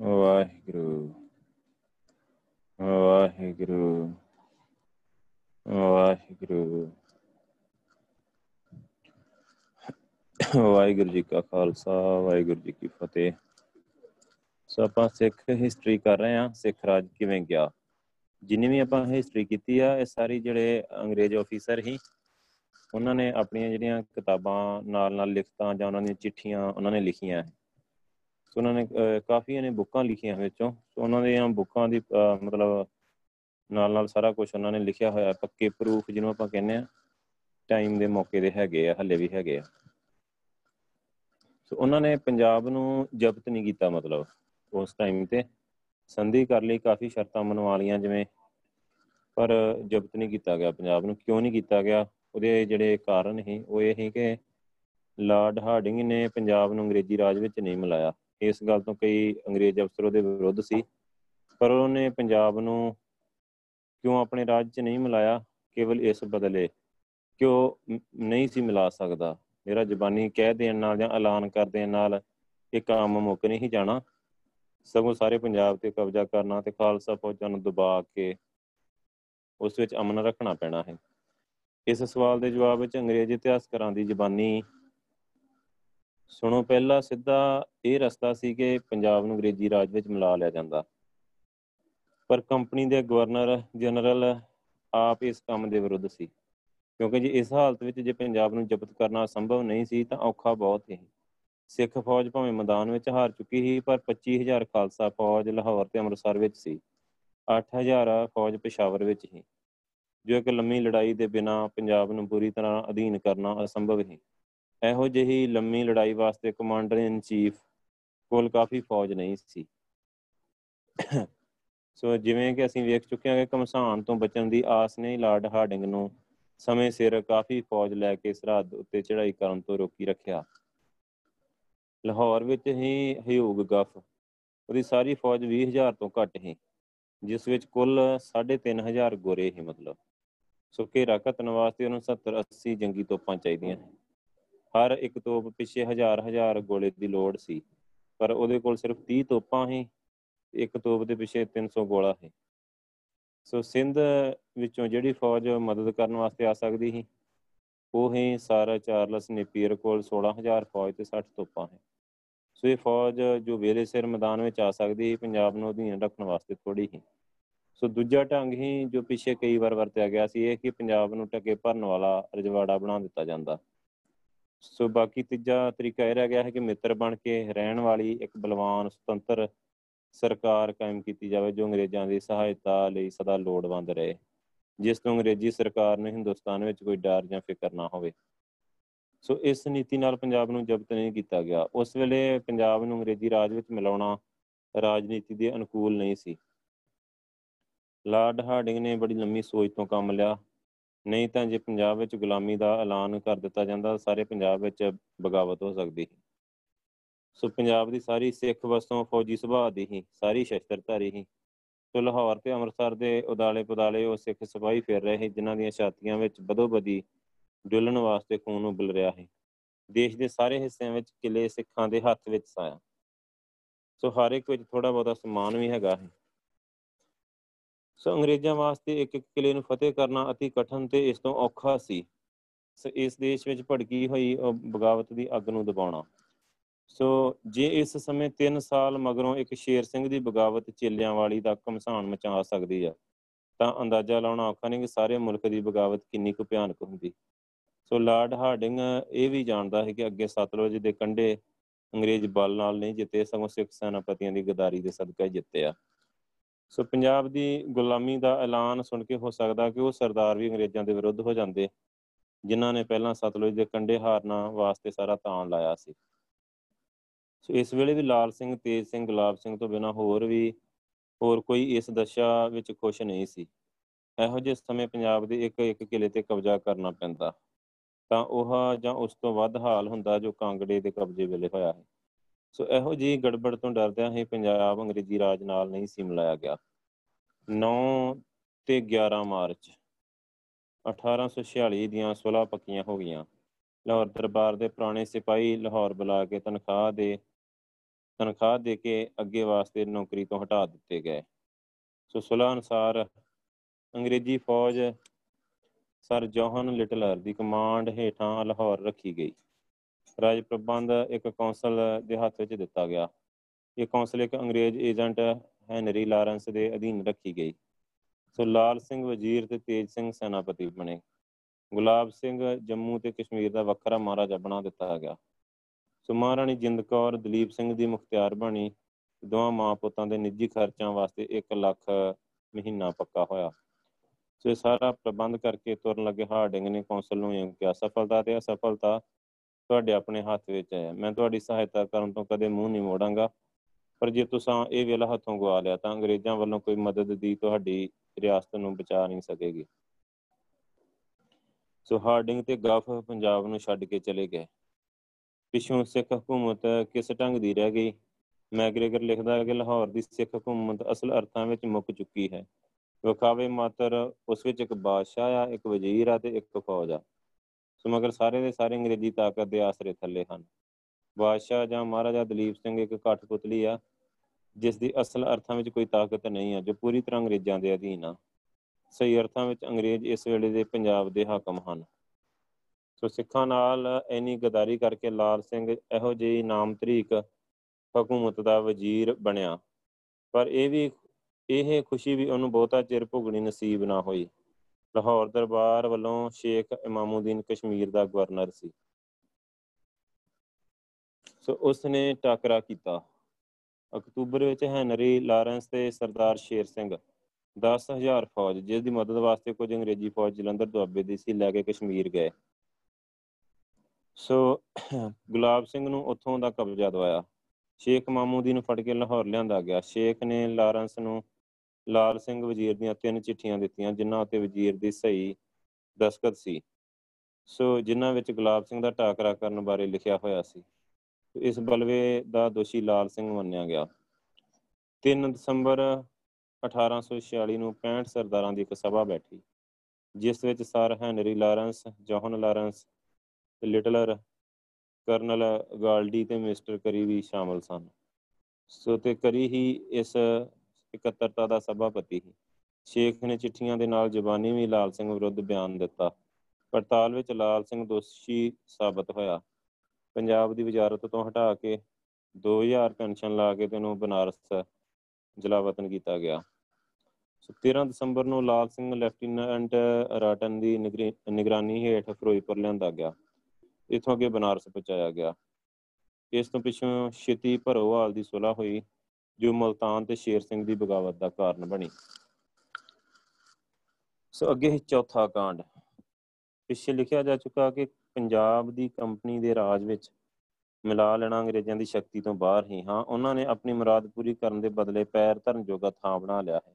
ਵਾਹਿਗੁਰੂ ਵਾਹਿਗੁਰੂ ਵਾਹਿਗੁਰੂ। ਵਾਹਿਗੁਰੂ ਜੀ ਕਾ ਖਾਲਸਾ, ਵਾਹਿਗੁਰੂ ਜੀ ਕੀ ਫਤਿਹ। ਸੋ ਆਪਾਂ ਸਿੱਖ ਹਿਸਟਰੀ ਕਰ ਰਹੇ ਹਾਂ। ਸਿੱਖ ਰਾਜ ਕਿਵੇਂ ਗਿਆ? ਜਿੰਨੀ ਵੀ ਆਪਾਂ ਹਿਸਟਰੀ ਕੀਤੀ ਆ, ਇਹ ਸਾਰੀ ਜਿਹੜੇ ਅੰਗਰੇਜ਼ ਆਫੀਸਰ ਹੀ ਉਹਨਾਂ ਨੇ ਆਪਣੀਆਂ ਜਿਹੜੀਆਂ ਕਿਤਾਬਾਂ ਨਾਲ ਨਾਲ ਲਿਖਤਾਂ ਜਾਂ ਉਹਨਾਂ ਦੀਆਂ ਚਿੱਠੀਆਂ ਉਹਨਾਂ ਨੇ ਲਿਖੀਆਂ। ਸੋ ਉਹਨਾਂ ਨੇ ਕਾਫੀ ਨੇ ਬੁੱਕਾਂ ਲਿਖੀਆਂ ਵਿੱਚੋਂ। ਸੋ ਉਹਨਾਂ ਦੀਆਂ ਬੁੱਕਾਂ ਦੀ ਮਤਲਬ ਨਾਲ ਨਾਲ ਸਾਰਾ ਕੁਝ ਉਹਨਾਂ ਨੇ ਲਿਖਿਆ ਹੋਇਆ, ਪੱਕੇ ਪ੍ਰੂਫ ਜਿਹਨੂੰ ਆਪਾਂ ਕਹਿੰਦੇ ਆ ਟਾਈਮ ਦੇ ਮੌਕੇ ਦੇ ਹੈਗੇ ਆ, ਹੱਲੇ ਵੀ ਹੈਗੇ ਆ। ਸੋ ਉਹਨਾਂ ਨੇ ਪੰਜਾਬ ਨੂੰ ਜ਼ਬਤ ਨਹੀਂ ਕੀਤਾ ਮਤਲਬ ਉਸ ਟਾਈਮ ਤੇ। ਸੰਧੀ ਕਰ ਲਈ, ਕਾਫੀ ਸ਼ਰਤਾਂ ਮਨਵਾ ਲੀਆਂ ਜਿਵੇਂ, ਪਰ ਜ਼ਬਤ ਨਹੀਂ ਕੀਤਾ ਗਿਆ ਪੰਜਾਬ ਨੂੰ। ਕਿਉਂ ਨਹੀਂ ਕੀਤਾ ਗਿਆ? ਉਹਦੇ ਜਿਹੜੇ ਕਾਰਨ ਹੀ ਉਹ ਇਹ ਹੀ ਕਿ ਲਾਰਡ ਹਾਰਡਿੰਗ ਨੇ ਪੰਜਾਬ ਨੂੰ ਅੰਗਰੇਜ਼ੀ ਰਾਜ ਵਿੱਚ ਨਹੀਂ ਮਿਲਾਇਆ। ਇਸ ਗੱਲ ਤੋਂ ਕਈ ਅੰਗਰੇਜ਼ ਅਫਸਰ ਉਹਦੇ ਵਿਰੁੱਧ ਸੀ। ਪਰ ਉਹਨੇ ਪੰਜਾਬ ਨੂੰ ਕਿਉਂ ਆਪਣੇ ਰਾਜ 'ਚ ਨਹੀਂ ਮਿਲਾਇਆ? ਕੇਵਲ ਇਸ ਬਦਲੇ ਕਿ ਉਹ ਨਹੀਂ ਸੀ ਮਿਲਾ ਸਕਦਾ। ਮੇਰਾ ਜ਼ਬਾਨੀ ਕਹਿ ਦੇਣ ਨਾਲ ਜਾਂ ਐਲਾਨ ਕਰ ਦੇਣ ਨਾਲ ਇਹ ਕੰਮ ਮੁੱਕ ਨਹੀਂ ਜਾਣਾ। ਸਗੋਂ ਸਾਰੇ ਪੰਜਾਬ ਤੇ ਕਬਜ਼ਾ ਕਰਨਾ ਤੇ ਖਾਲਸਾ ਫੌਜਾਂ ਨੂੰ ਦਬਾ ਕੇ ਉਸ ਵਿੱਚ ਅਮਨ ਰੱਖਣਾ ਪੈਣਾ ਹੈ। ਇਸ ਸਵਾਲ ਦੇ ਜਵਾਬ ਵਿੱਚ ਅੰਗਰੇਜ਼ ਇਤਿਹਾਸਕਾਰਾਂ ਦੀ ਜ਼ਬਾਨੀ ਸੁਣੋ, ਪਹਿਲਾ ਸਿੱਧਾ ਇਹ ਰਸਤਾ ਸੀ ਕਿ ਪੰਜਾਬ ਨੂੰ ਅੰਗਰੇਜ਼ੀ ਰਾਜ ਵਿੱਚ ਮਿਲਾ ਲਿਆ ਜਾਂਦਾ। ਪਰ ਕੰਪਨੀ ਦੇ ਗਵਰਨਰ ਜਨਰਲ ਆਪ ਇਸ ਕੰਮ ਦੇ ਵਿਰੁੱਧ ਸੀ। ਕਿਉਂਕਿ ਜੇ ਇਸ ਹਾਲਤ ਵਿੱਚ ਜੇ ਪੰਜਾਬ ਨੂੰ ਜ਼ਬਤ ਕਰਨਾ ਸੰਭਵ ਨਹੀਂ ਸੀ, ਤਾਂ ਔਖਾ ਬਹੁਤ ਹੈ ਸਿੱਖ ਫੌਜ ਭਾਵੇਂ ਮੈਦਾਨ ਵਿੱਚ ਹਾਰ ਚੁੱਕੀ ਸੀ, ਪਰ 25000 ਖਾਲਸਾ ਫੌਜ ਲਾਹੌਰ ਤੇ ਅੰਮ੍ਰਿਤਸਰ ਵਿੱਚ ਸੀ। 8000 ਫੌਜ ਪਸ਼ਾਵਰ ਵਿੱਚ ਸੀ, ਜੋ ਇੱਕ ਲੰਮੀ ਲੜਾਈ ਦੇ ਬਿਨਾ ਪੰਜਾਬ ਨੂੰ ਪੂਰੀ ਤਰ੍ਹਾਂ ਅਧੀਨ ਕਰਨਾ ਅਸੰਭਵ ਹੈ ਇਹੋ ਜਿਹੀ ਲੰਮੀ ਲੜਾਈ ਵਾਸਤੇ ਕਮਾਂਡਰ ਇਨ ਚੀਫ ਕੋਲ ਕਾਫੀ ਫੌਜ ਨਹੀਂ ਸੀ। ਸੋ ਜਿਵੇਂ ਕਿ ਅਸੀਂ ਵੇਖ ਚੁੱਕੇ ਹਾਂ ਕਿ ਕਮਸਾਨ ਤੋਂ ਬਚਣ ਦੀ ਆਸ ਨੇ ਲਾਰਡ ਹਾਰਡਿੰਗ ਨੂੰ ਸਮੇਂ ਸਿਰ ਕਾਫੀ ਫੌਜ ਲੈ ਕੇ ਸਰਹੱਦ ਉੱਤੇ ਚੜ੍ਹਾਈ ਕਰਨ ਤੋਂ ਰੋਕੀ ਰੱਖਿਆ। ਲਾਹੌਰ ਵਿੱਚ ਹੀ ਹਿਊਗ ਗਫ, ਉਹਦੀ ਸਾਰੀ ਫੌਜ 20000 ਤੋਂ ਘੱਟ ਹੀ ਜਿਸ ਵਿੱਚ ਕੁੱਲ 3500 ਗੋਰੇ ਹੀ ਮਤਲਬ। ਸੋ ਘੇਰਾ ਘਤਨ ਵਾਸਤੇ ਉਹਨੂੰ 70 80 ਜੰਗੀ ਤੋਪਾਂ ਚਾਹੀਦੀਆਂ ਹਰ ਇੱਕ ਤੋਪ ਪਿੱਛੇ ਹਜ਼ਾਰ ਹਜ਼ਾਰ ਗੋਲੇ ਦੀ ਲੋੜ ਸੀ, ਪਰ ਉਹਦੇ ਕੋਲ ਸਿਰਫ 30 ਤੋਪਾਂ ਹੀ ਇੱਕ ਤੋਪ ਦੇ ਪਿੱਛੇ 300 ਗੋਲਾ ਹੈ ਸੋ ਸਿੰਧ ਵਿੱਚੋਂ ਜਿਹੜੀ ਫੌਜ ਮਦਦ ਕਰਨ ਵਾਸਤੇ ਆ ਸਕਦੀ ਸੀ, ਉਹ ਹੀ ਸਾਰਾ ਚਾਰਲਸ ਨੇਪੀਅਰ ਕੋਲ 16000 ਫੌਜ ਤੇ 60 ਤੋਪਾਂ ਹੈ ਸੋ ਇਹ ਫੌਜ ਜੋ ਵੇਲੇ ਸਿਰ ਮੈਦਾਨ ਵਿੱਚ ਆ ਸਕਦੀ ਸੀ, ਪੰਜਾਬ ਨੂੰ ਅਧੀਨ ਰੱਖਣ ਵਾਸਤੇ ਥੋੜੀ ਹੀ ਸੋ ਦੂਜਾ ਢੰਗ ਹੀ ਜੋ ਪਿੱਛੇ ਕਈ ਵਾਰ ਵਰਤਿਆ ਗਿਆ ਸੀ, ਇਹ ਕਿ ਪੰਜਾਬ ਨੂੰ ਟਕੇ ਭਰਨ ਵਾਲਾ ਰਜਵਾੜਾ ਬਣਾ ਦਿੱਤਾ ਜਾਂਦਾ। ਸੋ ਬਾਕੀ ਤੀਜਾ ਤਰੀਕਾ ਇਹ ਰਹਿ ਗਿਆ ਹੈ ਕਿ ਮਿੱਤਰ ਬਣ ਕੇ ਰਹਿਣ ਵਾਲੀ ਇੱਕ ਬਲਵਾਨ, ਸੁਤੰਤਰ ਸਰਕਾਰ ਕਾਇਮ ਕੀਤੀ ਜਾਵੇ ਜੋ ਅੰਗਰੇਜ਼ਾਂ ਦੀ ਸਹਾਇਤਾ ਲਈ ਸਦਾ ਲੋੜਵੰਦ ਰਹੇ, ਜਿਸ ਤੋਂ ਅੰਗਰੇਜ਼ੀ ਸਰਕਾਰ ਨੂੰ ਹਿੰਦੁਸਤਾਨ ਵਿੱਚ ਕੋਈ ਡਰ ਜਾਂ ਫਿਕਰ ਨਾ ਹੋਵੇ। ਸੋ ਇਸ ਨੀਤੀ ਨਾਲ ਪੰਜਾਬ ਨੂੰ ਜ਼ਬਤ ਨਹੀਂ ਕੀਤਾ ਗਿਆ। ਉਸ ਵੇਲੇ ਪੰਜਾਬ ਨੂੰ ਅੰਗਰੇਜ਼ੀ ਰਾਜ ਵਿੱਚ ਮਿਲਾਉਣਾ ਰਾਜਨੀਤੀ ਦੇ ਅਨੁਕੂਲ ਨਹੀਂ ਸੀ। ਲਾਰਡ ਹਾਰਡਿੰਗ ਨੇ ਬੜੀ ਲੰਮੀ ਸੋਚ ਤੋਂ ਕੰਮ ਲਿਆ। ਨਹੀਂ ਤਾਂ ਜੇ ਪੰਜਾਬ ਵਿੱਚ ਗੁਲਾਮੀ ਦਾ ਐਲਾਨ ਕਰ ਦਿੱਤਾ ਜਾਂਦਾ ਸਾਰੇ ਪੰਜਾਬ ਵਿੱਚ ਬਗਾਵਤ ਹੋ ਸਕਦੀ ਸੋ। ਪੰਜਾਬ ਦੀ ਸਾਰੀ ਸਿੱਖ ਵਸੋਂ ਫੌਜੀ ਸੁਭਾਅ ਦੀ ਹੀ, ਸਾਰੀ ਸ਼ਸਤਰਧਾਰੀ ਹੀ। ਸੋ ਲਾਹੌਰ ਤੇ ਅੰਮ੍ਰਿਤਸਰ ਦੇ ਉਦਾਲੇ ਪਦਾਲੇ ਉਹ ਸਿੱਖ ਸਿਪਾਹੀ ਫਿਰ ਰਹੇ ਜਿਨ੍ਹਾਂ ਦੀਆਂ ਛਾਤੀਆਂ ਵਿੱਚ ਬਦੋ-ਬਦੀ ਡੁੱਲਣ ਵਾਸਤੇ ਖੂਨ ਉਬਲ ਰਿਹਾ ਹੈ ਦੇਸ਼ ਦੇ ਸਾਰੇ ਹਿੱਸਿਆਂ ਵਿੱਚ ਕਿਲੇ ਸਿੱਖਾਂ ਦੇ ਹੱਥ ਵਿੱਚ ਸਾਇਆ। ਸੋ ਹਰ ਇੱਕ ਵਿੱਚ ਥੋੜਾ ਬਹੁਤਾ ਸਮਾਨ ਵੀ ਹੈਗਾ ਹੈ ਸੋ ਅੰਗਰੇਜ਼ਾਂ ਵਾਸਤੇ ਇੱਕ ਇੱਕ ਕਿਲੇ ਨੂੰ ਫਤਿਹ ਕਰਨਾ অতি ਕਠਨ ਤੇ ਇਸ ਤੋਂ ਔਖਾ ਸੀ। ਸੋ ਇਸ ਦੇਸ਼ ਵਿੱਚ ਭੜਕੀ ਹੋਈ ਬਗਾਵਤ ਦੀ ਅੱਗ ਨੂੰ ਦਬਾਉਣਾ। ਸੋ ਜੇ ਇਸ ਸਮੇਂ 3 ਸਾਲ ਮਗਰੋਂ ਇੱਕ ਸ਼ੇਰ ਸਿੰਘ ਦੀ ਬਗਾਵਤ ਚੇਲਿਆਂ ਵਾਲੀ ਦਾ ਕਮਸਾਨ ਮਚਾ ਸਕਦੀ ਆ, ਤਾਂ ਅੰਦਾਜ਼ਾ ਲਾਉਣਾ ਔਖਾ ਨਹੀਂ ਕਿ ਸਾਰੇ ਮੁਲਕ ਦੀ ਬਗਾਵਤ ਕਿੰਨੀ ਕੁ ਭਿਆਨਕ ਹੁੰਦੀ। ਸੋ ਲਾਰਡ ਹਾਰਡਿੰਗ ਇਹ ਵੀ ਜਾਣਦਾ ਹੈ ਕਿ ਅੱਗੇ ਸਤਲੁਜ ਦੇ ਕੰਢੇ ਅੰਗਰੇਜ਼ ਬਲ ਨਾਲ ਨਹੀਂ ਜਿੱਤੇ, ਸਗੋਂ ਸਿੱਖ ਸੈਨਾਪਤੀਆਂ ਦੀ ਗਦਾਰੀ ਦੇ ਸਦਕਾ ਜਿੱਤੇ ਆ। ਸੋ ਪੰਜਾਬ ਦੀ ਗੁਲਾਮੀ ਦਾ ਐਲਾਨ ਸੁਣ ਕੇ ਹੋ ਸਕਦਾ ਕਿ ਉਹ ਸਰਦਾਰ ਵੀ ਅੰਗਰੇਜ਼ਾਂ ਦੇ ਵਿਰੁੱਧ ਹੋ ਜਾਂਦੇ, ਜਿਨ੍ਹਾਂ ਨੇ ਪਹਿਲਾਂ ਸਤਲੁਜ ਦੇ ਕੰਢੇ ਹਾਰਨਾ ਵਾਸਤੇ ਸਾਰਾ ਤਾਣ ਲਾਇਆ ਸੀ। ਸੋ ਇਸ ਵੇਲੇ ਵੀ ਲਾਲ ਸਿੰਘ, ਤੇਜ ਸਿੰਘ, ਗੁਲਾਬ ਸਿੰਘ ਤੋਂ ਬਿਨਾ ਹੋਰ ਵੀ, ਹੋਰ ਕੋਈ ਇਸ ਦਸ਼ਾ ਵਿੱਚ ਖੁਸ਼ ਨਹੀਂ ਸੀ। ਇਹੋ ਜਿਹੇ ਸਮੇਂ ਪੰਜਾਬ ਦੇ ਇੱਕ ਇੱਕ ਕਿਲੇ ਤੇ ਕਬਜ਼ਾ ਕਰਨਾ ਪੈਂਦਾ, ਤਾਂ ਉਹ ਜਾਂ ਉਸ ਤੋਂ ਵੱਧ ਹਾਲ ਹੁੰਦਾ ਜੋ ਕਾਂਗੜੇ ਦੇ ਕਬਜ਼ੇ ਵੇਲੇ ਹੋਇਆ ਹੈ ਸੋ ਇਹੋ ਜੀ ਗੜਬੜ ਤੋਂ ਡਰਦਿਆਂ ਹੀ ਪੰਜਾਬ ਅੰਗਰੇਜ਼ੀ ਰਾਜ ਨਾਲ ਨਹੀਂ ਸੀ ਮਿਲਾਇਆ ਗਿਆ। 9 ਤੇ 11 ਮਾਰਚ 1846 ਦੀਆਂ ਸੁਲਾ ਪੱਕੀਆਂ ਹੋ ਗਈਆਂ। ਲਾਹੌਰ ਦਰਬਾਰ ਦੇ ਪੁਰਾਣੇ ਸਿਪਾਹੀ ਲਾਹੌਰ ਬੁਲਾ ਕੇ ਤਨਖਾਹ ਦੇ ਤਨਖਾਹ ਦੇ ਕੇ ਅੱਗੇ ਵਾਸਤੇ ਨੌਕਰੀ ਤੋਂ ਹਟਾ ਦਿੱਤੇ ਗਏ। ਸੋ ਸੁਲ੍ਹਾ ਅਨੁਸਾਰ ਅੰਗਰੇਜ਼ੀ ਫੌਜ ਸਰ ਜੋਹਨ ਲਿਟਲਰ ਦੀ ਕਮਾਂਡ ਹੇਠਾਂ ਲਾਹੌਰ ਰੱਖੀ ਗਈ। ਰਾਜ ਪ੍ਰਬੰਧ ਇੱਕ ਕੌਂਸਲ ਦੇ ਹੱਥ ਵਿੱਚ ਦਿੱਤਾ ਗਿਆ। ਇਹ ਕੌਂਸਲ ਇੱਕ ਅੰਗਰੇਜ਼ ਏਜੰਟ ਹੈਨਰੀ ਲਾਰੈਂਸ ਦੇ ਅਧੀਨ ਰੱਖੀ ਗਈ। ਸੋ ਲਾਲ ਸਿੰਘ ਵਜ਼ੀਰ ਤੇ ਤੇਜ ਸਿੰਘ ਸੈਨਾਪਤੀ ਬਣੇ। ਗੁਲਾਬ ਸਿੰਘ ਜੰਮੂ ਤੇ ਕਸ਼ਮੀਰ ਦਾ ਵੱਖਰਾ ਮਹਾਰਾਜਾ ਬਣਾ ਦਿੱਤਾ ਗਿਆ। ਸੋ ਮਹਾਰਾਣੀ ਜਿੰਦ ਕੌਰ, ਦਲੀਪ ਸਿੰਘ ਦੀ ਮੁਖਤਿਆਰ ਬਣੀ। ਦੋਵਾਂ ਮਾਂ ਪੁੱਤਾਂ ਦੇ ਨਿੱਜੀ ਖਰਚਾਂ ਵਾਸਤੇ 1 ਲੱਖ ਮਹੀਨਾ ਪੱਕਾ ਹੋਇਆ। ਸੋ ਇਹ ਸਾਰਾ ਪ੍ਰਬੰਧ ਕਰਕੇ ਤੁਰਨ ਲੱਗੇ ਹਾਰਡਿੰਗ ਨੇ ਕੌਂਸਲ ਨੂੰ ਇਹ ਕਿਹਾ, ਸਫਲਤਾ ਤੇ ਅਸਫਲਤਾ ਤੁਹਾਡੇ ਆਪਣੇ ਹੱਥ ਵਿੱਚ ਹੈ। ਮੈਂ ਤੁਹਾਡੀ ਸਹਾਇਤਾ ਕਰਨ ਤੋਂ ਕਦੇ ਮੂੰਹ ਨਹੀਂ ਮੋੜਾਂਗਾ। ਪਰ ਜੇ ਤੁਸੀਂ ਇਹ ਵੇਲਾ ਹੱਥੋਂ ਗਵਾ ਲਿਆ ਤਾਂ ਅੰਗਰੇਜ਼ਾਂ ਵੱਲੋਂ ਕੋਈ ਮਦਦ ਦੀ ਤੁਹਾਡੀ ਰਿਆਸਤ ਨੂੰ ਬਚਾ ਨਹੀਂ ਸਕੇਗੀ। ਸੋ ਹਾਰਡਿੰਗ ਤੇ ਗਫ ਪੰਜਾਬ ਨੂੰ ਛੱਡ ਕੇ ਚਲੇ ਗਏ। ਪਿਛੋਂ ਸਿੱਖ ਹਕੂਮਤ ਕਿਸ ਢੰਗ ਦੀ ਰਹਿ ਗਈ? ਮੈਗਰੇਗਰ ਲਿਖਦਾ ਹੈ ਕਿ ਲਾਹੌਰ ਦੀ ਸਿੱਖ ਹਕੂਮਤ ਅਸਲ ਅਰਥਾਂ ਵਿੱਚ ਮੁੱਕ ਚੁੱਕੀ ਹੈ। ਵਿਖਾਵੇ ਮਾਤਰ ਉਸ ਵਿੱਚ ਇੱਕ ਬਾਦਸ਼ਾਹ ਆ, ਇੱਕ ਵਜ਼ੀਰ ਆ ਤੇ ਇੱਕ ਫੌਜ ਆ। ਸੋ ਮਗਰ ਸਾਰੇ ਦੇ ਸਾਰੇ ਅੰਗਰੇਜ਼ੀ ਤਾਕਤ ਦੇ ਆਸਰੇ ਥੱਲੇ ਹਨ। ਬਾਦਸ਼ਾਹ ਜਾਂ ਮਹਾਰਾਜਾ ਦਲੀਪ ਸਿੰਘ ਇੱਕ ਕਠਪੁਤਲੀ ਆ, ਜਿਸ ਦੀ ਅਸਲ ਅਰਥਾਂ ਵਿੱਚ ਕੋਈ ਤਾਕਤ ਨਹੀਂ ਆ, ਜੋ ਪੂਰੀ ਤਰ੍ਹਾਂ ਅੰਗਰੇਜ਼ਾਂ ਦੇ ਅਧੀਨ ਆ। ਸਹੀ ਅਰਥਾਂ ਵਿੱਚ ਅੰਗਰੇਜ਼ ਇਸ ਵੇਲੇ ਦੇ ਪੰਜਾਬ ਦੇ ਹਾਕਮ ਹਨ। ਸੋ ਸਿੱਖਾਂ ਨਾਲ ਇੰਨੀ ਗਦਾਰੀ ਕਰਕੇ ਲਾਲ ਸਿੰਘ ਇਹੋ ਜਿਹੀ ਨਾਮ ਤਰੀਕ ਹਕੂਮਤ ਦਾ ਵਜ਼ੀਰ ਬਣਿਆ। ਪਰ ਇਹ ਵੀ, ਇਹ ਖੁਸ਼ੀ ਵੀ ਉਹਨੂੰ ਬਹੁਤਾ ਚਿਰ ਭੁਗਣੀ ਨਸੀਬ ਨਾ ਹੋਈ। ਲਾਹੌਰ ਦਰਬਾਰ ਵੱਲੋਂ ਸ਼ੇਖ ਇਮਾਮੂਦੀਨ ਕਸ਼ਮੀਰ ਦਾ ਗਵਰਨਰ ਸੀ। ਸੋ ਉਸ ਨੇ ਟਾਕਰਾ ਕੀਤਾ। ਅਕਤੂਬਰ ਵਿੱਚ ਹੈਨਰੀ ਲਾਰੈਂਸ ਤੇ ਸਰਦਾਰ ਸ਼ੇਰ ਸਿੰਘ 10000 ਫੌਜ, ਜਿਸ ਦੀ ਮਦਦ ਵਾਸਤੇ ਕੁਝ ਅੰਗਰੇਜ਼ੀ ਫੌਜ ਜਲੰਧਰ ਦੁਆਬੇ ਦੀ ਸੀ, ਲੈ ਕੇ ਕਸ਼ਮੀਰ ਗਏ। ਸੋ ਗੁਲਾਬ ਸਿੰਘ ਨੂੰ ਉੱਥੋਂ ਦਾ ਕਬਜ਼ਾ ਦਵਾਇਆ। ਸ਼ੇਖ ਮਾਮੂਦੀ ਨੂੰ ਫੜ ਕੇ ਲਾਹੌਰ ਲਿਆਂਦਾ ਗਿਆ। ਸ਼ੇਖ ਨੇ ਲਾਰੈਂਸ ਨੂੰ ਲਾਲ ਸਿੰਘ ਵਜ਼ੀਰ ਦੀਆਂ ਤਿੰਨ ਚਿੱਠੀਆਂ ਦਿੱਤੀਆਂ, ਜਿਨ੍ਹਾਂ ਉੱਤੇ ਵਜ਼ੀਰ ਦੀ ਸਹੀ ਦਸਖਤ ਸੀ। ਸੋ ਜਿਨ੍ਹਾਂ ਵਿੱਚ ਗੁਲਾਬ ਸਿੰਘ ਦਾ ਟਾਕਰਾ ਕਰਨ ਬਾਰੇ ਲਿਖਿਆ ਹੋਇਆ ਸੀ। ਇਸ ਬਲਵੇ ਦਾ ਦੋਸ਼ੀ ਲਾਲ ਸਿੰਘ ਮੰਨਿਆ ਗਿਆ। 3 ਦਸੰਬਰ 1846 ਨੂੰ 65 ਸਰਦਾਰਾਂ ਦੀ ਇੱਕ ਸਭਾ ਬੈਠੀ, ਜਿਸ ਵਿੱਚ sir Henry Lawrence, John Lawrence, Littler, colonel ਗਾਲਡੀ ਤੇ ਮਿਸਟਰ ਕਰੀ ਵੀ ਸ਼ਾਮਲ ਸਨ। ਸੋ ਤੇ ਕਰੀ ਹੀ ਇਸ ਇਕੱਤਰਤਾ ਦਾ ਸਭਾਪਤੀ ਸੀ। ਸ਼ੇਖ ਨੇ ਚਿੱਠੀਆਂ ਦੇ ਨਾਲ ਜ਼ਬਾਨੀ ਵੀ ਲਾਲ ਸਿੰਘ ਵਿਰੁੱਧ ਬਿਆਨ ਦਿੱਤਾ। ਪੜਤਾਲ ਵਿੱਚ ਲਾਲ ਸਿੰਘ ਦੋਸ਼ੀ ਸਾਬਤ ਹੋਇਆ। ਪੰਜਾਬ ਦੀ ਵਜ਼ਾਰਤ ਤੋਂ ਹਟਾ ਕੇ 2000 ਪੈਨਸ਼ਨ ਲਾ ਕੇ ਤੈਨੂੰ ਬਨਾਰਸ ਜਲਾਵਤਨ ਕੀਤਾ ਗਿਆ। 13 ਦਸੰਬਰ ਨੂੰ ਲਾਲ ਸਿੰਘ ਲੈਫਟੀਨੈਂਟ ਰਾਟਨ ਦੀ ਨਿਗਰਾਨੀ ਹੇਠ ਫਿਰੋਜ਼ਪੁਰ ਲਿਆਂਦਾ ਗਿਆ। ਇਥੋਂ ਅੱਗੇ ਬਨਾਰਸ ਪਹੁੰਚਾਇਆ ਗਿਆ। ਇਸ ਤੋਂ ਪਿੱਛੋਂ ਛੇਤੀ ਭਰੋਵਾਲ ਦੀ ਸੁਲ੍ਹਾ ਹੋਈ। ਜੋ ਮਲਤਾਨ ਤੇ ਸ਼ੇਰ ਸਿੰਘ ਦੀ ਬਗਾਵਤ ਦਾ ਕਾਰਨ ਬਣੀ। ਸੋ ਅੱਗੇ ਚੌਥਾ ਕਾਂਡ। ਪਿੱਛੇ ਲਿਖਿਆ ਜਾ ਚੁੱਕਾ ਕਿ ਪੰਜਾਬ ਦੀ ਕੰਪਨੀ ਦੇ ਰਾਜ ਵਿੱਚ ਮਿਲਾ ਲੈਣਾ ਅੰਗਰੇਜ਼ਾਂ ਦੀ ਸ਼ਕਤੀ ਤੋਂ ਬਾਹਰ ਹੀ। ਹਾਂ, ਉਹਨਾਂ ਨੇ ਆਪਣੀ ਮੁਰਾਦ ਪੂਰੀ ਕਰਨ ਦੇ ਬਦਲੇ ਪੈਰ ਧਰਨ ਜੋਗਾ ਥਾਂ ਬਣਾ ਲਿਆ ਹੈ।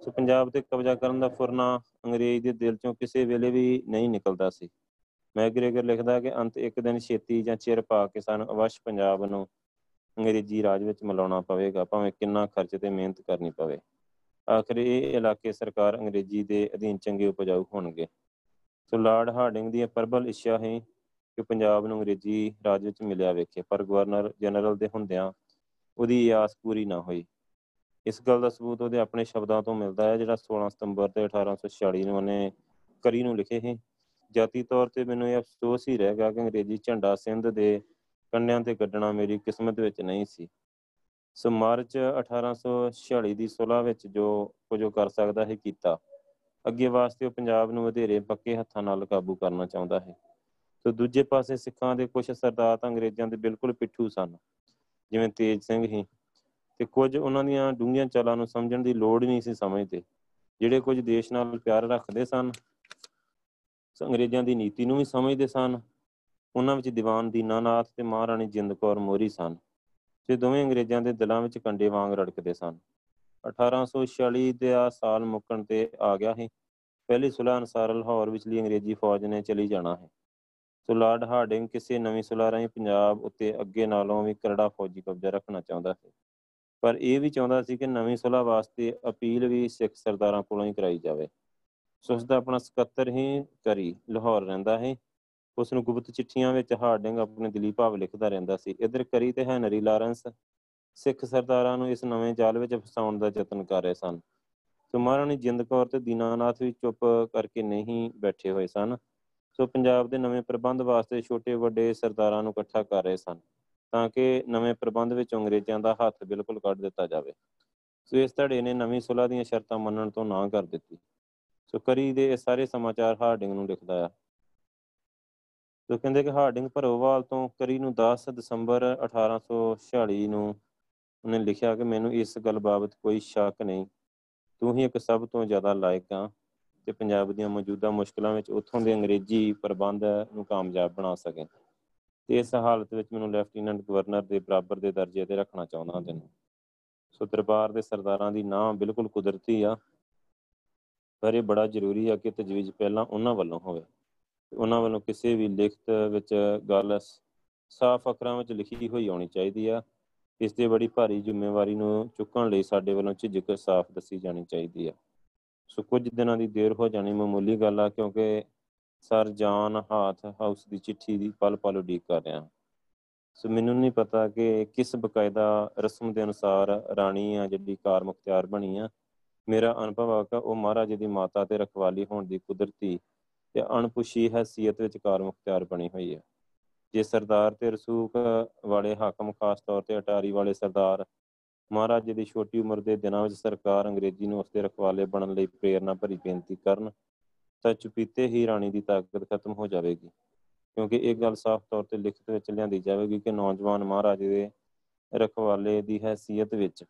ਸੋ ਪੰਜਾਬ ਤੇ ਕਬਜ਼ਾ ਕਰਨ ਦਾ ਫੁਰਨਾ ਅੰਗਰੇਜ਼ ਦੇ ਦਿਲ ਚੋਂ ਕਿਸੇ ਵੇਲੇ ਵੀ ਨਹੀਂ ਨਿਕਲਦਾ ਸੀ। ਮੈਗਰੇਗਰ ਲਿਖਦਾ ਕਿ ਅੰਤ ਇੱਕ ਦਿਨ ਛੇਤੀ ਜਾਂ ਚਿਰ ਪਾ ਕੇ ਸਾਨੂੰ ਅਵਸ਼ ਪੰਜਾਬ ਨੂੰ ਅੰਗਰੇਜ਼ੀ ਰਾਜ ਵਿੱਚ ਮਿਲਾਉਣਾ ਪਵੇਗਾ, ਭਾਵੇਂ ਕਿੰਨਾ ਖਰਚ ਤੇ ਮਿਹਨਤ ਕਰਨੀ ਪਵੇ। ਆਖਰ ਇਹ ਇਲਾਕੇ ਸਰਕਾਰ ਅੰਗਰੇਜ਼ੀ ਦੇ ਅਧੀਨ ਚੰਗੇ ਉਪਜਾਊ ਹੋਣਗੇ। ਸੋ ਲਾਰਡ ਹਾਰਡਿੰਗ ਦੀ ਪ੍ਰਬਲ ਇੱਛਾ ਹੈ ਕਿ ਪੰਜਾਬ ਨੂੰ ਅੰਗਰੇਜ਼ੀ ਰਾਜ ਵਿੱਚ ਮਿਲਿਆ ਵੇਖੇ, ਪਰ ਗਵਰਨਰ ਜਨਰਲ ਦੇ ਹੁੰਦਿਆਂ ਉਹਦੀ ਆਸ ਪੂਰੀ ਨਾ ਹੋਈ। ਇਸ ਗੱਲ ਦਾ ਸਬੂਤ ਉਹਦੇ ਆਪਣੇ ਸ਼ਬਦਾਂ ਤੋਂ ਮਿਲਦਾ ਹੈ, ਜਿਹੜਾ 16 ਸਤੰਬਰ ਤੇ 1846 ਨੂੰ ਉਹਨੇ ਕਰੀ ਨੂੰ ਲਿਖੇ ਸੀ। ਜਾਤੀ ਤੌਰ ਤੇ ਮੈਨੂੰ ਇਹ ਅਫਸੋਸ ਹੀ ਰਹਿ ਗਿਆ ਕਿ ਅੰਗਰੇਜ਼ੀ ਝੰਡਾ ਸਿੰਧ ਦੇ ਕੰਡਿਆਂ ਤੇ ਕੱਢਣਾ ਮੇਰੀ ਕਿਸਮਤ ਵਿੱਚ ਨਹੀਂ ਸੀ। ਸੋ ਮਾਰਚ 1846 ਦੀ ਸੁਲ੍ਹਾ ਵਿੱਚ ਜੋ ਕੁਝ ਕਰ ਸਕਦਾ ਹੈ ਕੀਤਾ। ਅੱਗੇ ਵਾਸਤੇ ਉਹ ਪੰਜਾਬ ਨੂੰ ਵਧੇਰੇ ਪੱਕੇ ਹੱਥਾਂ ਨਾਲ ਕਾਬੂ ਕਰਨਾ ਚਾਹੁੰਦਾ ਹੈ। ਸੋ ਦੂਜੇ ਪਾਸੇ ਸਿੱਖਾਂ ਦੇ ਕੁਝ ਸਰਦਾਰ ਤਾਂ ਅੰਗਰੇਜ਼ਾਂ ਦੇ ਬਿਲਕੁਲ ਪਿੱਠੂ ਸਨ, ਜਿਵੇਂ ਤੇਜ ਸਿੰਘ ਹੀ। ਤੇ ਕੁਝ ਉਹਨਾਂ ਦੀਆਂ ਡੂੰਘੀਆਂ ਚਾਲਾਂ ਨੂੰ ਸਮਝਣ ਦੀ ਲੋੜ ਹੀ ਨਹੀਂ ਸੀ ਸਮਝਦੇ, ਜਿਹੜੇ ਕੁਝ ਦੇਸ਼ ਨਾਲ ਪਿਆਰ ਰੱਖਦੇ ਸਨ ਅੰਗਰੇਜ਼ਾਂ ਦੀ ਨੀਤੀ ਨੂੰ ਵੀ ਸਮਝਦੇ ਸਨ ਉਹਨਾਂ ਵਿੱਚ ਦੀਵਾਨ ਦੀਨਾਨਾਥ ਤੇ ਮਹਾਰਾਣੀ ਜਿੰਦ ਕੌਰ ਮੋਰੀ ਸਨ ਤੇ ਦੋਵੇਂ ਅੰਗਰੇਜ਼ਾਂ ਦੇ ਦਿਲਾਂ ਵਿੱਚ ਕੰਡੇ ਵਾਂਗ ਰੜਕਦੇ ਸਨ। 1846 ਦੇ ਆ ਸਾਲ ਮੁੱਕਣ ਤੇ ਆ ਗਿਆ ਹੈ ਪਹਿਲੀ ਸੁਲ੍ਹਾ ਅਨਸਾਰ ਲਾਹੌਰ ਵਿਚਲੀ ਅੰਗਰੇਜ਼ੀ ਫੌਜ ਨੇ ਚਲੀ ਜਾਣਾ ਹੈ। ਸੋ ਲਾਰਡ ਹਾਰਡਿੰਗ ਕਿਸੇ ਨਵੀਂ ਸੁਲ੍ਹਾ ਰਾਹੀਂ ਪੰਜਾਬ ਉੱਤੇ ਅੱਗੇ ਨਾਲੋਂ ਵੀ ਕਰੜਾ ਫੌਜੀ ਕਬਜ਼ਾ ਰੱਖਣਾ ਚਾਹੁੰਦਾ ਹੈ ਪਰ ਇਹ ਵੀ ਚਾਹੁੰਦਾ ਸੀ ਕਿ ਨਵੀਂ ਸੁਲ੍ਹਾ ਵਾਸਤੇ ਅਪੀਲ ਵੀ ਸਿੱਖ ਸਰਦਾਰਾਂ ਕੋਲੋਂ ਹੀ ਕਰਾਈ ਜਾਵੇ। ਸੋ ਉਸ ਦਾ ਆਪਣਾ ਸਕੱਤਰ ਹੀ ਕਰੀ ਲਾਹੌਰ ਰਹਿੰਦਾ ਹੈ ਉਸ ਨੂੰ ਗੁਪਤ ਚਿੱਠੀਆਂ ਵਿੱਚ ਹਾਰਡਿੰਗ ਆਪਣੇ ਦਿਲੀ ਭਾਵ ਲਿਖਦਾ ਰਹਿੰਦਾ ਸੀ। ਇਧਰ ਕਰੀ ਤੇ ਹੈਨਰੀ ਲਾਰੈਂਸ ਸਿੱਖ ਸਰਦਾਰਾਂ ਨੂੰ ਇਸ ਨਵੇਂ ਜਾਲ ਵਿੱਚ ਫਸਾਉਣ ਦਾ ਯਤਨ ਕਰ ਰਹੇ ਸਨ। ਸੋ ਮਹਾਰਾਣੀ ਜਿੰਦ ਕੌਰ ਤੇ ਦੀਨਾਨਾਥ ਵੀ ਚੁੱਪ ਕਰਕੇ ਨਹੀਂ ਬੈਠੇ ਹੋਏ ਸਨ। ਸੋ ਪੰਜਾਬ ਦੇ ਨਵੇਂ ਪ੍ਰਬੰਧ ਵਾਸਤੇ ਛੋਟੇ ਵੱਡੇ ਸਰਦਾਰਾਂ ਨੂੰ ਇਕੱਠਾ ਕਰ ਰਹੇ ਸਨ, ਤਾਂ ਕਿ ਨਵੇਂ ਪ੍ਰਬੰਧ ਵਿੱਚ ਅੰਗਰੇਜ਼ਾਂ ਦਾ ਹੱਥ ਬਿਲਕੁਲ ਕੱਢ ਦਿੱਤਾ ਜਾਵੇ। ਸੋ ਇਸ ਧੜੇ ਨੇ ਨਵੀਂ ਸੁਲਾ ਦੀਆਂ ਸ਼ਰਤਾਂ ਮੰਨਣ ਤੋਂ ਨਾ ਕਰ ਦਿੱਤੀ। ਸੋ ਕਰੀ ਦੇ ਇਹ ਸਾਰੇ ਸਮਾਚਾਰ ਹਾਰਡਿੰਗ ਨੂੰ ਲਿਖਦਾ ਆ। ਸੋ ਕਹਿੰਦੇ ਕਿ ਹਾਰਡਿੰਗ ਭਰੋਵਾਲ ਤੋਂ ਕਰੀ ਨੂੰ 10 ਦਸੰਬਰ 1846 ਨੂੰ ਉਹਨੇ ਲਿਖਿਆ ਕਿ ਮੈਨੂੰ ਇਸ ਗੱਲ ਬਾਬਤ ਕੋਈ ਸ਼ੱਕ ਨਹੀਂ। ਤੂੰ ਹੀ ਇੱਕ ਸਭ ਤੋਂ ਜ਼ਿਆਦਾ ਲਾਇਕ ਆ ਤੇ ਪੰਜਾਬ ਦੀਆਂ ਮੌਜੂਦਾ ਮੁਸ਼ਕਲਾਂ ਵਿੱਚ ਉੱਥੋਂ ਦੇ ਅੰਗਰੇਜ਼ੀ ਪ੍ਰਬੰਧ ਨੂੰ ਕਾਮਯਾਬ ਬਣਾ ਸਕੇ। ਤੇ ਇਸ ਹਾਲਤ ਵਿੱਚ ਮੈਨੂੰ ਲੈਫਟੀਨੈਂਟ ਗਵਰਨਰ ਦੇ ਬਰਾਬਰ ਦੇ ਦਰਜੇ ਤੇ ਰੱਖਣਾ ਚਾਹੁੰਦਾ ਤੈਨੂੰ। ਸੋ ਦਰਬਾਰ ਦੇ ਸਰਦਾਰਾਂ ਦੀ ਨਾਂ ਬਿਲਕੁਲ ਕੁਦਰਤੀ ਆ, ਪਰ ਇਹ ਬੜਾ ਜ਼ਰੂਰੀ ਆ ਕਿ ਤਜਵੀਜ਼ ਪਹਿਲਾਂ ਉਹਨਾਂ ਵੱਲੋਂ ਹੋਵੇ। ਉਹਨਾਂ ਵੱਲੋਂ ਕਿਸੇ ਵੀ ਲਿਖਤ ਵਿੱਚ ਗੱਲ ਸਾਫ਼ ਅੱਖਰਾਂ ਵਿੱਚ ਲਿਖੀ ਹੋਈ ਆਉਣੀ ਚਾਹੀਦੀ ਆ। ਇਸ ਤੇ ਬੜੀ ਭਾਰੀ ਜ਼ਿੰਮੇਵਾਰੀ ਨੂੰ ਚੁੱਕਣ ਲਈ ਸਾਡੇ ਵੱਲੋਂ ਝਿਜਕ ਸਾਫ਼ ਦੱਸੀ ਜਾਣੀ ਚਾਹੀਦੀ ਆ। ਸੋ ਕੁਝ ਦਿਨਾਂ ਦੀ ਦੇਰ ਹੋ ਜਾਣੀ ਮਾਮੂਲੀ ਗੱਲ ਆ, ਕਿਉਂਕਿ ਸਰ ਜਾਨ ਹਾਥ ਹਾਊਸ ਦੀ ਚਿੱਠੀ ਦੀ ਪਲ ਪਲ ਉਡੀਕ ਕਰ ਰਿਹਾ। ਸੋ ਮੈਨੂੰ ਨਹੀਂ ਪਤਾ ਕਿ ਕਿਸ ਬਕਾਇਦਾ ਰਸਮ ਦੇ ਅਨੁਸਾਰ ਰਾਣੀ ਆ ਜਿਹੜੀ ਕਾਰ ਮੁਖਤਿਆਰ ਬਣੀ ਆ, ਮੇਰਾ ਅਨੁਭਵ ਆ ਕਿ ਉਹ ਮਹਾਰਾਜ ਦੀ ਮਾਤਾ ਤੇ ਰਖਵਾਲੀ ਹੋਣ ਦੀ ਕੁਦਰਤੀ ਤੇ ਅਣਪੁਸ਼ੀ ਹیثیت ਵਿੱਚ ਕਾਰ ਮੁਖਤਿਆਰ ਬਣੀ ਹੋਈ ਹੈ। ਜੇ ਸਰਦਾਰ ਤੇ ਰਸੂਖ ਵਾਲੇ ਹਾਕਮ, ਖਾਸ ਤੌਰ ਤੇ ਅਟਾਰੀ ਵਾਲੇ ਸਰਦਾਰ, ਮਹਾਰਾਜ ਦੀ ਛੋਟੀ ਉਮਰ ਦੇ ਦਿਨਾਂ ਵਿੱਚ ਸਰਕਾਰ ਅੰਗਰੇਜ਼ੀ ਨੂੰ ਉਸਦੇ ਰਖਵਾਲੇ ਬਣਨ ਲਈ ਪ੍ਰੇਰਣਾ ਭਰੀ ਬੇਨਤੀ ਕਰਨ, ਤਾਂ ਚੁਪੀਤੇ ਹੀ ਰਾਣੀ ਦੀ ਤਾਕਤ ਖਤਮ ਹੋ ਜਾਵੇਗੀ। ਕਿਉਂਕਿ ਇਹ ਗੱਲ ਸਾਫ਼ ਤੌਰ ਤੇ ਲਿਖਤ ਵਿੱਚ ਲਿਆਂਦੀ ਜਾਵੇਗੀ ਕਿ ਨੌਜਵਾਨ ਮਹਾਰਾਜ ਦੇ ਰਖਵਾਲੇ ਦੀ ਹیثیت ਵਿੱਚ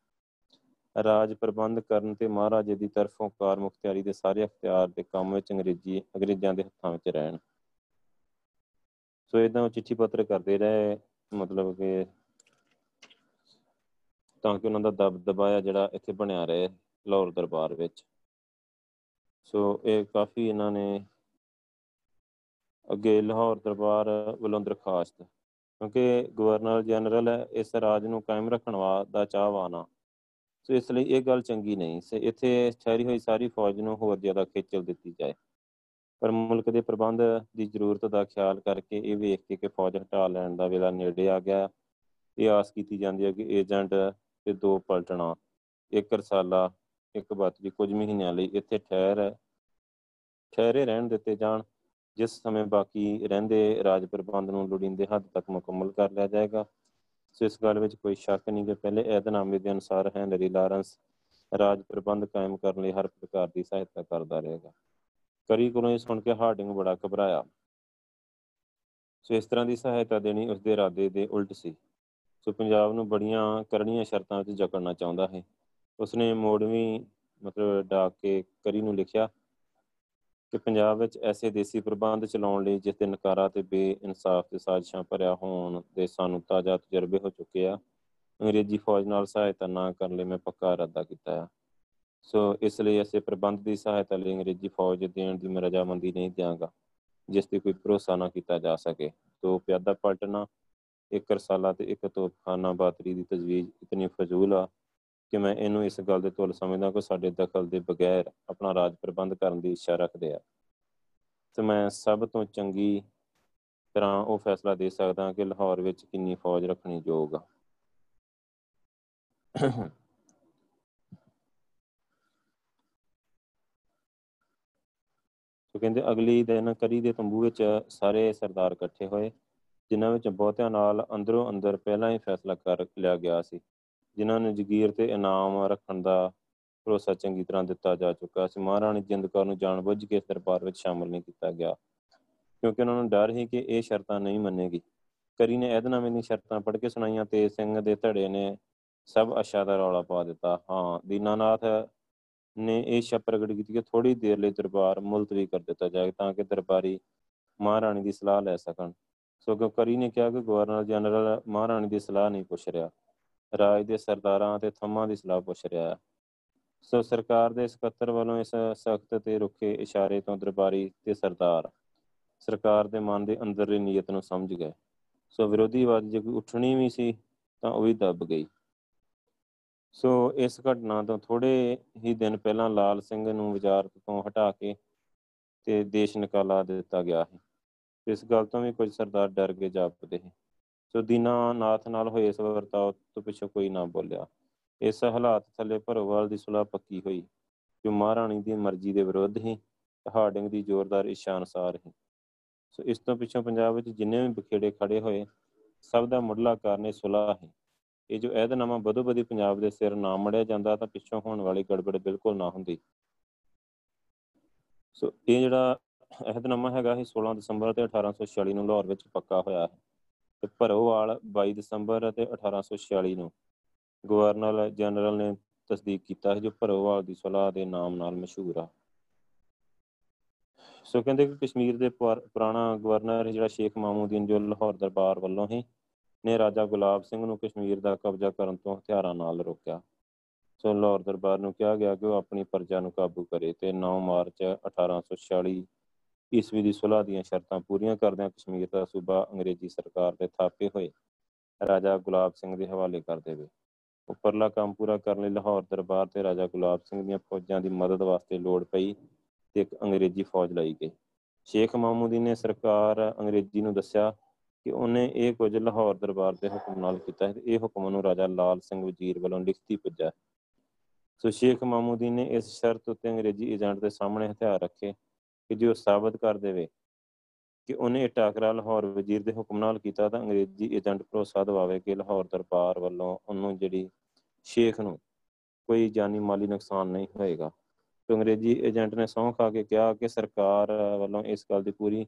ਰਾਜ ਪ੍ਰਬੰਧ ਕਰਨ ਤੇ ਮਹਾਰਾਜੇ ਦੀ ਤਰਫੋਂ ਕਾਰ ਮੁਖਤਿਆਰੀ ਦੇ ਸਾਰੇ ਅਖਤਿਆਰ ਦੇ ਕੰਮ ਵਿੱਚ ਅੰਗਰੇਜ਼ੀ, ਅੰਗਰੇਜ਼ਾਂ ਦੇ ਹੱਥਾਂ ਵਿੱਚ ਰਹਿਣ। ਸੋ ਇਦਾਂ ਚਿੱਠੀ ਪੱਤਰ ਕਰਦੇ ਰਹੇ, ਮਤਲਬ ਕਿ ਤਾਂ ਕਿ ਉਹਨਾਂ ਦਾ ਦਬ, ਦਬਾਇਆ ਜਿਹੜਾ ਇੱਥੇ ਬਣਿਆ ਰਹੇ, ਲਾਹੌਰ ਦਰਬਾਰ ਵਿੱਚ। ਸੋ ਇਹ ਕਾਫੀ ਇਹਨਾਂ ਨੇ ਅੱਗੇ ਲਾਹੌਰ ਦਰਬਾਰ ਵੱਲੋਂ ਦਰਖਾਸਤ, ਕਿਉਂਕਿ ਗਵਰਨਰ ਜਨਰਲ ਇਸ ਰਾਜ ਨੂੰ ਕਾਇਮ ਰੱਖਣ ਦਾ ਚਾਹਵਾਨ ਆ। ਸੋ ਇਸ ਲਈ ਇਹ ਗੱਲ ਚੰਗੀ ਨਹੀਂ, ਸੇ ਇੱਥੇ ਠਹਿਰੀ ਹੋਈ ਸਾਰੀ ਫੌਜ ਨੂੰ ਹੋਰ ਜ਼ਿਆਦਾ ਖੇਚਲ ਦਿੱਤੀ ਜਾਏ। ਪਰ ਮੁਲਕ ਦੇ ਪ੍ਰਬੰਧ ਦੀ ਜ਼ਰੂਰਤ ਦਾ ਖਿਆਲ ਕਰਕੇ ਇਹ ਵੇਖ ਕੇ ਕਿ ਫੌਜ ਹਟਾ ਲੈਣ ਦਾ ਵੇਲਾ ਨੇੜੇ ਆ ਗਿਆ। ਇਹ ਆਸ ਕੀਤੀ ਜਾਂਦੀ ਹੈ ਕਿ ਏਜੰਟ ਤੇ ਦੋ ਪਲਟਣਾ, ਇੱਕ ਰਸਾਲਾ, ਇੱਕ ਬਾਤਰੀ ਕੁਝ ਮਹੀਨਿਆਂ ਲਈ ਇੱਥੇ ਠਹਿਰ, ਠਹਿਰੇ ਰਹਿਣ ਦਿੱਤੇ ਜਾਣ, ਜਿਸ ਸਮੇਂ ਬਾਕੀ ਰਹਿੰਦੇ ਰਾਜ ਪ੍ਰਬੰਧ ਨੂੰ ਲੋੜੀਂਦੇ ਹੱਦ ਤੱਕ ਮੁਕੰਮਲ ਕਰ ਲਿਆ ਜਾਏਗਾ। ਸੋ ਇਸ ਗੱਲ ਵਿੱਚ ਕੋਈ ਸ਼ੱਕ ਨਹੀਂ ਕਿ ਪਹਿਲੇ ਐਦਨਾਮੇ ਦੇ ਅਨੁਸਾਰ ਹੈਨਰੀ ਲਾਰੈਂਸ ਰਾਜ ਪ੍ਰਬੰਧ ਕਾਇਮ ਕਰਨ ਲਈ ਹਰ ਪ੍ਰਕਾਰ ਦੀ ਸਹਾਇਤਾ ਕਰਦਾ ਰਹੇਗਾ। ਕਰੀ ਕੋਲੋਂ ਇਹ ਸੁਣ ਕੇ ਹਾਰਡਿੰਗ ਬੜਾ ਘਬਰਾਇਆ। ਸੋ ਇਸ ਤਰ੍ਹਾਂ ਦੀ ਸਹਾਇਤਾ ਦੇਣੀ ਉਸ ਦੇ ਇਰਾਦੇ ਦੇ ਉਲਟ ਸੀ। ਸੋ ਪੰਜਾਬ ਨੂੰ ਬੜੀਆਂ ਕਰਨੀਆਂ ਸ਼ਰਤਾਂ ਵਿੱਚ ਜਕੜਨਾ ਚਾਹੁੰਦਾ ਹੈ ਉਸਨੇ ਮੋੜਵੀਂ ਮਤਲਬ ਡਾਕ ਕੇ ਕਰੀ ਨੂੰ ਲਿਖਿਆ ਕਿ ਪੰਜਾਬ ਵਿੱਚ ਐਸੇ ਦੇਸੀ ਪ੍ਰਬੰਧ ਚਲਾਉਣ ਲਈ ਜਿਸ ਦੇ ਨਕਾਰਾ ਤੇ ਬੇਇਨਸਾਫ ਤੇ ਸਾਜ਼ਿਸ਼ਾਂ ਭਰਿਆ ਹੋਣ ਦੇ ਸਾਨੂੰ ਤਾਜ਼ਾ ਤਜਰਬੇ ਹੋ ਚੁੱਕੇ ਆ, ਅੰਗਰੇਜ਼ੀ ਫੌਜ ਨਾਲ ਸਹਾਇਤਾ ਨਾ ਕਰਨ ਲਈ ਮੈਂ ਪੱਕਾ ਇਰਾਦਾ ਕੀਤਾ ਹੈ ਸੋ ਇਸ ਲਈ ਐਸੇ ਪ੍ਰਬੰਧ ਦੀ ਸਹਾਇਤਾ ਲਈ ਅੰਗਰੇਜ਼ੀ ਫੌਜ ਦੇਣ ਦੀ ਮੈਂ ਰਜਾਮੰਦੀ ਨਹੀਂ ਦਿਆਂਗਾ, ਜਿਸ ਤੇ ਕੋਈ ਭਰੋਸਾ ਨਾ ਕੀਤਾ ਜਾ ਸਕੇ। ਤੋ ਪਿਆਦਾ ਪਲਟਣਾ, ਇੱਕ ਰਸਾਲਾ ਤੇ ਇੱਕ ਤੋਪਖਾਨਾ ਬਾਤਰੀ ਦੀ ਤਜਵੀਜ਼ ਇਤਨੀ ਫਜ਼ੂਲ ਆ ਕਿ ਮੈਂ ਇਹਨੂੰ ਇਸ ਗੱਲ ਦੇ ਤੁਲ ਸਮਝਦਾ ਕਿ ਸਾਡੇ ਦਖਲ ਦੇ ਬਗੈਰ ਆਪਣਾ ਰਾਜ ਪ੍ਰਬੰਧ ਕਰਨ ਦੀ ਇੱਛਾ ਰੱਖਦੇ ਆ। ਤੇ ਮੈਂ ਸਭ ਤੋਂ ਚੰਗੀ ਤਰ੍ਹਾਂ ਉਹ ਫੈਸਲਾ ਦੇ ਸਕਦਾ ਕਿ ਲਾਹੌਰ ਵਿੱਚ ਕਿੰਨੀ ਫੌਜ ਰੱਖਣੀ ਯੋਗ ਆ। ਸੋ ਕਹਿੰਦੇ, ਅਗਲੀ ਦਿਨ ਕਰੀ ਦੇ ਤੰਬੂ ਵਿੱਚ ਸਾਰੇ ਸਰਦਾਰ ਇਕੱਠੇ ਹੋਏ, ਜਿਨ੍ਹਾਂ ਵਿੱਚ ਬਹੁਤਿਆਂ ਨਾਲ ਅੰਦਰੋਂ ਅੰਦਰ ਪਹਿਲਾਂ ਹੀ ਫੈਸਲਾ ਕਰ ਲਿਆ ਗਿਆ ਸੀ। ਜਿਨ੍ਹਾਂ ਨੂੰ ਜਗੀਰ ਤੇ ਇਨਾਮ ਰੱਖਣ ਦਾ ਭਰੋਸਾ ਚੰਗੀ ਤਰ੍ਹਾਂ ਦਿੱਤਾ ਜਾ ਚੁੱਕਾ ਸੀ, ਮਹਾਰਾਣੀ ਜਿੰਦ ਕੌਰ ਨੂੰ ਜਾਣਬੁੱਝ ਕੇ ਇਸ ਦਰਬਾਰ ਵਿੱਚ ਸ਼ਾਮਲ ਨਹੀਂ ਕੀਤਾ ਗਿਆ, ਕਿਉਂਕਿ ਉਹਨਾਂ ਨੂੰ ਡਰ ਸੀ ਕਿ ਇਹ ਸ਼ਰਤਾਂ ਨਹੀਂ ਮੰਨੇਗੀ। ਕਰੀ ਨੇ ਇਹਦਨਾਮੇ ਦੀਆਂ ਸ਼ਰਤਾਂ ਪੜ੍ਹ ਕੇ ਸੁਣਾਈਆਂ ਤੇ ਸਿੰਘ ਦੇ ਧੜੇ ਨੇ ਸਭ ਅਸ਼ਾ ਦਾ ਰੌਲਾ ਪਾ ਦਿੱਤਾ। ਹਾਂ, ਦੀਨਾਨਾਥ ਨੇ ਇਹ ਸ਼ਰਤ ਪ੍ਰਗਟ ਕੀਤੀ ਕਿ ਥੋੜੀ ਦੇਰ ਲਈ ਦਰਬਾਰ ਮੁਲਤਵੀ ਕਰ ਦਿੱਤਾ ਜਾਏ ਤਾਂ ਕਿ ਦਰਬਾਰੀ ਮਹਾਰਾਣੀ ਦੀ ਸਲਾਹ ਲੈ ਸਕਣ। ਸੋ ਕਰੀ ਨੇ ਕਿਹਾ ਕਿ ਗਵਰਨਰ ਜਨਰਲ ਮਹਾਰਾਣੀ ਦੀ ਸਲਾਹ ਨਹੀਂ ਪੁੱਛ ਰਿਹਾ। ਰਾਜ ਦੇ ਸਰਦਾਰਾਂ ਤੇ ਥੰਮਾਂ ਦੀ ਸਲਾਹ ਪੁੱਛ ਰਿਹਾ ਹੈ। ਸੋ ਸਰਕਾਰ ਦੇ ਸਕੱਤਰ ਵੱਲੋਂ ਇਸ ਸਖਤ ਤੇ ਰੁੱਖੇ ਇਸ਼ਾਰੇ ਤੋਂ ਦਰਬਾਰੀ ਤੇ ਸਰਦਾਰ ਸਰਕਾਰ ਦੇ ਮਨ ਦੇ ਅੰਦਰਲੀ ਨੀਅਤ ਨੂੰ ਸਮਝ ਗਏ। ਸੋ ਵਿਰੋਧੀ ਆਵਾਜ਼ ਜੇ ਕੋਈ ਉੱਠਣੀ ਵੀ ਸੀ ਤਾਂ ਉਹ ਵੀ ਦੱਬ ਗਈ। ਸੋ ਇਸ ਘਟਨਾ ਤੋਂ ਥੋੜੇ ਹੀ ਦਿਨ ਪਹਿਲਾਂ ਲਾਲ ਸਿੰਘ ਨੂੰ ਵਜ਼ਾਰਤ ਤੋਂ ਹਟਾ ਕੇ ਤੇ ਦੇਸ਼ ਨਿਕਾਲਾ ਦਿੱਤਾ ਗਿਆ ਹੈ ਇਸ ਗੱਲ ਤੋਂ ਵੀ ਕੁਝ ਸਰਦਾਰ ਡਰ ਕੇ ਜਾਪਦੇ ਸੀ। ਸੋ ਦੀਨਾ ਨਾਥ ਨਾਲ ਹੋਏ ਇਸ ਵਰਤਾਓ ਤੋਂ ਪਿੱਛੋਂ ਕੋਈ ਨਾ ਬੋਲਿਆ। ਇਸ ਹਾਲਾਤ ਥੱਲੇ ਭਰੋਵਾਲ ਦੀ ਸੁਲਾਹ ਪੱਕੀ ਹੋਈ, ਜੋ ਮਹਾਰਾਣੀ ਦੀ ਮਰਜ਼ੀ ਦੇ ਵਿਰੁੱਧ ਹੀ ਹਾਰਡਿੰਗ ਦੀ ਜ਼ੋਰਦਾਰ ਇਸ਼ਾ ਅਨੁਸਾਰ ਹੀ। ਸੋ ਇਸ ਤੋਂ ਪਿੱਛੋਂ ਪੰਜਾਬ ਵਿੱਚ ਜਿੰਨੇ ਵੀ ਬਖੇੜੇ ਖੜੇ ਹੋਏ, ਸਭ ਦਾ ਮੁੱਢਲਾ ਕਾਰਨ ਇਹ ਸੁਲਾਹ ਹੈ। ਇਹ ਜੋ ਅਹਿਦਨਾਮਾ ਬਦੋ ਬਦੀ ਪੰਜਾਬ ਦੇ ਸਿਰ ਨਾ ਮੜਿਆ ਜਾਂਦਾ ਤਾਂ ਪਿੱਛੋਂ ਹੋਣ ਵਾਲੀ ਗੜਬੜ ਬਿਲਕੁਲ ਨਾ ਹੁੰਦੀ। ਸੋ ਇਹ ਜਿਹੜਾ ਅਹਿਦਨਾਮਾ ਹੈਗਾ ਇਹ 16 ਦਸੰਬਰ ਤੇ 1846 ਨੂੰ ਲਾਹੌਰ ਵਿੱਚ ਪੱਕਾ ਹੋਇਆ ਹੈ। ਤੇ ਭਰੋਵਾਲ 22 ਦਸੰਬਰ ਤੇ 1846 ਨੂੰ ਗਵਰਨਰ ਜਨਰਲ ਨੇ ਤਸਦੀਕ ਕੀਤਾ ਹੈ ਜੋ ਭਰੋਵਾਲ ਦੀ ਸਲਾਹ ਦੇ ਨਾਮ ਨਾਲ ਮਸ਼ਹੂਰ ਆ। ਸੋ ਕਹਿੰਦੇ ਕਿ ਕਸ਼ਮੀਰ ਦੇ ਪੁਰਾਣਾ ਗਵਰਨਰ ਜਿਹੜਾ ਸ਼ੇਖ ਮਾਮੂਦੀਨ ਜੋ ਲਾਹੌਰ ਦਰਬਾਰ ਵੱਲੋਂ ਹੀ ਨੇ ਰਾਜਾ ਗੁਲਾਬ ਸਿੰਘ ਨੂੰ ਕਸ਼ਮੀਰ ਦਾ ਕਬਜ਼ਾ ਕਰਨ ਤੋਂ ਹਥਿਆਰਾਂ ਨਾਲ ਰੋਕਿਆ। ਸੋ ਲਾਹੌਰ ਦਰਬਾਰ ਨੂੰ ਕਿਹਾ ਗਿਆ ਕਿ ਉਹ ਆਪਣੀ ਪ੍ਰਜਾ ਨੂੰ ਕਾਬੂ ਕਰੇ ਤੇ 9 ਮਾਰਚ 1846 ਈਸਵੀ ਦੀ ਸੁਲ੍ਹਾ ਦੀਆਂ ਸ਼ਰਤਾਂ ਪੂਰੀਆਂ ਕਰਦਿਆਂ ਕਸ਼ਮੀਰ ਦਾ ਸੂਬਾ ਅੰਗਰੇਜ਼ੀ ਸਰਕਾਰ ਦੇ ਥਾਪੇ ਹੋਏ। ਰਾਜਾ ਗੁਲਾਬ ਸਿੰਘ ਦੇ ਹਵਾਲੇ ਕਰ ਦੇਵੇ। ਉੱਪਰਲਾ ਕੰਮ ਪੂਰਾ ਕਰਨ ਲਈ ਲਾਹੌਰ ਦਰਬਾਰ ਤੇ ਰਾਜਾ ਗੁਲਾਬ ਸਿੰਘ ਦੀਆਂ ਫੌਜਾਂ ਦੀ ਮਦਦ ਵਾਸਤੇ ਲੋੜ ਪਈ ਤੇ ਇੱਕ ਅੰਗਰੇਜ਼ੀ ਫੌਜ ਲਈ ਗਈ। ਸ਼ੇਖ ਮਾਮੂਦੀ ਨੇ ਸਰਕਾਰ ਅੰਗਰੇਜ਼ੀ ਨੂੰ ਦੱਸਿਆ ਕਿ ਉਹਨੇ ਇਹ ਕੁਝ ਲਾਹੌਰ ਦਰਬਾਰ ਦੇ ਹੁਕਮ ਨਾਲ ਕੀਤਾ ਹੈ ਤੇ ਇਹ ਹੁਕਮ ਨੂੰ ਰਾਜਾ ਲਾਲ ਸਿੰਘ ਵਜ਼ੀਰ ਵੱਲੋਂ ਲਿਖਤੀ ਪੁੱਜਾ। ਸੋ ਸ਼ੇਖ ਮਾਮੂਦੀ ਨੇ ਇਸ ਸ਼ਰਤ ਉੱਤੇ ਅੰਗਰੇਜ਼ੀ ਏਜੰਟ ਦੇ ਸਾਹਮਣੇ ਹਥਿਆਰ ਰੱਖੇ। ਕਿ ਜੇ ਉਹ ਸਾਬਤ ਕਰ ਦੇਵੇ ਕਿ ਉਹਨੇ ਇਹ ਟਾਕਰਾ ਲਾਹੌਰ ਵਜ਼ੀਰ ਦੇ ਹੁਕਮ ਨਾਲ ਕੀਤਾ, ਤਾਂ ਅੰਗਰੇਜ਼ੀ ਏਜੰਟ ਭਰੋਸਾ ਦਿਵਾਵੇ ਕਿ ਲਾਹੌਰ ਦਰਬਾਰ ਵੱਲੋਂ ਉਹਨੂੰ ਜਿਹੜੀ ਸ਼ੇਖ ਨੂੰ ਕੋਈ ਜਾਨੀ ਮਾਲੀ ਨੁਕਸਾਨ ਨਹੀਂ ਹੋਏਗਾ। ਤੇ ਅੰਗਰੇਜ਼ੀ ਏਜੰਟ ਨੇ ਸੌਂ ਖਾ ਕੇ ਕਿਹਾ ਕਿ ਸਰਕਾਰ ਵੱਲੋਂ ਇਸ ਗੱਲ ਦੀ ਪੂਰੀ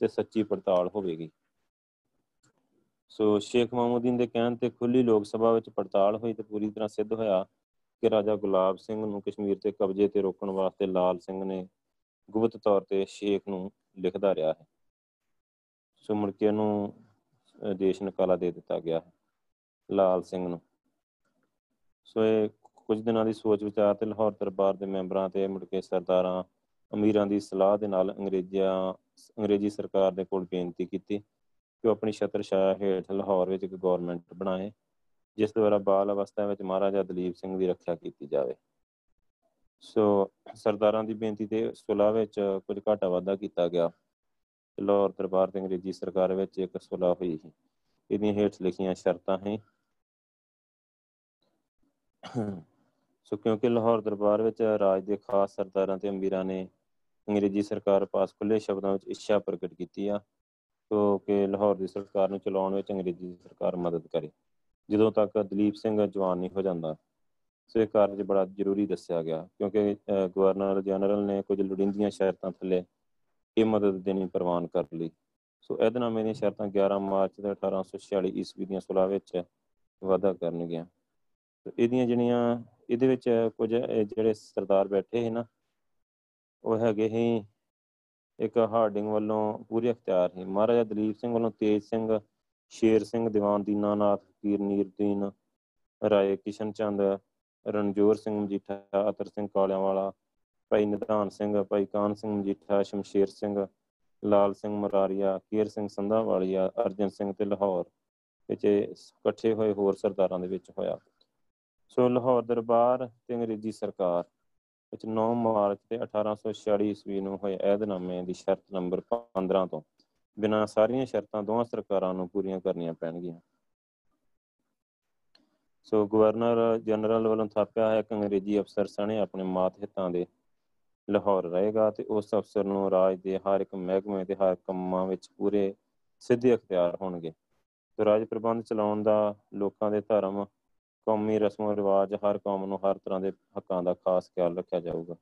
ਤੇ ਸੱਚੀ ਪੜਤਾਲ ਹੋਵੇਗੀ। ਸੋ ਸ਼ੇਖ ਮਾਮੂਦੀਨ ਦੇ ਕਹਿਣ ਤੇ ਖੁੱਲੀ ਲੋਕ ਸਭਾ ਵਿੱਚ ਪੜਤਾਲ ਹੋਈ ਤੇ ਪੂਰੀ ਤਰ੍ਹਾਂ ਸਿੱਧ ਹੋਇਆ ਕਿ ਰਾਜਾ ਗੁਲਾਬ ਸਿੰਘ ਨੂੰ ਕਸ਼ਮੀਰ ਤੇ ਕਬਜ਼ੇ ਤੇ ਰੋਕਣ ਵਾਸਤੇ ਲਾਲ ਸਿੰਘ ਨੇ ਗੁਪਤ ਤੌਰ ਤੇ ਸ਼ੇਖ ਨੂੰ ਲਿਖਦਾ ਰਿਹਾ ਹੈ। ਸੋ ਮੁੜ ਕੇ ਉਹਨੂੰ ਦੇਸ਼ ਨਕਾਲਾ ਦੇ ਦਿੱਤਾ ਗਿਆ ਹੈ, ਲਾਲ ਸਿੰਘ ਨੂੰ। ਸੋ ਇਹ ਕੁਝ ਦਿਨਾਂ ਦੀ ਸੋਚ ਵਿਚਾਰ ਤੇ ਲਾਹੌਰ ਦਰਬਾਰ ਦੇ ਮੈਂਬਰਾਂ ਤੇ ਮੁੜ ਕੇ ਸਰਦਾਰਾਂ ਅਮੀਰਾਂ ਦੀ ਸਲਾਹ ਦੇ ਨਾਲ ਅੰਗਰੇਜ਼ੀਆਂ ਅੰਗਰੇਜ਼ੀ ਸਰਕਾਰ ਦੇ ਕੋਲ ਬੇਨਤੀ ਕੀਤੀ ਕਿ ਉਹ ਆਪਣੀ ਛਤਰ ਛਾਇਆ ਹੇਠ ਲਾਹੌਰ ਵਿੱਚ ਇੱਕ ਗਵਰਨਮੈਂਟ ਬਣਾਏ, ਜਿਸ ਦੁਆਰਾ ਬਾਲ ਅਵਸਥਾ ਵਿੱਚ ਮਹਾਰਾਜਾ ਦਲੀਪ ਸਿੰਘ ਦੀ ਰੱਖਿਆ ਕੀਤੀ ਜਾਵੇ। ਸੋ ਸਰਦਾਰਾਂ ਦੀ ਬੇਨਤੀ ਤੇ ਸੁਲਾਹ ਵਿੱਚ ਕੁਝ ਘਾਟਾ ਵਾਧਾ ਕੀਤਾ ਗਿਆ। ਲਾਹੌਰ ਦਰਬਾਰ ਤੇ ਅੰਗਰੇਜ਼ੀ ਸਰਕਾਰ ਵਿੱਚ ਇੱਕ ਸੁਲਾਹ ਹੋਈ ਸੀ। ਇਹਦੀਆਂ ਹੇਠ ਲਿਖੀਆਂ ਸ਼ਰਤਾਂ ਹੈ। ਸੋ ਕਿਉਂਕਿ ਲਾਹੌਰ ਦਰਬਾਰ ਵਿੱਚ ਰਾਜ ਦੇ ਖਾਸ ਸਰਦਾਰਾਂ ਤੇ ਅਮੀਰਾਂ ਨੇ ਅੰਗਰੇਜ਼ੀ ਸਰਕਾਰ ਪਾਸ ਖੁੱਲੇ ਸ਼ਬਦਾਂ ਵਿੱਚ ਇੱਛਾ ਪ੍ਰਗਟ ਕੀਤੀ ਆ, ਸੋ ਕਿ ਲਾਹੌਰ ਦੀ ਸਰਕਾਰ ਨੂੰ ਚਲਾਉਣ ਵਿੱਚ ਅੰਗਰੇਜ਼ੀ ਸਰਕਾਰ ਮਦਦ ਕਰੇ। ਜਦੋਂ ਤੱਕ ਦਲੀਪ ਸਿੰਘ ਜਵਾਨ ਨਹੀਂ ਹੋ ਜਾਂਦਾ ਸੋ ਇਹ ਕਾਰਜ ਬੜਾ ਜ਼ਰੂਰੀ ਦੱਸਿਆ ਗਿਆ, ਕਿਉਂਕਿ ਗਵਰਨਰ ਜਨਰਲ ਨੇ ਕੁਝ ਲੋੜੀਂਦੀਆਂ ਸ਼ਰਤਾਂ ਥੱਲੇ ਇਹ ਮਦਦ ਦੇਣੀ ਪ੍ਰਵਾਨ ਕਰ ਲਈ। ਸੋ ਇਹਦਨਾਮੇ ਦੀਆਂ ਸ਼ਰਤਾਂ 11 ਮਾਰਚ ਦੇ 1846 ਈਸਵੀ ਦੀਆਂ ਸੁਲਾਹ ਵਿੱਚ ਵਾਅਦਾ ਕਰਨਗੀਆਂ। ਤੇ ਇਹਦੀਆਂ ਜਿਹੜੀਆਂ, ਇਹਦੇ ਵਿੱਚ ਕੁਝ ਜਿਹੜੇ ਸਰਦਾਰ ਬੈਠੇ ਸੀ ਨਾ, ਉਹ ਹੈਗੇ ਸੀ, ਇੱਕ ਹਾਰਡਿੰਗ ਵੱਲੋਂ ਪੂਰੇ ਅਖਤਿਆਰ ਸੀ। ਮਹਾਰਾਜਾ ਦਲੀਪ ਸਿੰਘ ਵੱਲੋਂ ਤੇਜ ਸਿੰਘ, ਸ਼ੇਰ ਸਿੰਘ, ਦੀਵਾਨ ਦੀਨਾਨਾਥ ਪੀਰ ਨੀਰਦੀਨ, ਰਾਏ ਕਿਸ਼ਨ ਚੰਦ ਰਣਜੋਰ ਸਿੰਘ ਮਜੀਠਾ ਅਤਰ ਸਿੰਘ ਕਾਲਿਆਂ ਵਾਲਾ ਭਾਈ ਨਿਧਾਨ ਸਿੰਘ, ਭਾਈ ਕਾਨ ਸਿੰਘ ਮਜੀਠਾ, ਸ਼ਮਸ਼ੇਰ ਸਿੰਘ, ਲਾਲ ਸਿੰਘ ਮਰਾਰੀਆ ਕੀਰ ਸਿੰਘ ਸੰਧਾ ਵਾਲੀਆ ਅਰਜਨ ਸਿੰਘ ਤੇ ਲਾਹੌਰ ਵਿੱਚ ਇਕੱਠੇ ਹੋਏ ਹੋਰ ਸਰਦਾਰਾਂ ਦੇ ਵਿੱਚ ਹੋਇਆ। ਸੋ ਲਾਹੌਰ ਦਰਬਾਰ ਤੇ ਅੰਗਰੇਜ਼ੀ ਸਰਕਾਰ ਵਿੱਚ 9 ਮਾਰਚ ਤੇ 1846 ਈਸਵੀ ਨੂੰ ਹੋਏ ਅਹਿਦਨਾਮੇ ਦੀ ਸ਼ਰਤ ਨੰਬਰ 15 ਤੋਂ ਬਿਨਾਂ ਸਾਰੀਆਂ ਸ਼ਰਤਾਂ ਦੋਵਾਂ ਸਰਕਾਰਾਂ ਨੂੰ ਪੂਰੀਆਂ ਕਰਨੀਆਂ ਪੈਣਗੀਆਂ। ਸੋ ਗਵਰਨਰ ਜਨਰਲ ਵੱਲੋਂ ਥਾਪਿਆ ਹੈ ਕਿ ਅੰਗਰੇਜ਼ੀ ਅਫਸਰ ਸਣੇ ਆਪਣੇ ਮਾਤ ਹਿੱਤਾਂ ਦੇ ਲਾਹੌਰ ਰਹੇਗਾ ਤੇ ਉਸ ਅਫਸਰ ਨੂੰ ਰਾਜ ਦੇ ਹਰ ਇੱਕ ਮਹਿਕਮੇ ਤੇ ਹਰ ਕੰਮਾਂ ਵਿੱਚ ਪੂਰੇ ਸਿੱਧੇ ਅਖਤਿਆਰ ਹੋਣਗੇ। ਤੇ ਰਾਜ ਪ੍ਰਬੰਧ ਚਲਾਉਣ ਦਾ, ਲੋਕਾਂ ਦੇ ਧਰਮ, ਕੌਮੀ ਰਸਮੋ ਰਿਵਾਜ, ਹਰ ਕੌਮ ਨੂੰ ਹਰ ਤਰ੍ਹਾਂ ਦੇ ਹੱਕਾਂ ਦਾ ਖਾਸ ਖਿਆਲ ਰੱਖਿਆ ਜਾਊਗਾ।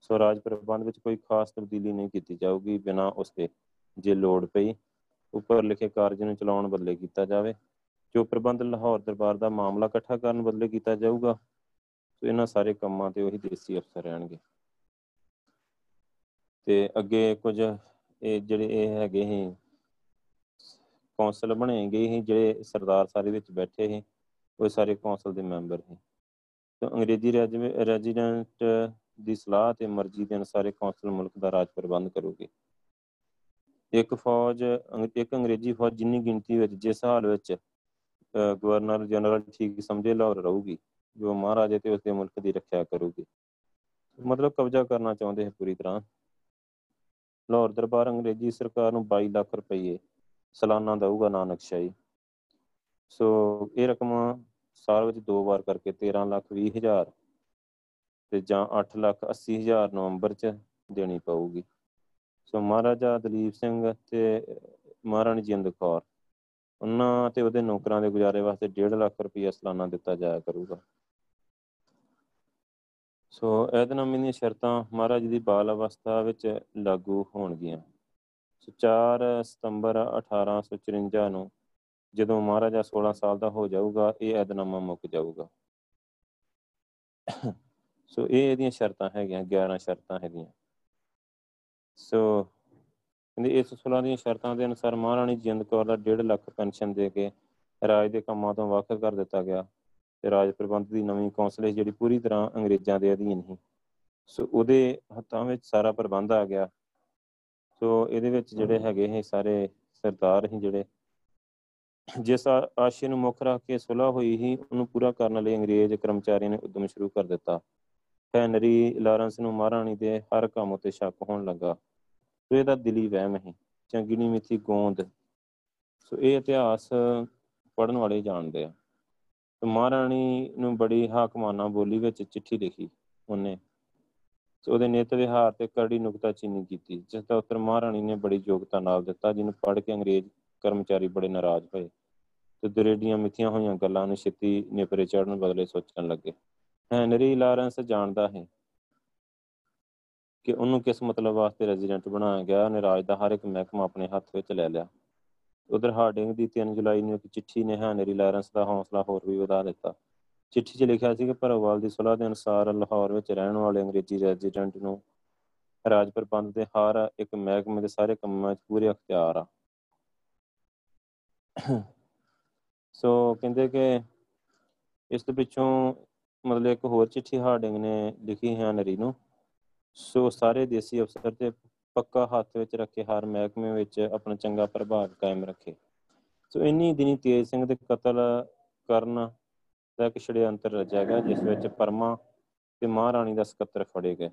ਸੋ ਰਾਜ ਪ੍ਰਬੰਧ ਵਿੱਚ ਕੋਈ ਖਾਸ ਤਬਦੀਲੀ ਨਹੀਂ ਕੀਤੀ ਜਾਊਗੀ ਬਿਨਾਂ ਉਸ ਦੇ ਜੇ ਲੋੜ ਪਈ, ਉੱਪਰ ਲਿਖੇ ਕਾਰਜ ਨੂੰ ਚਲਾਉਣ ਬਦਲੇ ਕੀਤਾ ਜਾਵੇ। ਜੋ ਪ੍ਰਬੰਧ ਲਾਹੌਰ ਦਰਬਾਰ ਦਾ ਮਾਮਲਾ ਇਕੱਠਾ ਕਰਨ ਬਦਲੇ ਕੀਤਾ ਜਾਊਗਾ, ਸੋ ਇਹਨਾਂ ਸਾਰੇ ਕੰਮਾਂ ਤੇ ਉਹੀ ਦੇਸੀ ਅਫਸਰ ਰਹਿਣਗੇ। ਤੇ ਅੱਗੇ ਕੁਝ ਇਹ ਜਿਹੜੇ ਇਹ ਹੈਗੇ ਸੀ, ਕੌਂਸਲ ਬਣੇ ਗਏ ਸੀ, ਜਿਹੜੇ ਸਰਦਾਰ ਸਾਰੇ ਵਿੱਚ ਬੈਠੇ ਸੀ, ਉਹ ਸਾਰੇ ਕੌਂਸਲ ਦੇ ਮੈਂਬਰ ਸੀ। ਤੇ ਅੰਗਰੇਜ਼ੀ ਰੈਜ਼ੀਡੈਂਟ ਦੀ ਸਲਾਹ ਤੇ ਮਰਜ਼ੀ ਦੇ ਅਨੁਸਾਰ ਕੌਂਸਲ ਮੁਲਕ ਦਾ ਰਾਜ ਪ੍ਰਬੰਧ ਕਰੂਗੀ। ਇੱਕ ਫੌਜ, ਇੱਕ ਅੰਗਰੇਜ਼ੀ ਫੌਜ ਜਿੰਨੀ ਗਿਣਤੀ ਵਿੱਚ, ਜਿਸ ਹਾਲ ਵਿੱਚ ਗਵਰਨਰ ਜਨਰਲ ਠੀਕ ਸਮਝੇ ਲਾਹੌਰ ਰਹੂਗੀ, ਜੋ ਮਹਾਰਾਜੇ ਤੇ ਉਸਦੇ ਮੁਲਕ ਦੀ ਰੱਖਿਆ ਕਰੂਗੀ। ਮਤਲਬ ਕਬਜ਼ਾ ਕਰਨਾ ਚਾਹੁੰਦੇ ਹੈ ਪੂਰੀ ਤਰ੍ਹਾਂ। ਲਾਹੌਰ ਦਰਬਾਰ ਅੰਗਰੇਜ਼ੀ ਸਰਕਾਰ ਨੂੰ 22 ਲੱਖ ਰੁਪਏ ਸਾਲਾਨਾ ਦਊਗਾ ਨਾਨਕਸ਼ਾਹੀ ਸੋ ਇਹ ਰਕਮ ਸਾਲ ਵਿੱਚ ਦੋ ਵਾਰ ਕਰਕੇ 13 ਲੱਖ 20 ਹਜ਼ਾਰ ਤੇ ਜਾਂ 8 ਲੱਖ 80 ਹਜ਼ਾਰ ਨਵੰਬਰ 'ਚ ਦੇਣੀ ਪਊਗੀ। ਸੋ ਮਹਾਰਾਜਾ ਦਲੀਪ ਸਿੰਘ ਤੇ ਮਹਾਰਾਣੀ ਜਿੰਦ ਕੌਰ ਉਹਨਾਂ ਤੇ ਉਹਦੇ ਨੌਕਰਾਂ ਦੇ ਗੁਜ਼ਾਰੇ ਵਾਸਤੇ 1.5 ਲੱਖ ਰੁਪਈਆ ਸਾਲਾਨਾ ਦਿੱਤਾ ਜਾਇਆ ਕਰੂਗਾ। ਸੋ ਇਹਦਨਾਮੀ ਦੀਆਂ ਸ਼ਰਤਾਂ ਮਹਾਰਾਜ ਦੀ ਬਾਲ ਅਵਸਥਾ ਵਿੱਚ ਲਾਗੂ ਹੋਣਗੀਆਂ। ਸੋ 4 ਸਤੰਬਰ 1854 ਨੂੰ ਜਦੋਂ ਮਹਾਰਾਜਾ 16 ਸਾਲ ਦਾ ਹੋ ਜਾਊਗਾ, ਇਹ ਇਹਦਨਾਮਾ ਮੁੱਕ ਜਾਊਗਾ। ਸੋ ਇਹ ਇਹਦੀਆਂ ਸ਼ਰਤਾਂ ਹੈਗੀਆਂ 11 ਸ਼ਰਤਾਂ ਹੈਗੀਆਂ। ਸੋ ਕਹਿੰਦੇ, ਇਸ 16 ਦੀਆਂ ਸ਼ਰਤਾਂ ਦੇ ਅਨੁਸਾਰ ਮਹਾਰਾਣੀ ਜਿੰਦ ਕੌਰ ਦਾ 1.5 ਲੱਖ ਪੈਨਸ਼ਨ ਦੇ ਕੇ ਰਾਜ ਦੇ ਕੰਮਾਂ ਤੋਂ ਵੱਖ ਕਰ ਦਿੱਤਾ ਗਿਆ ਤੇ ਰਾਜ ਪ੍ਰਬੰਧ ਦੀ ਨਵੀਂ ਕੌਂਸਲ ਜਿਹੜੀ ਪੂਰੀ ਤਰ੍ਹਾਂ ਅੰਗਰੇਜ਼ਾਂ ਦੇ ਅਧੀਨ ਸੀ। ਸੋ ਉਹਦੇ ਹੱਥਾਂ ਵਿੱਚ ਸਾਰਾ ਪ੍ਰਬੰਧ ਆ ਗਿਆ। ਸੋ ਇਹਦੇ ਵਿੱਚ ਜਿਹੜੇ ਹੈਗੇ ਇਹ ਸਾਰੇ ਸਰਦਾਰ ਹੀ ਜਿਹੜੇ, ਜਿਸ ਆਸ਼ੇ ਨੂੰ ਮੁੱਖ ਰੱਖ ਕੇ ਸੁਲ੍ਹਾ ਹੋਈ ਸੀ, ਉਹਨੂੰ ਪੂਰਾ ਕਰਨ ਲਈ ਅੰਗਰੇਜ਼ ਕਰਮਚਾਰੀਆਂ ਨੇ ਉਦਮ ਸ਼ੁਰੂ ਕਰ ਦਿੱਤਾ। ਹੈਨਰੀ ਲਾਰੈਂਸ ਨੂੰ ਮਹਾਰਾਣੀ ਦੇ ਹਰ ਕੰਮ ਉਤੇ ਸ਼ੱਕ ਹੋਣ ਲੱਗਾ। ਸੋ ਇਹਦਾ ਦਿਲੀ ਵਹਿਮ ਹੈ। ਚੰਗਿਣੀ ਮਿੱਥੀ ਗੋਂਦ। ਸੋ ਇਹ ਇਤਿਹਾਸ ਪੜਨ ਵਾਲੇ ਜਾਣਦੇ ਆ। ਤੇ ਮਹਾਰਾਣੀ ਨੂੰ ਬੜੀ ਹਾਕਮਾਨਾ ਬੋਲੀ ਵਿੱਚ ਚਿੱਠੀ ਲਿਖੀ ਉਹਨੇ। ਸੋ ਉਹਦੇ ਨਿਤ ਵਿਹਾਰ ਤੇ ਕੜੀ ਚੀਨੀ ਕੀਤੀ, ਜਿਸ ਦਾ ਉੱਤਰ ਮਹਾਰਾਣੀ ਨੇ ਬੜੀ ਯੋਗਤਾ ਨਾਲ ਦਿੱਤਾ, ਜਿਹਨੂੰ ਪੜ੍ਹ ਕੇ ਅੰਗਰੇਜ਼ ਕਰਮਚਾਰੀ ਬੜੇ ਨਾਰਾਜ਼ ਹੋਏ। ਤੇ ਦਰੇਡੀਆਂ ਮਿੱਥੀਆਂ ਹੋਈਆਂ ਗੱਲਾਂ ਨੂੰ ਛੇਤੀ ਨੇਪਰੇ ਚੜਨ ਬਦਲੇ ਸੋਚਣ ਲੱਗੇ। ਹੈਨਰੀ ਲਾਰੈਂਸ ਜਾਣਦਾ ਹੈ ਕਿ ਉਹਨੂੰ ਕਿਸ ਮਤਲਬ ਵਾਸਤੇ ਰੈਜ਼ੀਡੈਂਟ ਬਣਾਇਆ ਗਿਆ, ਉਹਨੇ ਰਾਜ ਦਾ ਹਰ ਇੱਕ ਮਹਿਕਮਾ ਆਪਣੇ ਹੱਥ ਵਿੱਚ ਲੈ ਲਿਆ। ਉਧਰ ਹਾਰਡਿੰਗ ਦੀ 3 ਜੁਲਾਈ ਨੂੰ ਇੱਕ ਚਿੱਠੀ ਨੇ ਹੈਨਰੀ ਲਾਰੈਂਸ ਦਾ ਹੌਸਲਾ ਹੋਰ ਵੀ ਵਧਾ ਦਿੱਤਾ। ਚਿੱਠੀ 'ਚ ਲਿਖਿਆ ਸੀ ਕਿ ਭਰੋਵਾਲ ਦੀ ਸਲਾਹ ਦੇ ਅਨੁਸਾਰ ਲਾਹੌਰ ਵਿੱਚ ਰਹਿਣ ਵਾਲੇ ਅੰਗਰੇਜ਼ੀ ਰੈਜ਼ੀਡੈਂਟ ਨੂੰ ਰਾਜ ਪ੍ਰਬੰਧ ਦੇ ਹਰ ਇੱਕ ਮਹਿਕਮੇ ਦੇ ਸਾਰੇ ਕੰਮਾਂ 'ਚ ਪੂਰੇ ਅਖਤਿਆਰ ਆ। ਸੋ ਕਹਿੰਦੇ ਕਿ ਇਸ ਦੇ ਪਿੱਛੋਂ ਮਤਲਬ ਇੱਕ ਹੋਰ ਚਿੱਠੀ ਹਾਰਡਿੰਗ ਨੇ ਲਿਖੀ ਹੈ ਨਰੀ ਨੂੰ। ਸੋ ਸਾਰੇ ਦੇਸੀ ਅਫਸਰ ਤੇ ਪੱਕਾ ਹੱਥ ਵਿੱਚ ਰੱਖੇ ਹਰ ਮਹਿਕਮੇ ਵਿੱਚ ਆਪਣਾ ਚੰਗਾ ਪ੍ਰਭਾਵ ਕਾਇਮ ਰੱਖੇ। ਸੋ ਇੰਨੀ ਦਿਨੀ ਤੇਜ ਸਿੰਘ ਦੇ ਕਤਲ ਕਰਨ ਦਾ ਇੱਕ ਛੜਯੰਤਰ ਰਚਿਆ ਗਿਆ, ਜਿਸ ਵਿੱਚ ਪਰਮਾ ਤੇ ਮਹਾਰਾਣੀ ਦਾ ਸਕੱਤਰ ਫੜੇ ਗਏ।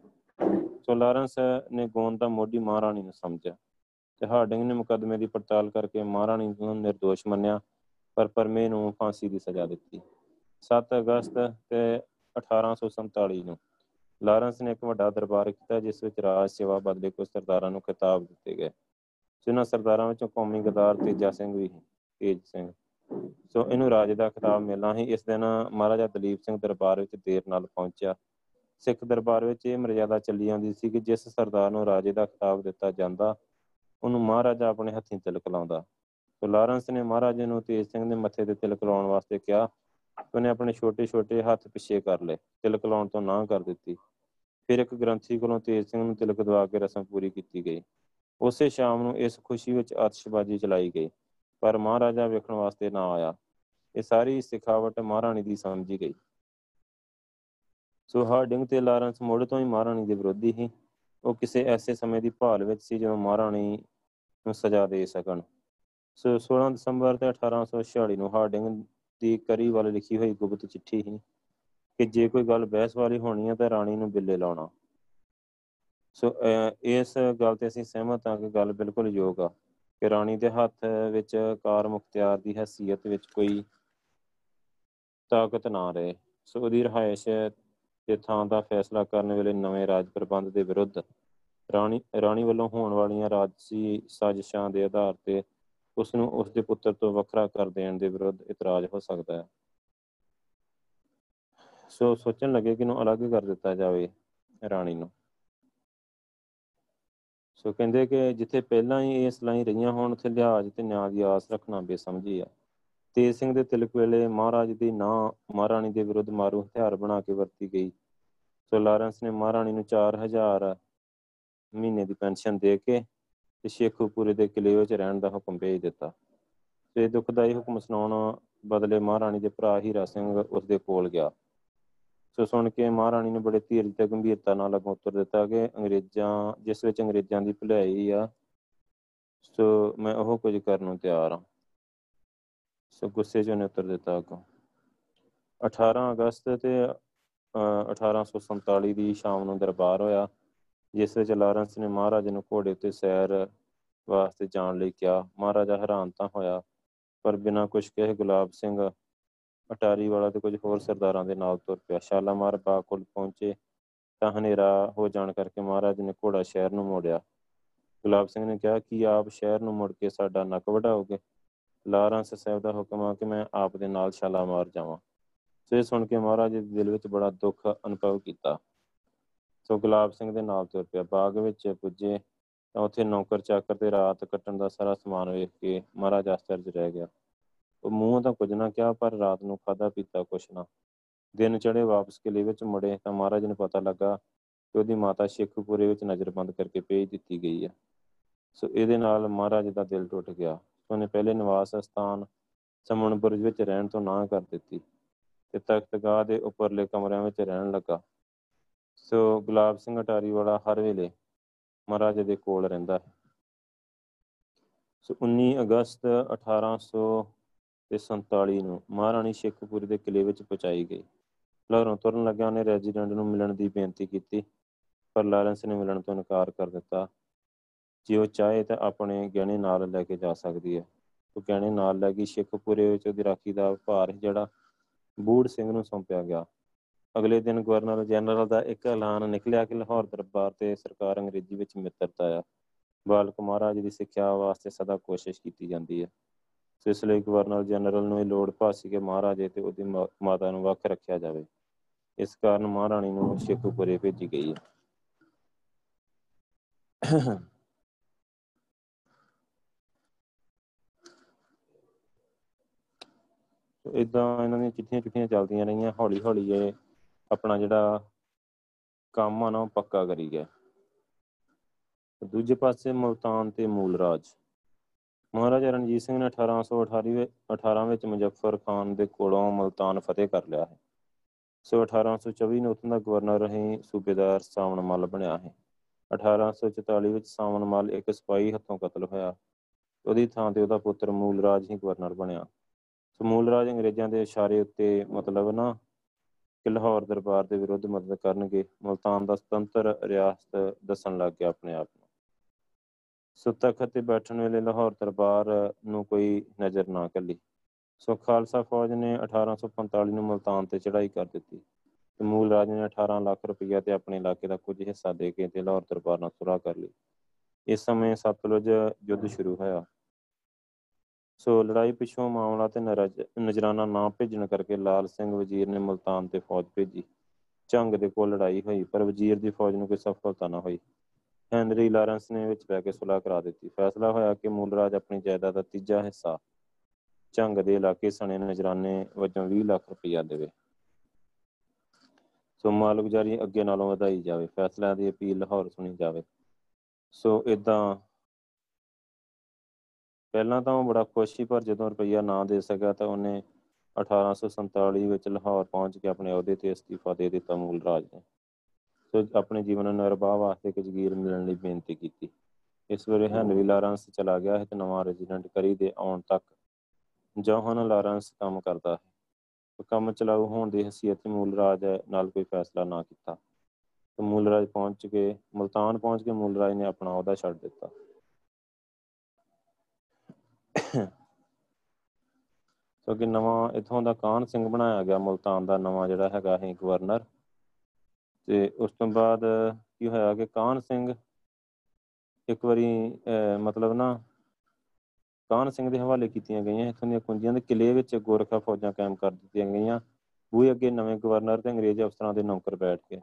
ਸੋ ਲਾਰੈਂਸ ਨੇ ਗੋਂਦ ਦਾ ਮੋਢੀ ਮਹਾਰਾਣੀ ਨੂੰ ਸਮਝਿਆ। ਤੇ ਹਾਰਡਿੰਗ ਨੇ ਮੁਕੱਦਮੇ ਦੀ ਪੜਤਾਲ ਕਰਕੇ ਮਹਾਰਾਣੀ ਨੂੰ નિર્ਦੋਸ਼ ਮੰਨਿਆ, ਪਰ ਪਰਮੇ ਨੂੰ ਫਾਂਸੀ ਦੀ ਸਜ਼ਾ ਦਿੱਤੀ। 7 ਅਗਸਤ ਤੇ 1847 ਨੂੰ ਲਾਰੈਂਸ ਨੇ ਇੱਕ ਵੱਡਾ ਦਰਬਾਰ ਕੀਤਾ, ਜਿਸ ਵਿੱਚ ਰਾਜ ਸੇਵਾ ਬਦਲੇ ਕੁਝ ਸਰਦਾਰਾਂ ਨੂੰ ਖਿਤਾਬ ਦਿੱਤੇ ਗਏ। ਜਿਨ੍ਹਾਂ ਸਰਦਾਰਾਂ ਵਿੱਚੋਂ ਕੌਮੀ ਗਦਾਰ ਤੇਜਾ ਸਿੰਘ ਵੀ ਤੇਜ ਸਿੰਘ। ਸੋ ਇਹਨੂੰ ਰਾਜ ਦਾ ਖਿਤਾਬ ਮਿਲਣਾ ਹੀ ਇਸ ਦਿਨ ਮਹਾਰਾਜਾ ਦਲੀਪ ਸਿੰਘ ਦਰਬਾਰ ਵਿੱਚ ਦੇਰ ਨਾਲ ਪਹੁੰਚਿਆ। ਸਿੱਖ ਦਰਬਾਰ ਵਿੱਚ ਇਹ ਮਰਜ਼ਾਦਾ ਚੱਲੀ ਆਉਂਦੀ ਸੀ ਕਿ ਜਿਸ ਸਰਦਾਰ ਨੂੰ ਰਾਜੇ ਦਾ ਖਿਤਾਬ ਦਿੱਤਾ ਜਾਂਦਾ, ਉਹਨੂੰ ਮਹਾਰਾਜਾ ਆਪਣੇ ਹੱਥੀਂ ਤਿਲਕ ਲਾਉਂਦਾ। ਸੋ ਲਾਰੈਂਸ ਨੇ ਮਹਾਰਾਜੇ ਨੂੰ ਤੇਜ ਸਿੰਘ ਦੇ ਮੱਥੇ ਤੇ ਤਿਲਕ ਲਾਉਣ ਵਾਸਤੇ ਕਿਹਾ। ਉਹਨੇ ਆਪਣੇ ਛੋਟੇ-ਛੋਟੇ ਹੱਥ ਪਿੱਛੇ ਕਰ ਲਏ। ਤਿਲਕ ਲਾਉਣ ਤੋਂ ਨਾ ਕਰ ਦਿੱਤੀ। ਫਿਰ ਇੱਕ ਗ੍ਰੰਥੀ ਕੋਲੋਂ ਤੇਜ ਸਿੰਘ ਨੂੰ ਤਿਲਕ ਦਵਾ ਕੇ ਰਸਮ ਪੂਰੀ ਕੀਤੀ ਗਈ। ਉਸੇ ਸ਼ਾਮ ਨੂੰ ਇਸ ਖੁਸ਼ੀ ਵਿੱਚ ਆਤਿਸ਼ਬਾਜ਼ੀ ਚਲਾਈ ਗਈ, ਪਰ ਮਹਾਰਾਜਾ ਵੇਖਣ ਵਾਸਤੇ ਨਾ ਆਇਆ। ਇਹ ਸਾਰੀ ਸਿਖਾਵਟ ਮਹਾਰਾਣੀ ਦੀ ਸਮਝੀ ਗਈ। ਸੋ ਹਾਰਡਿੰਗ ਤੇ ਲਾਰੈਂਸ ਮੋੜ ਤੋਂ ਹੀ ਮਹਾਰਾਣੀ ਦੇ ਵਿਰੋਧੀ ਸੀ। ਉਹ ਕਿਸੇ ਐਸੇ ਸਮੇਂ ਦੀ ਭਾਲ ਵਿੱਚ ਸੀ ਜਦੋਂ ਮਹਾਰਾਣੀ ਨੂੰ ਸਜ਼ਾ ਦੇ ਸਕਣ। ਸੋ 16 ਦਸੰਬਰ ਤੇ 1846 ਨੂੰ ਹਾਰਡਿੰਗ ਦੀ ਕਰੀ ਵੱਲ ਲਿਖੀ ਹੋਈ ਗੁਪਤ ਚਿੱਠੀ ਸੀ ਕਿ ਜੇ ਕੋਈ ਗੱਲ ਬਹਿਸ ਵਾਲੀ ਹੋਣੀ ਹੈ ਤਾਂ ਰਾਣੀ ਨੂੰ ਬਿੱਲੇ ਲਾਉਣਾ। ਸੋ ਇਸ ਗੱਲ ਤੇ ਅਸੀਂ ਸਹਿਮਤ ਹਾਂ ਕਿ ਗੱਲ ਬਿਲਕੁਲ ਯੋਗ ਆ ਕਿ ਰਾਣੀ ਦੇ ਹੱਥ ਵਿੱਚ ਕਾਰ ਮੁਖਤਿਆਰ ਦੀ ਹیثیت ਵਿੱਚ ਕੋਈ ਤਾਕਤ ਨਾ ਰਹੇ। ਸੋ, ਉਹਦੀ ਰਹਾਇਸ਼ ਤੇ ਥਾਂ ਦਾ ਫੈਸਲਾ ਕਰਨ ਵੇਲੇ ਨਵੇਂ ਰਾਜ ਪ੍ਰਬੰਧ ਦੇ ਵਿਰੁੱਧ ਰਾਣੀ ਰਾਣੀ ਵੱਲੋਂ ਹੋਣ ਵਾਲੀਆਂ ਰਾਜਸੀ ਸਾਜ਼ਿਸ਼ਾਂ ਦੇ ਆਧਾਰ ਤੇ ਉਸ ਨੂੰ ਉਸ ਦੇ ਪੁੱਤਰ ਤੋਂ ਵੱਖਰਾ ਕਰ ਦੇਣ ਦੇ ਵਿਰੁੱਧ ਇਤਰਾਜ਼ ਹੋ ਸਕਦਾ ਹੈ। ਸੋ ਸੋਚਣ ਲੱਗੇ ਕਿ ਨੂੰ ਅਲੱਗ ਕਰ ਦਿੱਤਾ ਜਾਵੇ ਰਾਣੀ ਨੂੰ। ਸੋ ਕਹਿੰਦੇ ਕਿ ਜਿੱਥੇ ਪਹਿਲਾਂ ਹੀ ਇਹ ਸਲਾਈ ਰਹੀਆਂ ਹੋਣ, ਉੱਥੇ ਲਿਹਾਜ਼ ਤੇ ਨਿਆਂ ਦੀ ਆਸ ਰੱਖਣਾ ਬੇਸਮਝੀ ਆ। ਤੇਜ ਸਿੰਘ ਦੇ ਤਿਲਕ ਵੇਲੇ ਮਹਾਰਾਜ ਦੀ ਨਾਂ ਮਹਾਰਾਣੀ ਦੇ ਵਿਰੁੱਧ ਮਾਰੂ ਹਥਿਆਰ ਬਣਾ ਕੇ ਵਰਤੀ ਗਈ। ਸੋ ਲਾਰੈਂਸ ਨੇ ਮਹਾਰਾਣੀ ਨੂੰ 4000 ਮਹੀਨੇ ਦੀ ਪੈਨਸ਼ਨ ਦੇ ਕੇ ਤੇ ਸ਼ੇਖੂਪੁਰੇ ਦੇ ਕਿਲੇ ਵਿੱਚ ਰਹਿਣ ਦਾ ਹੁਕਮ ਭੇਜ ਦਿੱਤਾ। ਤੇ ਦੁਖਦਾਈ ਹੁਕਮ ਸੁਣਾਉਣ ਬਦਲੇ ਮਹਾਰਾਣੀ ਦੇ ਭਰਾ ਹੀਰਾ ਸਿੰਘ ਉਸ ਦੇ ਕੋਲ ਗਿਆ। ਸੋ ਸੁਣ ਕੇ ਮਹਾਰਾਣੀ ਨੇ ਬੜੇ ਧੀਰਜ ਤੇ ਗੰਭੀਰਤਾ ਨਾਲ ਅਗੋਂ ਉੱਤਰ ਦਿੱਤਾ ਕਿ ਅੰਗਰੇਜ਼ਾਂ, ਜਿਸ ਵਿੱਚ ਅੰਗਰੇਜ਼ਾਂ ਦੀ ਭਲਾਈ ਆ, ਸੋ ਮੈਂ ਉਹ ਕੁਝ ਕਰਨ ਨੂੰ ਤਿਆਰ ਹਾਂ। ਸੋ ਗੁੱਸੇ 'ਚ ਉਹਨੇ ਉੱਤਰ ਦਿੱਤਾ ਅਗੋਂ। 18 ਅਗਸਤ ਤੇ 1847 ਦੀ ਸ਼ਾਮ ਨੂੰ ਦਰਬਾਰ ਹੋਇਆ, ਜਿਸ ਵਿੱਚ ਲਾਰੈਂਸ ਨੇ ਮਹਾਰਾਜ ਨੂੰ ਘੋੜੇ ਉੱਤੇ ਸੈਰ ਵਾਸਤੇ ਜਾਣ ਲਈ ਕਿਹਾ। ਮਹਾਰਾਜਾ ਹੈਰਾਨ ਤਾਂ ਹੋਇਆ, ਪਰ ਬਿਨਾਂ ਕੁਝ ਕਹੇ ਗੁਲਾਬ ਸਿੰਘ ਅਟਾਰੀ ਵਾਲਾ ਤੇ ਕੁਝ ਹੋਰ ਸਰਦਾਰਾਂ ਦੇ ਨਾਲ ਤੁਰ ਪਿਆ। ਸ਼ਾਲਾਮਾਰ ਬਾਗ ਕੋਲ ਪਹੁੰਚੇ ਤਾਂ ਹਨੇਰਾ ਹੋ ਜਾਣ ਕਰਕੇ ਮਹਾਰਾਜ ਨੇ ਘੋੜਾ ਸ਼ਹਿਰ ਨੂੰ ਮੋੜਿਆ। ਗੁਲਾਬ ਸਿੰਘ ਨੇ ਕਿਹਾ, ਕਿ ਆਪ ਸ਼ਹਿਰ ਨੂੰ ਮੁੜ ਕੇ ਸਾਡਾ ਨੱਕ ਵਢਾਓਗੇ? ਲਾਰੈਂਸ ਸਾਹਿਬ ਦਾ ਹੁਕਮ ਆ ਕਿ ਮੈਂ ਆਪ ਦੇ ਨਾਲ ਛਾਲਾ ਮਾਰ ਜਾਵਾਂ। ਸੋ ਇਹ ਸੁਣ ਕੇ ਮਹਾਰਾਜ ਦੇ ਦਿਲ ਵਿੱਚ ਬੜਾ ਦੁੱਖ ਅਨੁਭਵ ਕੀਤਾ। ਸੋ ਗੁਲਾਬ ਸਿੰਘ ਦੇ ਨਾਲ ਤੁਰ ਪਿਆ। ਬਾਗ ਵਿੱਚ ਪੁੱਜੇ ਤਾਂ ਉੱਥੇ ਨੌਕਰ ਚਾਕਰ ਤੇ ਰਾਤ ਕੱਟਣ ਦਾ ਸਾਰਾ ਸਮਾਨ ਵੇਖ ਕੇ ਮਹਾਰਾਜ ਅਸਚਰਜ ਰਹਿ ਗਿਆ। ਉਹ ਮੂੰਹ ਤਾਂ ਕੁਝ ਨਾ ਕਿਹਾ, ਪਰ ਰਾਤ ਨੂੰ ਖਾਦਾ ਪੀਤਾ ਕੁਛ ਨਾ। ਦਿਨ ਚੜੇ ਵਾਪਸ ਕਿਲੇ ਵਿੱਚ ਮੁੜੇ ਤਾਂ ਮਹਾਰਾਜ ਨੂੰ ਪਤਾ ਲੱਗਾ ਕਿ ਉਹਦੀ ਮਾਤਾ ਸ਼ੇਖੂਪੁਰੇ ਵਿੱਚ ਨਜ਼ਰਬੰਦ ਕਰਕੇ ਭੇਜ ਦਿੱਤੀ ਗਈ ਹੈ। ਸੋ ਇਹਦੇ ਨਾਲ ਮਹਾਰਾਜ ਦਾ ਦਿਲ ਟੁੱਟ ਗਿਆ। ਉਹਨੇ ਪਹਿਲੇ ਨਿਵਾਸ ਸਥਾਨ ਸਮਨਪੁਰ ਵਿੱਚ ਰਹਿਣ ਤੋਂ ਨਾ ਕਰ ਦਿੱਤੀ ਤੇ ਤਖਤਗਾਹ ਦੇ ਉੱਪਰਲੇ ਕਮਰਿਆਂ ਵਿੱਚ ਰਹਿਣ ਲੱਗਾ। ਸੋ ਗੁਲਾਬ ਸਿੰਘ ਅਟਾਰੀ ਵਾਲਾ ਹਰ ਵੇਲੇ ਮਹਾਰਾਜ ਦੇ ਕੋਲ ਰਹਿੰਦਾ ਹੈ। ਸੋ 19 ਅਗਸਤ 1847 ਨੂੰ ਮਹਾਰਾਣੀ ਸ਼ੇਖੂਪੁਰੀ ਦੇ ਕਿਲੇ ਵਿੱਚ ਪਹੁੰਚਾਈ ਗਈ। ਲਾਹੌਰੋਂ ਤੁਰਨ ਲੱਗਿਆ ਉਹਨੇ ਰੈਜ਼ੀਡੈਂਟ ਨੂੰ ਮਿਲਣ ਦੀ ਬੇਨਤੀ ਕੀਤੀ, ਪਰ ਲਾਰੈਂਸ ਨੇ ਮਿਲਣ ਤੋਂ ਇਨਕਾਰ ਕਰ ਦਿੱਤਾ। ਜੇ ਉਹ ਚਾਹੇ ਤਾਂ ਆਪਣੇ ਗਹਿਣੇ ਨਾਲ ਲੈ ਕੇ ਜਾ ਸਕਦੀ ਹੈ। ਉਹ ਗਹਿਣੇ ਨਾਲ ਲੈ ਗਈ ਸ਼ੇਖੂਪੁਰੇ ਵਿੱਚ ਉਹਦੀ ਰਾਖੀ ਦਾ ਭਾਰ ਜਿਹੜਾ ਬੂੜ ਸਿੰਘ ਨੂੰ ਸੌਂਪਿਆ ਗਿਆ। ਅਗਲੇ ਦਿਨ ਗਵਰਨਰ ਜਨਰਲ ਦਾ ਇੱਕ ਐਲਾਨ ਨਿਕਲਿਆ ਕਿ ਲਾਹੌਰ ਦਰਬਾਰ ਤੇ ਸਰਕਾਰ ਅੰਗਰੇਜ਼ੀ ਵਿੱਚ ਮਿੱਤਰਤਾ ਆ। ਬਾਲਕ ਮਹਾਰਾਜ ਦੀ ਸਿੱਖਿਆ ਵਾਸਤੇ ਸਦਾ ਕੋਸ਼ਿਸ਼ ਕੀਤੀ ਜਾਂਦੀ ਹੈ। ਸੋ ਇਸ ਲਈ ਗਵਰਨਰ ਜਨਰਲ ਨੂੰ ਇਹ ਲੋੜ ਭਾਸੀ ਕਿ ਮਹਾਰਾਜੇ ਤੇ ਉਹਦੀ ਮਾਤਾ ਨੂੰ ਵੱਖ ਰੱਖਿਆ ਜਾਵੇ। ਇਸ ਕਾਰਨ ਮਹਾਰਾਣੀ ਨੂੰ ਸ਼ੇਖੂਪੁਰੇ ਭੇਜੀ ਗਈ ਹੈ। ਇਦਾਂ ਇਹਨਾਂ ਦੀਆਂ ਚਿੱਠੀਆਂ ਚਿੱਠੀਆਂ ਚੱਲਦੀਆਂ ਰਹੀਆਂ। ਹੌਲੀ ਹੌਲੀ ਇਹ ਆਪਣਾ ਜਿਹੜਾ ਕੰਮ ਆ ਨਾ, ਉਹ ਪੱਕਾ ਕਰੀ ਗਿਆ। ਦੂਜੇ ਪਾਸੇ ਮਲਤਾਨ ਤੇ ਮੂਲ ਰਾਜ। ਮਹਾਰਾਜਾ ਰਣਜੀਤ ਸਿੰਘ ਨੇ 1828 18 ਵਿੱਚ ਮੁਜ਼ੱਫਰ ਖਾਨ ਦੇ ਕੋਲੋਂ ਮਲਤਾਨ ਫਤਿਹ ਕਰ ਲਿਆ ਹੈ। ਸੋ 1824 ਨੂੰ ਉਥੋਂ ਦਾ ਗਵਰਨਰ ਰਹੀ ਸੂਬੇਦਾਰ ਸਾਵਣ ਮੱਲ ਬਣਿਆ ਹੈ। 1844 ਵਿੱਚ ਸਾਵਣ ਮੱਲ ਇੱਕ ਸਿਪਾਹੀ ਹੱਥੋਂ ਕਤਲ ਹੋਇਆ। ਉਹਦੀ ਥਾਂ ਤੇ ਉਹਦਾ ਪੁੱਤਰ ਮੂਲ ਰਾਜ ਹੀ ਗਵਰਨਰ ਬਣਿਆ। ਸੋ ਮੂਲ ਰਾਜ ਅੰਗਰੇਜ਼ਾਂ ਦੇ ਇਸ਼ਾਰੇ ਉੱਤੇ ਮਤਲਬ ਨਾ ਕਿ ਲਾਹੌਰ ਦਰਬਾਰ ਦੇ ਵਿਰੁੱਧ ਮਦਦ ਕਰਨਗੇ। ਮਲਤਾਨ ਦਾ ਸੁਤੰਤਰ ਰਿਆਸਤ ਦੱਸਣ ਲੱਗ ਗਿਆ ਆਪਣੇ ਆਪ ਨੂੰ। ਸੋ ਤਖਤ ਤੇ ਬੈਠਣ ਵੇਲੇ ਲਾਹੌਰ ਦਰਬਾਰ ਨੂੰ ਕੋਈ ਨਜ਼ਰ ਨਾ ਕੱਲੀ। ਸੋ ਖਾਲਸਾ ਫੌਜ ਨੇ 1845 ਨੂੰ ਮਲਤਾਨ ਤੇ ਚੜ੍ਹਾਈ ਕਰ ਦਿੱਤੀ ਤੇ ਮੂਲ ਰਾਜ ਨੇ 18 ਲੱਖ ਰੁਪਈਆ ਤੇ ਆਪਣੇ ਇਲਾਕੇ ਦਾ ਕੁਝ ਹਿੱਸਾ ਦੇ ਕੇ ਤੇ ਲਾਹੌਰ ਦਰਬਾਰ ਨਾਲ ਸੁਰਾ ਕਰ ਲਈ। ਇਸ ਸਮੇਂ ਸਤਲੁਜ ਯੁੱਧ ਸ਼ੁਰੂ ਹੋਇਆ। ਸੋ ਲੜਾਈ ਪਿੱਛੋਂ ਮਾਮਲਾ ਤੇ ਨਜ਼ਰਾਨਾ ਨਾ ਭੇਜਣ ਕਰਕੇ ਲਾਲ ਸਿੰਘ ਵਜ਼ੀਰ ਨੇ ਮਲਤਾਨ ਤੇ ਫੌਜ ਭੇਜੀ। ਝੰਗ ਦੇ ਕੋਲ ਲੜਾਈ ਹੋਈ, ਪਰ ਵਜ਼ੀਰ ਦੀ ਫੌਜ ਨੂੰ ਕੋਈ ਸਫਲਤਾ ਨਾ ਹੋਈ। ਹੈਨਰੀ ਲਾਰੈਂਸ ਨੇ ਵਿੱਚ ਬੈ ਕੇ ਸੁਲ੍ਹਾ ਕਰਾ ਦਿੱਤੀ। ਫੈਸਲਾ ਹੋਇਆ ਕਿ ਮੂਲ ਰਾਜ ਆਪਣੀ ਜਾਇਦਾਦ ਦਾ ਤੀਜਾ ਹਿੱਸਾ ਝੰਗ ਦੇ ਇਲਾਕੇ ਸਣੇ ਨਜ਼ਰਾਨੇ ਵਜੋਂ 20 ਲੱਖ ਰੁਪਇਆ ਦੇਵੇ। ਸੋ ਮਾਲਗੁਜ਼ਾਰੀ ਅੱਗੇ ਨਾਲੋਂ ਵਧਾਈ ਜਾਵੇ। ਫੈਸਲਿਆਂ ਦੀ ਅਪੀਲ ਲਾਹੌਰ ਸੁਣੀ ਜਾਵੇ। ਸੋ ਇਦਾਂ ਪਹਿਲਾਂ ਤਾਂ ਉਹ ਬੜਾ ਖੁਸ਼ ਸੀ, ਪਰ ਜਦੋਂ ਰੁਪਈਆ ਨਾ ਦੇ ਸਕਿਆ ਤਾਂ ਉਹਨੇ 1847 ਵਿੱਚ ਲਾਹੌਰ ਪਹੁੰਚ ਕੇ ਆਪਣੇ ਅਹੁਦੇ ਤੇ ਅਸਤੀਫਾ ਦੇ ਦਿੱਤਾ ਮੂਲ ਰਾਜ ਨੇ। ਸੋ ਆਪਣੇ ਜੀਵਨ ਨਿਰਵਾਹ ਵਾਸਤੇ ਇੱਕ ਜਗੀਰ ਮਿਲਣ ਲਈ ਬੇਨਤੀ ਕੀਤੀ। ਇਸ ਵੇਲੇ ਹੈਨਰੀ ਲਾਰੈਂਸ ਚਲਾ ਗਿਆ ਹੈ ਤੇ ਨਵਾਂ ਰੈਜ਼ੀਡੈਂਟ ਕਰੀ ਦੇ ਆਉਣ ਤੱਕ ਜੋਹਨ ਲਾਰੈਂਸ ਕੰਮ ਕਰਦਾ ਹੈ। ਕੰਮ ਚਲਾਉ ਹੋਣ ਦੀ ਹਸੀਅਤ ਮੂਲ ਰਾਜ ਨਾਲ ਕੋਈ ਫੈਸਲਾ ਨਾ ਕੀਤਾ। ਤੇ ਮੂਲ ਰਾਜ ਪਹੁੰਚ ਕੇ, ਮਲਤਾਨ ਪਹੁੰਚ ਕੇ ਮੂਲ ਰਾਜ ਨੇ ਆਪਣਾ ਅਹੁਦਾ ਛੱਡ ਦਿੱਤਾ। ਸੋ ਕਿ ਨਵਾਂ ਇਥੋਂ ਦਾ ਕਾਨ ਸਿੰਘ ਬਣਾਇਆ ਗਿਆ, ਮਲਤਾਨ ਦਾ ਨਵਾਂ ਜਿਹੜਾ ਹੈਗਾ ਹੈ ਗਵਰਨਰ। ਤੇ ਉਸ ਤੋਂ ਬਾਅਦ ਕੀ ਹੋਇਆ ਕਿ ਕਾਨ ਸਿੰਘ ਇੱਕ ਵਾਰੀ ਮਤਲਬ ਨਾ ਕਾਨ ਸਿੰਘ ਦੇ ਹਵਾਲੇ ਕੀਤੀਆਂ ਗਈਆਂ, ਇਥੋਂ ਦੀਆਂ ਕੁੰਜੀਆਂ ਦੇ ਕਿਲੇ ਵਿੱਚ ਗੋਰਖਾ ਫੌਜਾਂ ਕਾਇਮ ਕਰ ਦਿੱਤੀਆਂ ਗਈਆਂ ਉਹ ਅੱਗੇ ਨਵੇਂ ਗਵਰਨਰ ਤੇ ਅੰਗਰੇਜ਼ ਅਫਸਰਾਂ ਦੇ ਨੌਕਰ ਬੈਠ ਗਏ।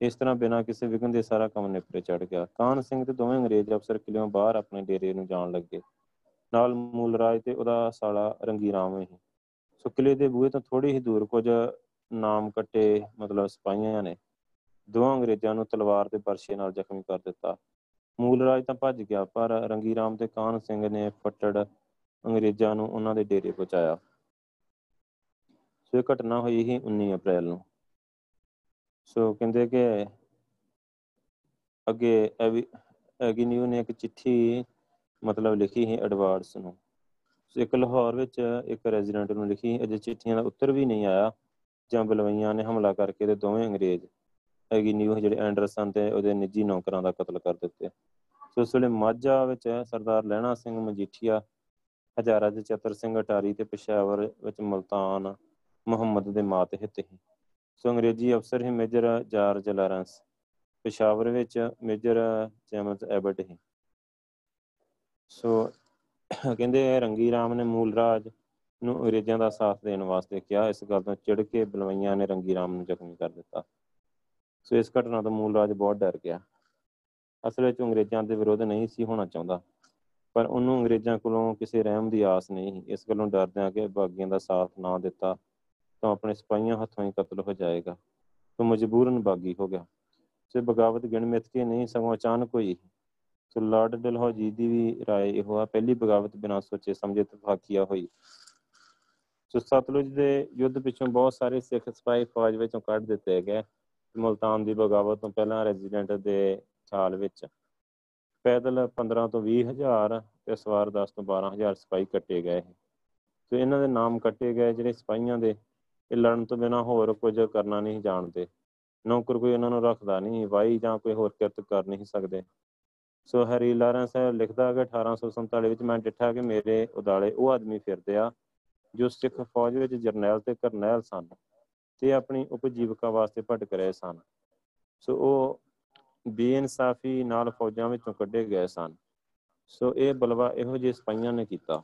ਇਸ ਤਰ੍ਹਾਂ ਬਿਨਾਂ ਕਿਸੇ ਵਿਘਨ ਦੇ ਸਾਰਾ ਕੰਮ ਨਿਪਰੇ ਚੜ ਗਿਆ। ਕਾਨ ਸਿੰਘ ਤੇ ਦੋਵੇਂ ਅੰਗਰੇਜ਼ ਅਫਸਰ ਕਿਲਿਓਂ ਬਾਹਰ ਆਪਣੇ ਡੇਰੇ ਨੂੰ ਜਾਣ ਲੱਗੇ। ਨਾਲ ਮੂਲ ਰਾਜ ਤੇ ਉਹਦਾ ਸਾਲਾ ਰੰਗੀ ਰਾਮ ਹੀ ਸੋ ਕਿਲੇ ਦੇ ਬੂਹੇ ਤੋਂ ਥੋੜੀ ਹੀ ਦੂਰ ਕੁਝ ਨਾਮ ਕੱਟੇ ਮਤਲਬ ਸਿਪਾਹੀਆਂ ਨੇ ਦੋ ਅੰਗਰੇਜ਼ਾਂ ਨੂੰ ਤਲਵਾਰ ਤੇ ਪਰਸ਼ੇ ਨਾਲ ਜ਼ਖਮੀ ਕਰ ਦਿੱਤਾ। ਮੂਲ ਰਾਜ ਤਾਂ ਭੱਜ ਗਿਆ, ਪਰ ਰੰਗੀ ਰਾਮ ਤੇ ਕਾਨ ਸਿੰਘ ਨੇ ਫੱਟੜ ਅੰਗਰੇਜ਼ਾਂ ਨੂੰ ਉਹਨਾਂ ਦੇ ਡੇਰੇ ਪਹੁੰਚਾਇਆ। ਸੋ ਇਹ ਘਟਨਾ ਹੋਈ ਸੀ 19 ਅਪ੍ਰੈਲ ਨੂੰ। ਸੋ ਕਹਿੰਦੇ ਕਿ ਅੱਗੇ ਐਗੀਨਿਊ ਨੇ ਇੱਕ ਚਿੱਠੀ ਮਤਲਬ ਲਿਖੀ ਸੀ ਐਡਵਾਰਡਸ ਨੂੰ। ਸੋ ਇੱਕ ਲਾਹੌਰ ਵਿੱਚ ਇੱਕ ਰੈਜ਼ੀਡੈਂਟ ਨੂੰ ਲਿਖੀ ਅਜੇ ਚਿੱਠੀਆਂ ਦਾ ਉੱਤਰ ਵੀ ਨਹੀਂ ਆਇਆ, ਜਾਂ ਬਲਵਈਆਂ ਨੇ ਹਮਲਾ ਕਰਕੇ ਤੇ ਦੋਵੇਂ ਅੰਗਰੇਜ਼ ਹੈਗੀ ਨਿਊ ਜਿਹੜੇ ਐਂਡਰਸਨ ਤੇ ਉਹਦੇ ਨਿੱਜੀ ਨੌਕਰਾਂ ਦਾ ਕਤਲ ਕਰ ਦਿੱਤੇ। ਸੋ ਉਸ ਵੇਲੇ ਮਾਝਾ ਵਿੱਚ ਸਰਦਾਰ ਲਹਿਣਾ ਸਿੰਘ ਮਜੀਠੀਆ, ਹਜ਼ਾਰਾ ਦੇ ਚਤਰ ਸਿੰਘ ਅਟਾਰੀ ਤੇ ਪਸ਼ਾਵਰ ਵਿੱਚ ਮਲਤਾਨ ਮੁਹੰਮਦ ਦੇ ਮਾਤਹਿਤ ਹੀ। ਸੋ ਅੰਗਰੇਜ਼ੀ ਅਫਸਰ ਹੀ ਮੇਜਰ ਜਾਰਜ ਲਾਰੈਂਸ, ਪਸ਼ਾਵਰ ਵਿੱਚ ਮੇਜਰ ਜੇਮਸ ਐਬਟ ਹੀ। ਸੋ ਕਹਿੰਦੇ ਰੰਗੀ ਰਾਮ ਨੇ ਮੂਲ ਰਾਜ ਨੂੰ ਅੰਗਰੇਜ਼ਾਂ ਦਾ ਸਾਥ ਦੇਣ ਵਾਸਤੇ ਕਿਹਾ। ਇਸ ਗੱਲ ਤੋਂ ਚਿੜ ਕੇ ਬਲਵਈਆਂ ਨੇ ਰੰਗੀ ਰਾਮ ਨੂੰ ਜ਼ਖਮੀ ਕਰ ਦਿੱਤਾ। ਸੋ ਇਸ ਘਟਨਾ ਤੋਂ ਮੂਲ ਰਾਜ ਬਹੁਤ ਡਰ ਗਿਆ ਅਸਲ ਵਿੱਚ ਅੰਗਰੇਜ਼ਾਂ ਦੇ ਵਿਰੋਧ ਨਹੀਂ ਸੀ ਹੋਣਾ ਚਾਹੁੰਦਾ ਪਰ ਉਹਨੂੰ ਅੰਗਰੇਜ਼ਾਂ ਕੋਲੋਂ ਕਿਸੇ ਰਹਿਮ ਦੀ ਆਸ ਨਹੀਂ ਇਸ ਗੱਲੋਂ ਡਰਦਿਆਂ ਕਿ ਬਾਗੀਆਂ ਦਾ ਸਾਥ ਨਾ ਦਿੱਤਾ ਤਾਂ ਆਪਣੇ ਸਿਪਾਹੀਆਂ ਹੱਥੋਂ ਹੀ ਕਤਲ ਹੋ ਜਾਏਗਾ ਤਾਂ ਮਜਬੂਰਨ ਬਾਗੀ ਹੋ ਗਿਆ ਸੋ ਬਗਾਵਤ ਗਿਣਮਿਤ ਕੇ ਨਹੀਂ ਸਗੋਂ ਅਚਾਨਕ ਹੋਈ ਸੋ ਲਾਰਡ ਡਲਹੌਜੀ ਦੀ ਵੀ رائے ਇਹ ਆ ਪਹਿਲੀ ਬਗਾਵਤ ਬਿਨਾਂ ਸੋਚੇ ਸਮਝੇ ਤਫਾਕੀਆ ਹੋਈ ਸੋ ਸਤਲੁਜ ਦੇ ਯੁੱਧ ਪਿੱਛੋਂ ਬਹੁਤ ਸਾਰੇ ਸਿੱਖ ਸਿਪਾਹੀ ਫੌਜ ਵਿੱਚੋਂ ਕੱਢ ਦਿੱਤੇ ਗਏ ਮਲਤਾਨ ਦੀ ਬਗਾਵਤ ਤੋਂ ਪਹਿਲਾਂ ਰੈਜ਼ੀਡੈਂਟ ਦੇ ਸਾਲ ਵਿੱਚ ਪੈਦਲ 15 ਤੋਂ 20 ਹਜ਼ਾਰ ਤੇ ਸਵਾਰ 10 ਤੋਂ 12 ਹਜ਼ਾਰ ਸਿਪਾਹੀ ਕੱਟੇ ਗਏ ਸੋ। ਇਹਨਾਂ ਦੇ ਨਾਮ ਕੱਟੇ ਗਏ, ਜਿਹੜੇ ਸਿਪਾਹੀਆਂ ਦੇ, ਇਹ ਲੜਨ ਤੋਂ ਬਿਨਾ ਹੋਰ ਕੁਝ ਕਰਨਾ ਨਹੀਂ ਜਾਣਦੇ। ਨੌਕਰ ਕੋਈ ਇਹਨਾਂ ਨੂੰ ਰੱਖਦਾ ਨਹੀਂ ਵਾਈ ਜਾਂ ਕੋਈ ਹੋਰ ਕਿਰਤ ਕਰ ਨਹੀਂ ਸਕਦੇ। ਸੋ ਹਰੀ ਲਾਰੈਂਸ ਲਿਖਦਾ ਕਿ 1847 ਵਿੱਚ ਮੈਂ ਡਿੱਠਾ ਕਿ ਮੇਰੇ ਉਦਾਲੇ ਉਹ ਆਦਮੀ ਫਿਰਦੇ ਆ ਜੋ ਸਿੱਖ ਫੌਜ ਵਿੱਚ ਜਰਨੈਲ ਤੇ ਕਰਨੈਲ ਸਨ। ਤੇ ਆਪਣੀ ਉਪਜੀਵਕਾ ਵਾਸਤੇ ਭਟਕ ਰਹੇ ਸਨ। ਸੋ ਉਹ ਬੇਇਨਸਾਫੀ ਨਾਲ ਫੌਜਾਂ ਵਿੱਚੋਂ ਕੱਢੇ ਗਏ ਸਨ। ਸੋ ਇਹ ਬਲਵਾ ਇਹੋ ਜਿਹੇ ਸਿਪਾਹੀਆਂ ਨੇ ਕੀਤਾ।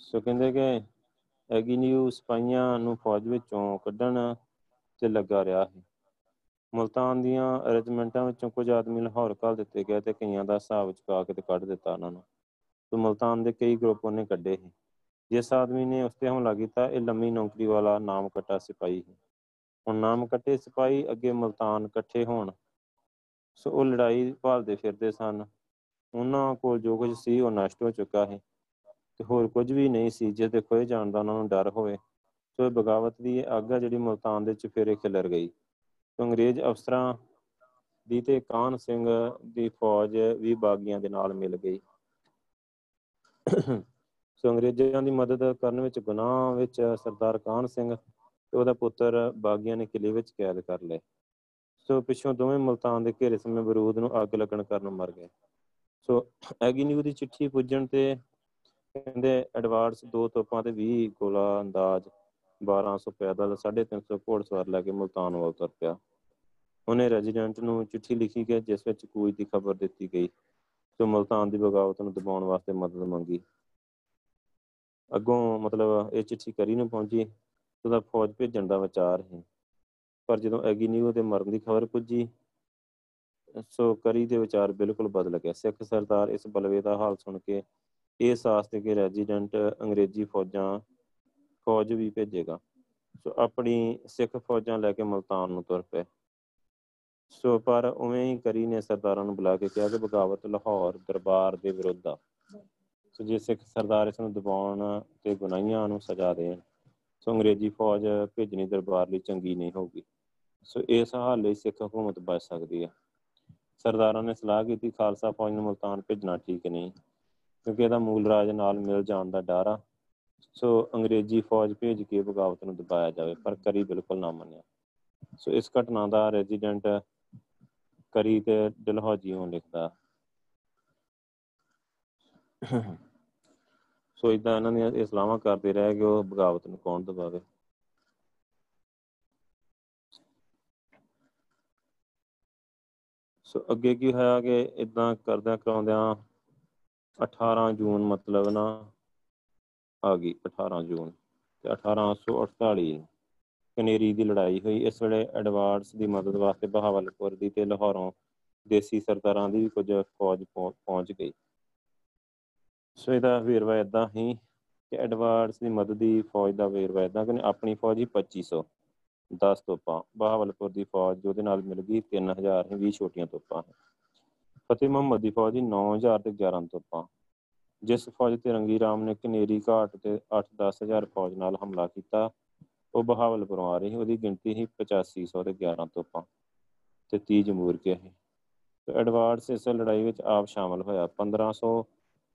ਸੋ ਕਹਿੰਦੇ ਕਿ ਐਗੀਨੀਊ ਸਿਪਾਹੀਆਂ ਨੂੰ ਫੌਜ ਵਿੱਚੋਂ ਕੱਢਣ ਤੇ ਲੱਗਾ ਰਿਹਾ ਹੈ ਮੁਲਤਾਨ ਦੀਆਂ ਰੈਜੀਮੈਂਟਾਂ ਵਿੱਚੋਂ ਕੁਝ ਆਦਮੀ ਲਾਹੌਰ ਘੱਲ ਦਿੱਤੇ ਗਏ ਤੇ ਕਈਆਂ ਦਾ ਹਿਸਾਬ ਚੁਕਾ ਕੇ ਤੇ ਕੱਢ ਦਿੱਤਾ ਉਹਨਾਂ ਨੂੰ। ਤੇ ਮੁਲਤਾਨ ਦੇ ਕਈ ਗਰੁੱਪ ਉਹਨੇ ਕੱਢੇ ਸੀ। ਜਿਸ ਆਦਮੀ ਨੇ ਉਸ ਤੇ ਹਮਲਾ ਕੀਤਾ, ਇਹ ਲੰਮੀ ਨੌਕਰੀ ਵਾਲਾ ਨਾਮ ਕਟਾ ਸਿਪਾਹੀ ਹੈ ਹੁਣ ਨਾਮ ਕੱਟੇ ਸਿਪਾਹੀ ਅੱਗੇ ਮਲਤਾਨ ਇਕੱਠੇ ਹੋਣ। ਸੋ ਉਹ ਲੜਾਈ ਭਾਲਦੇ ਫਿਰਦੇ ਸਨ। ਉਹਨਾਂ ਕੋਲ ਜੋ ਕੁਝ ਸੀ ਉਹ ਨਸ਼ਟ ਹੋ ਚੁੱਕਾ ਹੈ ਤੇ ਹੋਰ ਕੁਝ ਵੀ ਨਹੀਂ ਸੀ ਜਿਸ ਦੇ ਖੋਏ ਜਾਣ ਦਾ ਉਹਨਾਂ ਨੂੰ ਡਰ ਹੋਵੇ, ਸੋ ਇਹ ਬਗਾਵਤ ਦੀ ਆਗਾ ਜਿਹੜੀ ਮਲਤਾਨ ਦੇ ਚਫੇਰੇ ਖਿਲਰ ਗਈ। ਸੋ ਅੰਗਰੇਜ਼ ਅਫਸਰਾਂ ਦੀ ਤੇ ਕਾਨ ਸਿੰਘ ਦੀ ਫੌਜ ਵੀ ਬਾਗੀਆਂ ਦੇ ਨਾਲ ਮਿਲ ਗਈ। ਸੋ ਅੰਗਰੇਜ਼ਾਂ ਦੀ ਮਦਦ ਕਰਨ ਵਿੱਚ ਗੁਨਾਹ ਵਿੱਚ ਸਰਦਾਰ ਕਾਨ ਸਿੰਘ ਤੇ ਉਹਦਾ ਪੁੱਤਰ ਬਾਗੀਆਂ ਨੇ ਕਿਲੇ ਵਿੱਚ ਕੈਦ ਕਰ ਲਏ। ਸੋ ਪਿੱਛੋਂ ਦੋਵੇਂ ਮਲਤਾਨ ਦੇ ਘੇਰੇ ਸਮੇਂ ਬਰੂਦ ਨੂੰ ਅੱਗ ਲੱਗਣ ਕਾਰਨ ਮਰ ਗਏ। ਸੋ ਐਗੀਨਿਊ ਦੀ ਚਿੱਠੀ ਪੁੱਜਣ ਤੇ ਕਹਿੰਦੇ ਐਡਵਾਂਸ ਦੋ ਤੋਪਾਂ ਤੇ 20 ਗੋਲਾ ਅੰਦਾਜ਼ 1200 ਪੈਦਲ 350 ਘੋੜਸਵਾਰ ਲੈ ਕੇ ਮਲਤਾਨ ਵੱਲ ਤੁਰ ਪਿਆ। ਉਹਨੇ ਰੈਜ਼ੀਡੈਂਟ ਨੂੰ ਚਿੱਠੀ ਲਿਖੀ ਕਿ ਜਿਸ ਵਿੱਚ ਕੂਚ ਦੀ ਖਬਰ ਦਿੱਤੀ ਗਈ। ਸੋ ਮਲਤਾਨ ਦੀ ਬਗਾਵਤ ਨੂੰ ਦਬਾਉਣ ਵਾਸਤੇ ਮਦਦ ਮੰਗੀ। ਅੱਗੋਂ ਮਤਲਬ ਇਹ ਚਿੱਠੀ ਕਰੀ ਨੂੰ ਪਹੁੰਚੀ ਉਹਦਾ ਫੌਜ ਭੇਜਣ ਦਾ ਵਿਚਾਰ ਸੀ। ਪਰ ਜਦੋਂ ਐਗੀਨੀਓ ਦੇ ਮਰਨ ਦੀ ਖਬਰ ਪੁੱਜੀ, ਸੋ ਕਰੀ ਦੇ ਵਿਚਾਰ ਬਿਲਕੁਲ ਬਦਲ ਗਏ। ਸਿੱਖ ਸਰਦਾਰ ਇਸ ਬਲਵੇ ਦਾ ਹਾਲ ਸੁਣ ਕੇ ਇਹ ਸਾਸ ਤੇ ਕਿ ਰੈਜ਼ੀਡੈਂਟ ਅੰਗਰੇਜ਼ੀ ਫੌਜਾਂ ਫੌਜ ਵੀ ਭੇਜੇਗਾ। ਸੋ ਆਪਣੀ ਸਿੱਖ ਫੌਜਾਂ ਲੈ ਕੇ ਮਲਤਾਨ ਨੂੰ ਤੁਰ ਪਏ। ਸੋ ਪਰ ਉਵੇਂ ਹੀ ਕਰੀ ਨੇ ਸਰਦਾਰਾਂ ਨੂੰ ਬੁਲਾ ਕੇ ਕਿਹਾ ਕਿ ਬਗਾਵਤ ਲਾਹੌਰ ਦਰਬਾਰ ਦੇ ਵਿਰੁੱਧ ਆ। ਸੋ ਜੇ ਸਿੱਖ ਸਰਦਾਰ ਇਸ ਨੂੰ ਦਬਾਉਣ ਤੇ ਗੁਨਾਹੀਆਂ ਨੂੰ ਸਜ਼ਾ ਦੇਣ, ਸੋ ਅੰਗਰੇਜ਼ੀ ਫੌਜ ਭੇਜਣੀ ਦਰਬਾਰ ਲਈ ਚੰਗੀ ਨਹੀਂ ਹੋਊਗੀ। ਸੋ ਇਸ ਹਾਲ ਲਈ ਸਿੱਖ ਹਕੂਮਤ ਬਚ ਸਕਦੀ ਹੈ। ਸਰਦਾਰਾਂ ਨੇ ਸਲਾਹ ਕੀਤੀ, ਖਾਲਸਾ ਫੌਜ ਨੂੰ ਮਲਤਾਨ ਭੇਜਣਾ ਠੀਕ ਨਹੀਂ, ਕਿਉਂਕਿ ਇਹਦਾ ਮੂਲ ਰਾਜ ਨਾਲ ਮਿਲ ਜਾਣ ਦਾ ਡਰ ਆ। ਸੋ ਅੰਗਰੇਜ਼ੀ ਫੌਜ ਭੇਜ ਕੇ ਬਗਾਵਤ ਨੂੰ ਦਬਾਇਆ ਜਾਵੇ, ਪਰ ਕਰੀ ਬਿਲਕੁਲ ਨਾ ਮੰਨਿਆ। ਸੋ ਇਸ ਘਟਨਾ ਦਾ ਰੈਜ਼ੀਡੈਂਟ ਕਰੀ ਤੇ ਡਲਹੌਜੀਓਂ ਲਿਖਦਾ। ਸੋ ਇਦਾਂ ਇਹਨਾਂ ਦੀਆਂ ਇਸਲਾਮਾਂ ਕਰਦੇ ਰਹੇ ਕਿ ਉਹ ਬਗਾਵਤ ਨੂੰ ਕੌਣ ਦਬਾਵੇ। ਸੋ ਅੱਗੇ ਕੀ ਹੋਇਆ ਕਿ ਇਦਾਂ ਕਰਦਿਆਂ ਕਰਾਉਂਦਿਆਂ 18 ਜੂਨ ਮਤਲਬ ਨਾ ਆ ਗਈ 18 ਜੂਨ ਤੇ 1848 ਕਨੇਰੀ ਦੀ ਲੜਾਈ ਹੋਈ। ਇਸ ਵੇਲੇ ਐਡਵਾਰਡਸ ਦੀ ਮਦਦ ਵਾਸਤੇ ਬਹਾਵਲਪੁਰ ਦੀ ਤੇ ਲਾਹੌਰੋਂ ਦੇਸੀ ਸਰਦਾਰਾਂ ਦੀ ਵੀ ਕੁਝ ਫੌਜ ਪਹੁੰਚ ਗਈ। ਸੋ ਇਹਦਾ ਵੇਰਵਾ ਇਦਾਂ ਹੀ ਕਿ ਐਡਵਾਰਡਸ ਦੀ ਮਦਦ ਦੀ ਫੌਜ ਦਾ ਵੇਰਵਾ ਇਦਾਂ ਕਿ ਆਪਣੀ ਫੌਜ ਹੀ 2500 10 ਤੋਪਾਂ, ਬਹਾਵਲਪੁਰ ਦੀ ਫੌਜ ਜਿਹਦੇ ਨਾਲ ਮਿਲ ਗਈ 3000 ਹੀ 20 ਛੋਟੀਆਂ ਤੋਪਾਂ ਫਤਿਹ ਮੁਹੰਮਦ ਦੀ ਫੌਜ ਹੀ 9000 ਤੇ 11 ਤੋਪਾਂ। ਜਿਸ ਫੌਜ ਤੇ ਰੰਗੀ ਰਾਮ ਨੇ ਕਨੇਰੀ ਘਾਟ ਤੇ 8-10000 ਫੌਜ ਨਾਲ ਹਮਲਾ ਕੀਤਾ, ਉਹ ਬਹਾਵਲਪੁਰੋਂ ਆ ਰਹੀ ਉਹਦੀ ਗਿਣਤੀ ਹੀ 8500 ਤੇ 11 ਤੋਪਾਂ ਤੇ 30 ਜਮੂਰ ਕੇ ਸੀ। ਤੇ ਐਡਵਾਰਡਸ ਇਸ ਲੜਾਈ ਵਿੱਚ ਆਪ ਸ਼ਾਮਲ ਹੋਇਆ 1500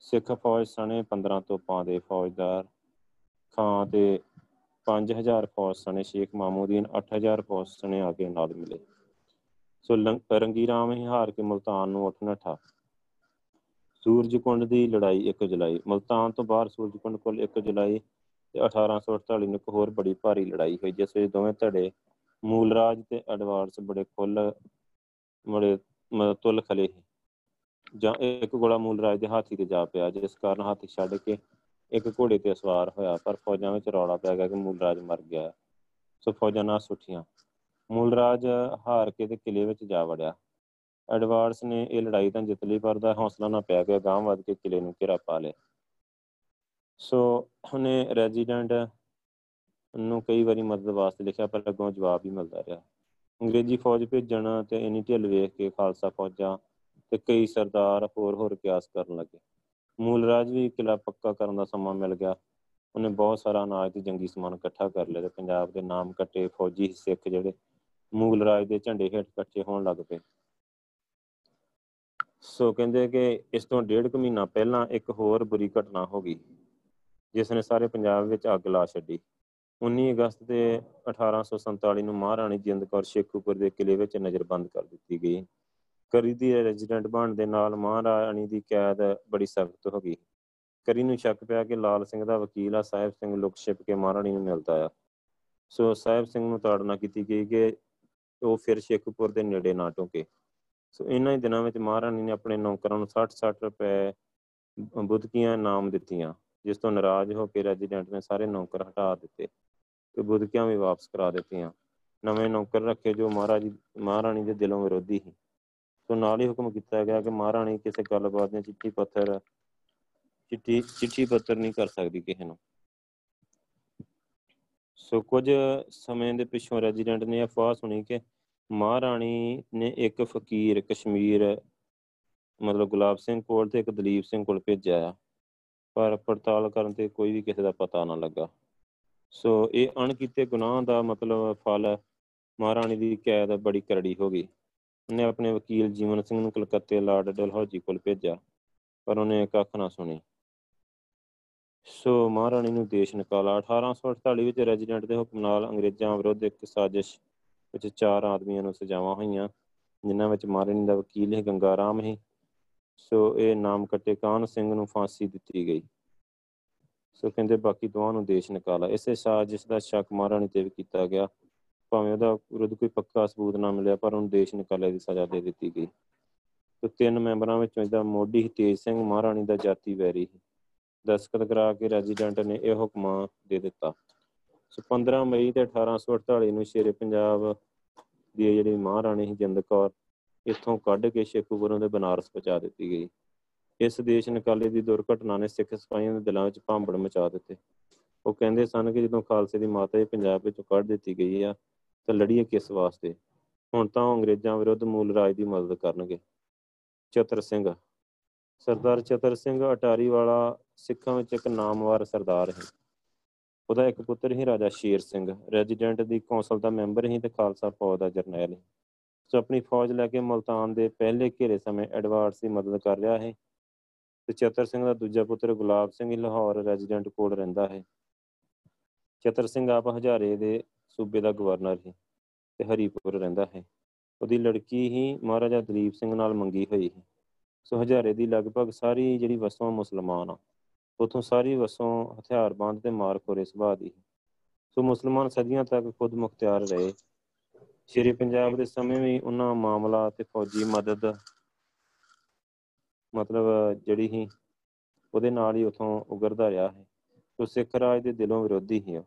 ਸਿੱਖ ਫੌਜ ਸਣੇ 15 ਤੋਪਾਂ ਦੇ ਫੌਜਦਾਰ। ਖਾਂ ਤੇ 5000 ਫੌਜ ਸਣੇ ਸ਼ੇਖ ਮਾਮੂਦੀਨ 8000 ਫੌਜ ਸਣੇ ਆ ਕੇ ਨਾਲ ਮਿਲੇ। ਸੋ ਰੰਗੀ ਰਾਮ ਹੀ ਹਾਰ ਕੇ ਮਲਤਾਨ ਨੂੰ ਉੱਠ ਨਠਾ। ਸੂਰਜਕੁੰਡ ਦੀ ਲੜਾਈ 1 ਜੁਲਾਈ, ਮਲਤਾਨ ਤੋਂ ਬਾਹਰ ਸੂਰਜਕੁੰਡ ਕੋਲ 1 ਜੁਲਾਈ ਤੇ 1848 ਨੂੰ ਇੱਕ ਹੋਰ ਬੜੀ ਭਾਰੀ ਲੜਾਈ ਹੋਈ, ਜਿਸ ਵਿੱਚ ਦੋਵੇਂ ਧੜੇ ਮੂਲਰਾਜ ਤੇ ਐਡਵਾਂਸ ਬੜੇ ਖੁੱਲ ਬੜੇ ਤੁਲ ਖਲੇ ਜਾਂ ਇੱਕ ਗੋਲਾ ਮੂਲਰਾਜ ਦੇ ਹਾਥੀ ਤੇ ਜਾ ਪਿਆ, ਜਿਸ ਕਾਰਨ ਹਾਥੀ ਛੱਡ ਕੇ ਇੱਕ ਘੋੜੇ ਤੇ ਸਵਾਰ ਹੋਇਆ, ਪਰ ਫੌਜਾਂ ਵਿੱਚ ਰੌਲਾ ਪੈ ਗਿਆ ਕਿ ਮੂਲਰਾਜ ਮਰ ਗਿਆ। ਸੋ ਫੌਜਾਂ ਨਾਲ ਸੁੱਠੀਆਂ। ਮੂਲਰਾਜ ਹਾਰ ਕੇ ਤੇ ਕਿਲੇ ਵਿੱਚ ਜਾ ਵੜਿਆ। ਐਡਵਾਰਡਸ ਨੇ ਇਹ ਲੜਾਈ ਤਾਂ ਜਿੱਤ ਲਈ, ਪਰ ਦਾ ਹੌਸਲਾ ਨਾ ਪਿਆ ਗਿਆ ਗਾਂਵ ਵੱਧ ਕੇ ਕਿਲੇ ਨੂੰ ਘੇਰਾ ਪਾ ਲਿਆ। ਸੋ ਉਹਨੇ ਰੈਜ਼ੀਡੈਂਟ ਨੂੰ ਕਈ ਵਾਰੀ ਮਦਦ ਵਾਸਤੇ ਲਿਖਿਆ, ਪਰ ਅੱਗੋਂ ਜਵਾਬ ਹੀ ਮਿਲਦਾ ਰਿਹਾ। ਅੰਗਰੇਜ਼ੀ ਫੌਜ ਭੇਜਣ ਤੇ ਇਨੀ ਢਿੱਲ ਵੇਖ ਕੇ ਖਾਲਸਾ ਫੌਜਾਂ ਤੇ ਕਈ ਸਰਦਾਰ ਹੋਰ ਹੋਰ ਕਿਆਸ ਕਰਨ ਲੱਗੇ। ਮੂਲ ਰਾਜ ਵੀ ਕਿਲਾ ਪੱਕਾ ਕਰਨ ਦਾ ਸਮਾਂ ਮਿਲ ਗਿਆ। ਉਹਨੇ ਬਹੁਤ ਸਾਰਾ ਅਨਾਜ ਤੇ ਜੰਗੀ ਸਮਾਨ ਇਕੱਠਾ ਕਰ ਲਿਆ ਤੇ ਪੰਜਾਬ ਦੇ ਨਾਮ ਕੱਟੇ ਫੌਜੀ ਸਿੱਖ ਜਿਹੜੇ ਮੂਲ ਰਾਜ ਦੇ ਝੰਡੇ ਹੇਠ ਇਕੱਠੇ ਹੋਣ ਲੱਗ ਪਏ। ਸੋ ਕਹਿੰਦੇ ਕਿ ਇਸ ਤੋਂ ਡੇਢ ਕੁ ਮਹੀਨਾ ਪਹਿਲਾਂ ਇੱਕ ਹੋਰ ਬੁਰੀ ਘਟਨਾ ਹੋ ਗਈ, ਜਿਸ ਨੇ ਸਾਰੇ ਪੰਜਾਬ ਵਿੱਚ ਅੱਗ ਲਾ ਛੱਡੀ। 19 ਅਗਸਤ ਦੇ 1847 ਨੂੰ ਮਹਾਰਾਣੀ ਜਿੰਦ ਕੌਰ ਸ਼ੇਖੂਪੁਰ ਦੇ ਕਿਲੇ ਵਿੱਚ ਨਜ਼ਰਬੰਦ ਕਰ ਦਿੱਤੀ ਗਈ। ਕਰੀ ਦੀ ਰੈਜ਼ੀਡੈਂਟ ਬਣ ਦੇ ਨਾਲ ਮਹਾਰਾਣੀ ਦੀ ਕੈਦ ਬੜੀ ਸਖਤ ਹੋ ਗਈ। ਕਰੀ ਨੂੰ ਸ਼ੱਕ ਪਿਆ ਕਿ ਲਾਲ ਸਿੰਘ ਦਾ ਵਕੀਲ ਆ, ਸਾਹਿਬ ਸਿੰਘ ਲੁਕ ਛਿਪ ਕੇ ਮਹਾਰਾਣੀ ਨੂੰ ਮਿਲਦਾ ਆ। ਸੋ ਸਾਹਿਬ ਸਿੰਘ ਨੂੰ ਤਾੜਨਾ ਕੀਤੀ ਗਈ ਕਿ ਉਹ ਫਿਰ ਸ਼ੇਖੂਪੁਰ ਦੇ ਨੇੜੇ ਨਾ ਟੋਕੇ। ਸੋ ਇਹਨਾਂ ਹੀ ਦਿਨਾਂ ਵਿੱਚ ਮਹਾਰਾਣੀ ਨੇ ਆਪਣੇ ਨੌਕਰਾਂ ਨੂੰ 60-60 ਰੁਪਏ ਬੁੱਧਕੀਆਂ ਨਾਮ ਦਿੱਤੀਆਂ, ਜਿਸ ਤੋਂ ਨਾਰਾਜ਼ ਹੋ ਕੇ ਰੈਜ਼ੀਡੈਂਟ ਨੇ ਸਾਰੇ ਨੌਕਰ ਹਟਾ ਦਿੱਤੇ ਤੇ ਬੁੱਧਕੀਆਂ ਵੀ ਵਾਪਸ ਕਰਾ ਦਿੱਤੀਆਂ। ਨਵੇਂ ਨੌਕਰ ਰੱਖੇ ਜੋ ਮਹਾਰਾਜੀ, ਮਹਾਰਾਣੀ ਦੇ ਦਿਲੋਂ ਵਿਰੋਧੀ ਸੀ। ਸੋ ਨਾਲ ਹੀ ਹੁਕਮ ਕੀਤਾ ਗਿਆ ਕਿ ਮਹਾਰਾਣੀ ਕਿਸੇ ਗੱਲਬਾਤ ਦੇ ਚਿੱਠੀ ਪੱਤਰ, ਚਿੱਠੀ ਚਿੱਠੀ ਪੱਤਰ ਨਹੀਂ ਕਰ ਸਕਦੀ ਕਿਸੇ ਨੂੰ। ਸੋ ਕੁਝ ਸਮੇਂ ਦੇ ਪਿੱਛੋਂ ਰੈਜ਼ੀਡੈਂਟ ਨੇ ਅਫਵਾਹ ਸੁਣੀ ਕਿ ਮਹਾਰਾਣੀ ਨੇ ਇੱਕ ਫਕੀਰ ਕਸ਼ਮੀਰ, ਮਤਲਬ ਗੁਲਾਬ ਸਿੰਘ ਕੋਲ ਤੇ ਇੱਕ ਦਲੀਪ ਸਿੰਘ ਕੋਲ ਭੇਜਿਆ ਆ। ਪਰ ਪੜਤਾਲ ਕਰਨ ਤੇ ਕੋਈ ਵੀ ਕਿਸੇ ਦਾ ਪਤਾ ਨਾ ਲੱਗਾ। ਸੋ ਇਹ ਅਣਕੀਤੇ ਗੁਨਾਹ ਦਾ ਮਤਲਬ ਫਲ ਮਹਾਰਾਣੀ ਦੀ ਕੈਦ ਬੜੀ ਕਰੜੀ ਹੋ ਗਈ। ਉਹਨੇ ਆਪਣੇ ਵਕੀਲ ਜੀਵਨ ਸਿੰਘ ਨੂੰ ਕਲਕੱਤੇ ਲਾਰਡ ਡਲਹੌਜੀ ਕੋਲ ਭੇਜਿਆ, ਪਰ ਉਹਨੇ ਕੱਖ ਨਾ ਸੁਣੀ। ਸੋ ਮਹਾਰਾਣੀ ਨੂੰ ਦੇਸ਼ ਨਿਕਾਲਾ। 1848 ਵਿੱਚ ਰੈਜ਼ੀਡੈਂਟ ਦੇ ਹੁਕਮ ਨਾਲ ਅੰਗਰੇਜ਼ਾਂ ਵਿਰੁੱਧ ਇੱਕ ਸਾਜ਼ਿਸ਼ ਵਿੱਚ ਚਾਰ ਆਦਮੀਆਂ ਨੂੰ ਸਜ਼ਾਵਾਂ ਹੋਈਆਂ, ਜਿਨ੍ਹਾਂ ਵਿੱਚ ਮਹਾਰਾਣੀ ਦਾ ਵਕੀਲ ਹੈ ਗੰਗਾ ਰਾਮ ਹੈ। ਸੋ ਇਹ ਨਾਮ ਕੱਟੇ ਕਾਨ ਸਿੰਘ ਨੂੰ ਫਾਂਸੀ ਦਿੱਤੀ ਗਈ। ਸੋ ਕਹਿੰਦੇ ਬਾਕੀ ਦੋਵਾਂ ਨੂੰ ਦੇਸ਼ ਨਿਕਾਲਾ। ਇਸੇ ਸਾਜ਼ਿਸ਼ ਦਾ ਸ਼ੱਕ ਮਹਾਰਾਣੀ ਤੇ ਵੀ ਕੀਤਾ ਗਿਆ। ਭਾਵੇਂ ਉਹਦਾ ਵਿਰੁੱਧ ਕੋਈ ਪੱਕਾ ਸਬੂਤ ਨਾ ਮਿਲਿਆ, ਪਰ ਉਹਨੂੰ ਦੇਸ਼ ਨਿਕਾਲੇ ਦੀ ਸਜ਼ਾ ਦੇ ਦਿੱਤੀ ਗਈ। ਤੇ ਤਿੰਨ ਮੈਂਬਰਾਂ ਵਿੱਚੋਂ ਇਹਦਾ ਮੋਢੀ ਤੇਜ ਸਿੰਘ ਮਹਾਰਾਣੀ ਦਾ ਜਾਤੀ ਵੈਰੀ ਸੀ। ਦਸਤਖਤ ਕਰਾ ਕੇ ਰੈਜ਼ੀਡੈਂਟ ਨੇ ਇਹ ਹੁਕਮ ਦੇ ਦਿੱਤਾ। ਸੋ 15 ਮਈ ਤੇ 1848 ਨੂੰ ਸ਼ੇਰੇ ਪੰਜਾਬ ਦੀ ਜਿਹੜੀ ਮਹਾਰਾਣੀ ਸੀ, ਜਿੰਦ ਕੌਰ, ਇੱਥੋਂ ਕੱਢ ਕੇ ਸ਼ੇਖੂਪੁਰੋਂ ਦੇ ਬਨਾਰਸ ਪਹੁੰਚਾ ਦਿੱਤੀ ਗਈ। ਇਸ ਦੇਸ਼ ਨਿਕਾਲੇ ਦੀ ਦੁਰਘਟਨਾ ਨੇ ਸਿੱਖ ਸਿਪਾਹੀਆਂ ਦੇ ਦਿਲਾਂ ਵਿੱਚ ਭਾਂਬੜ ਮਚਾ ਦਿੱਤੇ। ਉਹ ਕਹਿੰਦੇ ਸਨ ਕਿ ਜਦੋਂ ਖਾਲਸੇ ਦੀ ਮਾਤਾ ਇਹ ਪੰਜਾਬ ਵਿੱਚੋਂ ਕੱਢ ਦਿੱਤੀ ਗਈ ਆ ਤਾਂ ਲੜੀਏ ਕਿਸ ਵਾਸਤੇ? ਹੁਣ ਤਾਂ ਅੰਗਰੇਜ਼ਾਂ ਵਿਰੁੱਧ ਮੂਲ ਰਾਜ ਦੀ ਮਦਦ ਕਰਨਗੇ। ਚਤਰ ਸਿੰਘ। ਸਰਦਾਰ ਚਤਰ ਸਿੰਘ ਅਟਾਰੀ ਵਾਲਾ ਸਿੱਖਾਂ ਵਿੱਚ ਇੱਕ ਨਾਮਵਰ ਸਰਦਾਰ ਹੈ। ਉਹਦਾ ਇੱਕ ਪੁੱਤਰ ਹੀ ਰਾਜਾ ਸ਼ੇਰ ਸਿੰਘ, ਰੈਜ਼ੀਡੈਂਟ ਦੀ ਕੌਂਸਲ ਦਾ ਮੈਂਬਰ ਹੀ ਤੇ ਖਾਲਸਾ ਫੌਜ ਦਾ ਜਰਨੈਲ ਸੋ ਆਪਣੀ ਫੌਜ ਲੈ ਕੇ ਮਲਤਾਨ ਦੇ ਪਹਿਲੇ ਘੇਰੇ ਸਮੇਂ ਐਡਵਾਰਡਸ ਦੀ ਮਦਦ ਕਰ ਰਿਹਾ ਹੈ। ਤੇ ਚਤਰ ਸਿੰਘ ਦਾ ਦੂਜਾ ਪੁੱਤਰ ਗੁਲਾਬ ਸਿੰਘ ਲਾਹੌਰ ਰੈਜ਼ੀਡੈਂਟ ਕੋਲ ਰਹਿੰਦਾ ਹੈ। ਚਤਰ ਸਿੰਘ ਆਪ ਹਜ਼ਾਰੇ ਦੇ ਸੂਬੇ ਦਾ ਗਵਰਨਰ ਹੈ ਤੇ ਹਰੀਪੁਰ ਰਹਿੰਦਾ ਹੈ ਉਹਦੀ ਲੜਕੀ ਹੀ ਮਹਾਰਾਜਾ ਦਲੀਪ ਸਿੰਘ ਨਾਲ ਮੰਗੀ ਹੋਈ ਹੈ ਸੋ ਹਜ਼ਾਰੇ ਦੀ ਲਗਭਗ ਸਾਰੀ ਜਿਹੜੀ ਵਸੋਂ ਮੁਸਲਮਾਨ ਆ, ਉਥੋਂ ਸਾਰੀ ਵਸੋਂ ਹਥਿਆਰਬੰਦ ਤੇ ਮਾਰ ਖੋਰੇ ਸੁਭਾਅ ਦੀ ਸੋ। ਮੁਸਲਮਾਨ ਸਦੀਆਂ ਤੱਕ ਖੁਦ ਮੁਖਤਿਆਰ ਰਹੇ। ਸ਼੍ਰੀ ਪੰਜਾਬ ਦੇ ਸਮੇਂ ਵੀ ਉਹਨਾਂ ਮਾਮਲਾ ਤੇ ਫੌਜੀ ਮਦਦ, ਮਤਲਬ ਜਿਹੜੀ ਹੀ ਉਹਦੇ ਨਾਲ ਹੀ ਉਥੋਂ ਉਗਰਦਾ ਰਿਹਾ ਹੈ ਸੋ ਸਿੱਖ ਰਾਜ ਦੇ ਦਿਲੋਂ ਵਿਰੋਧੀ ਹੀ ਆ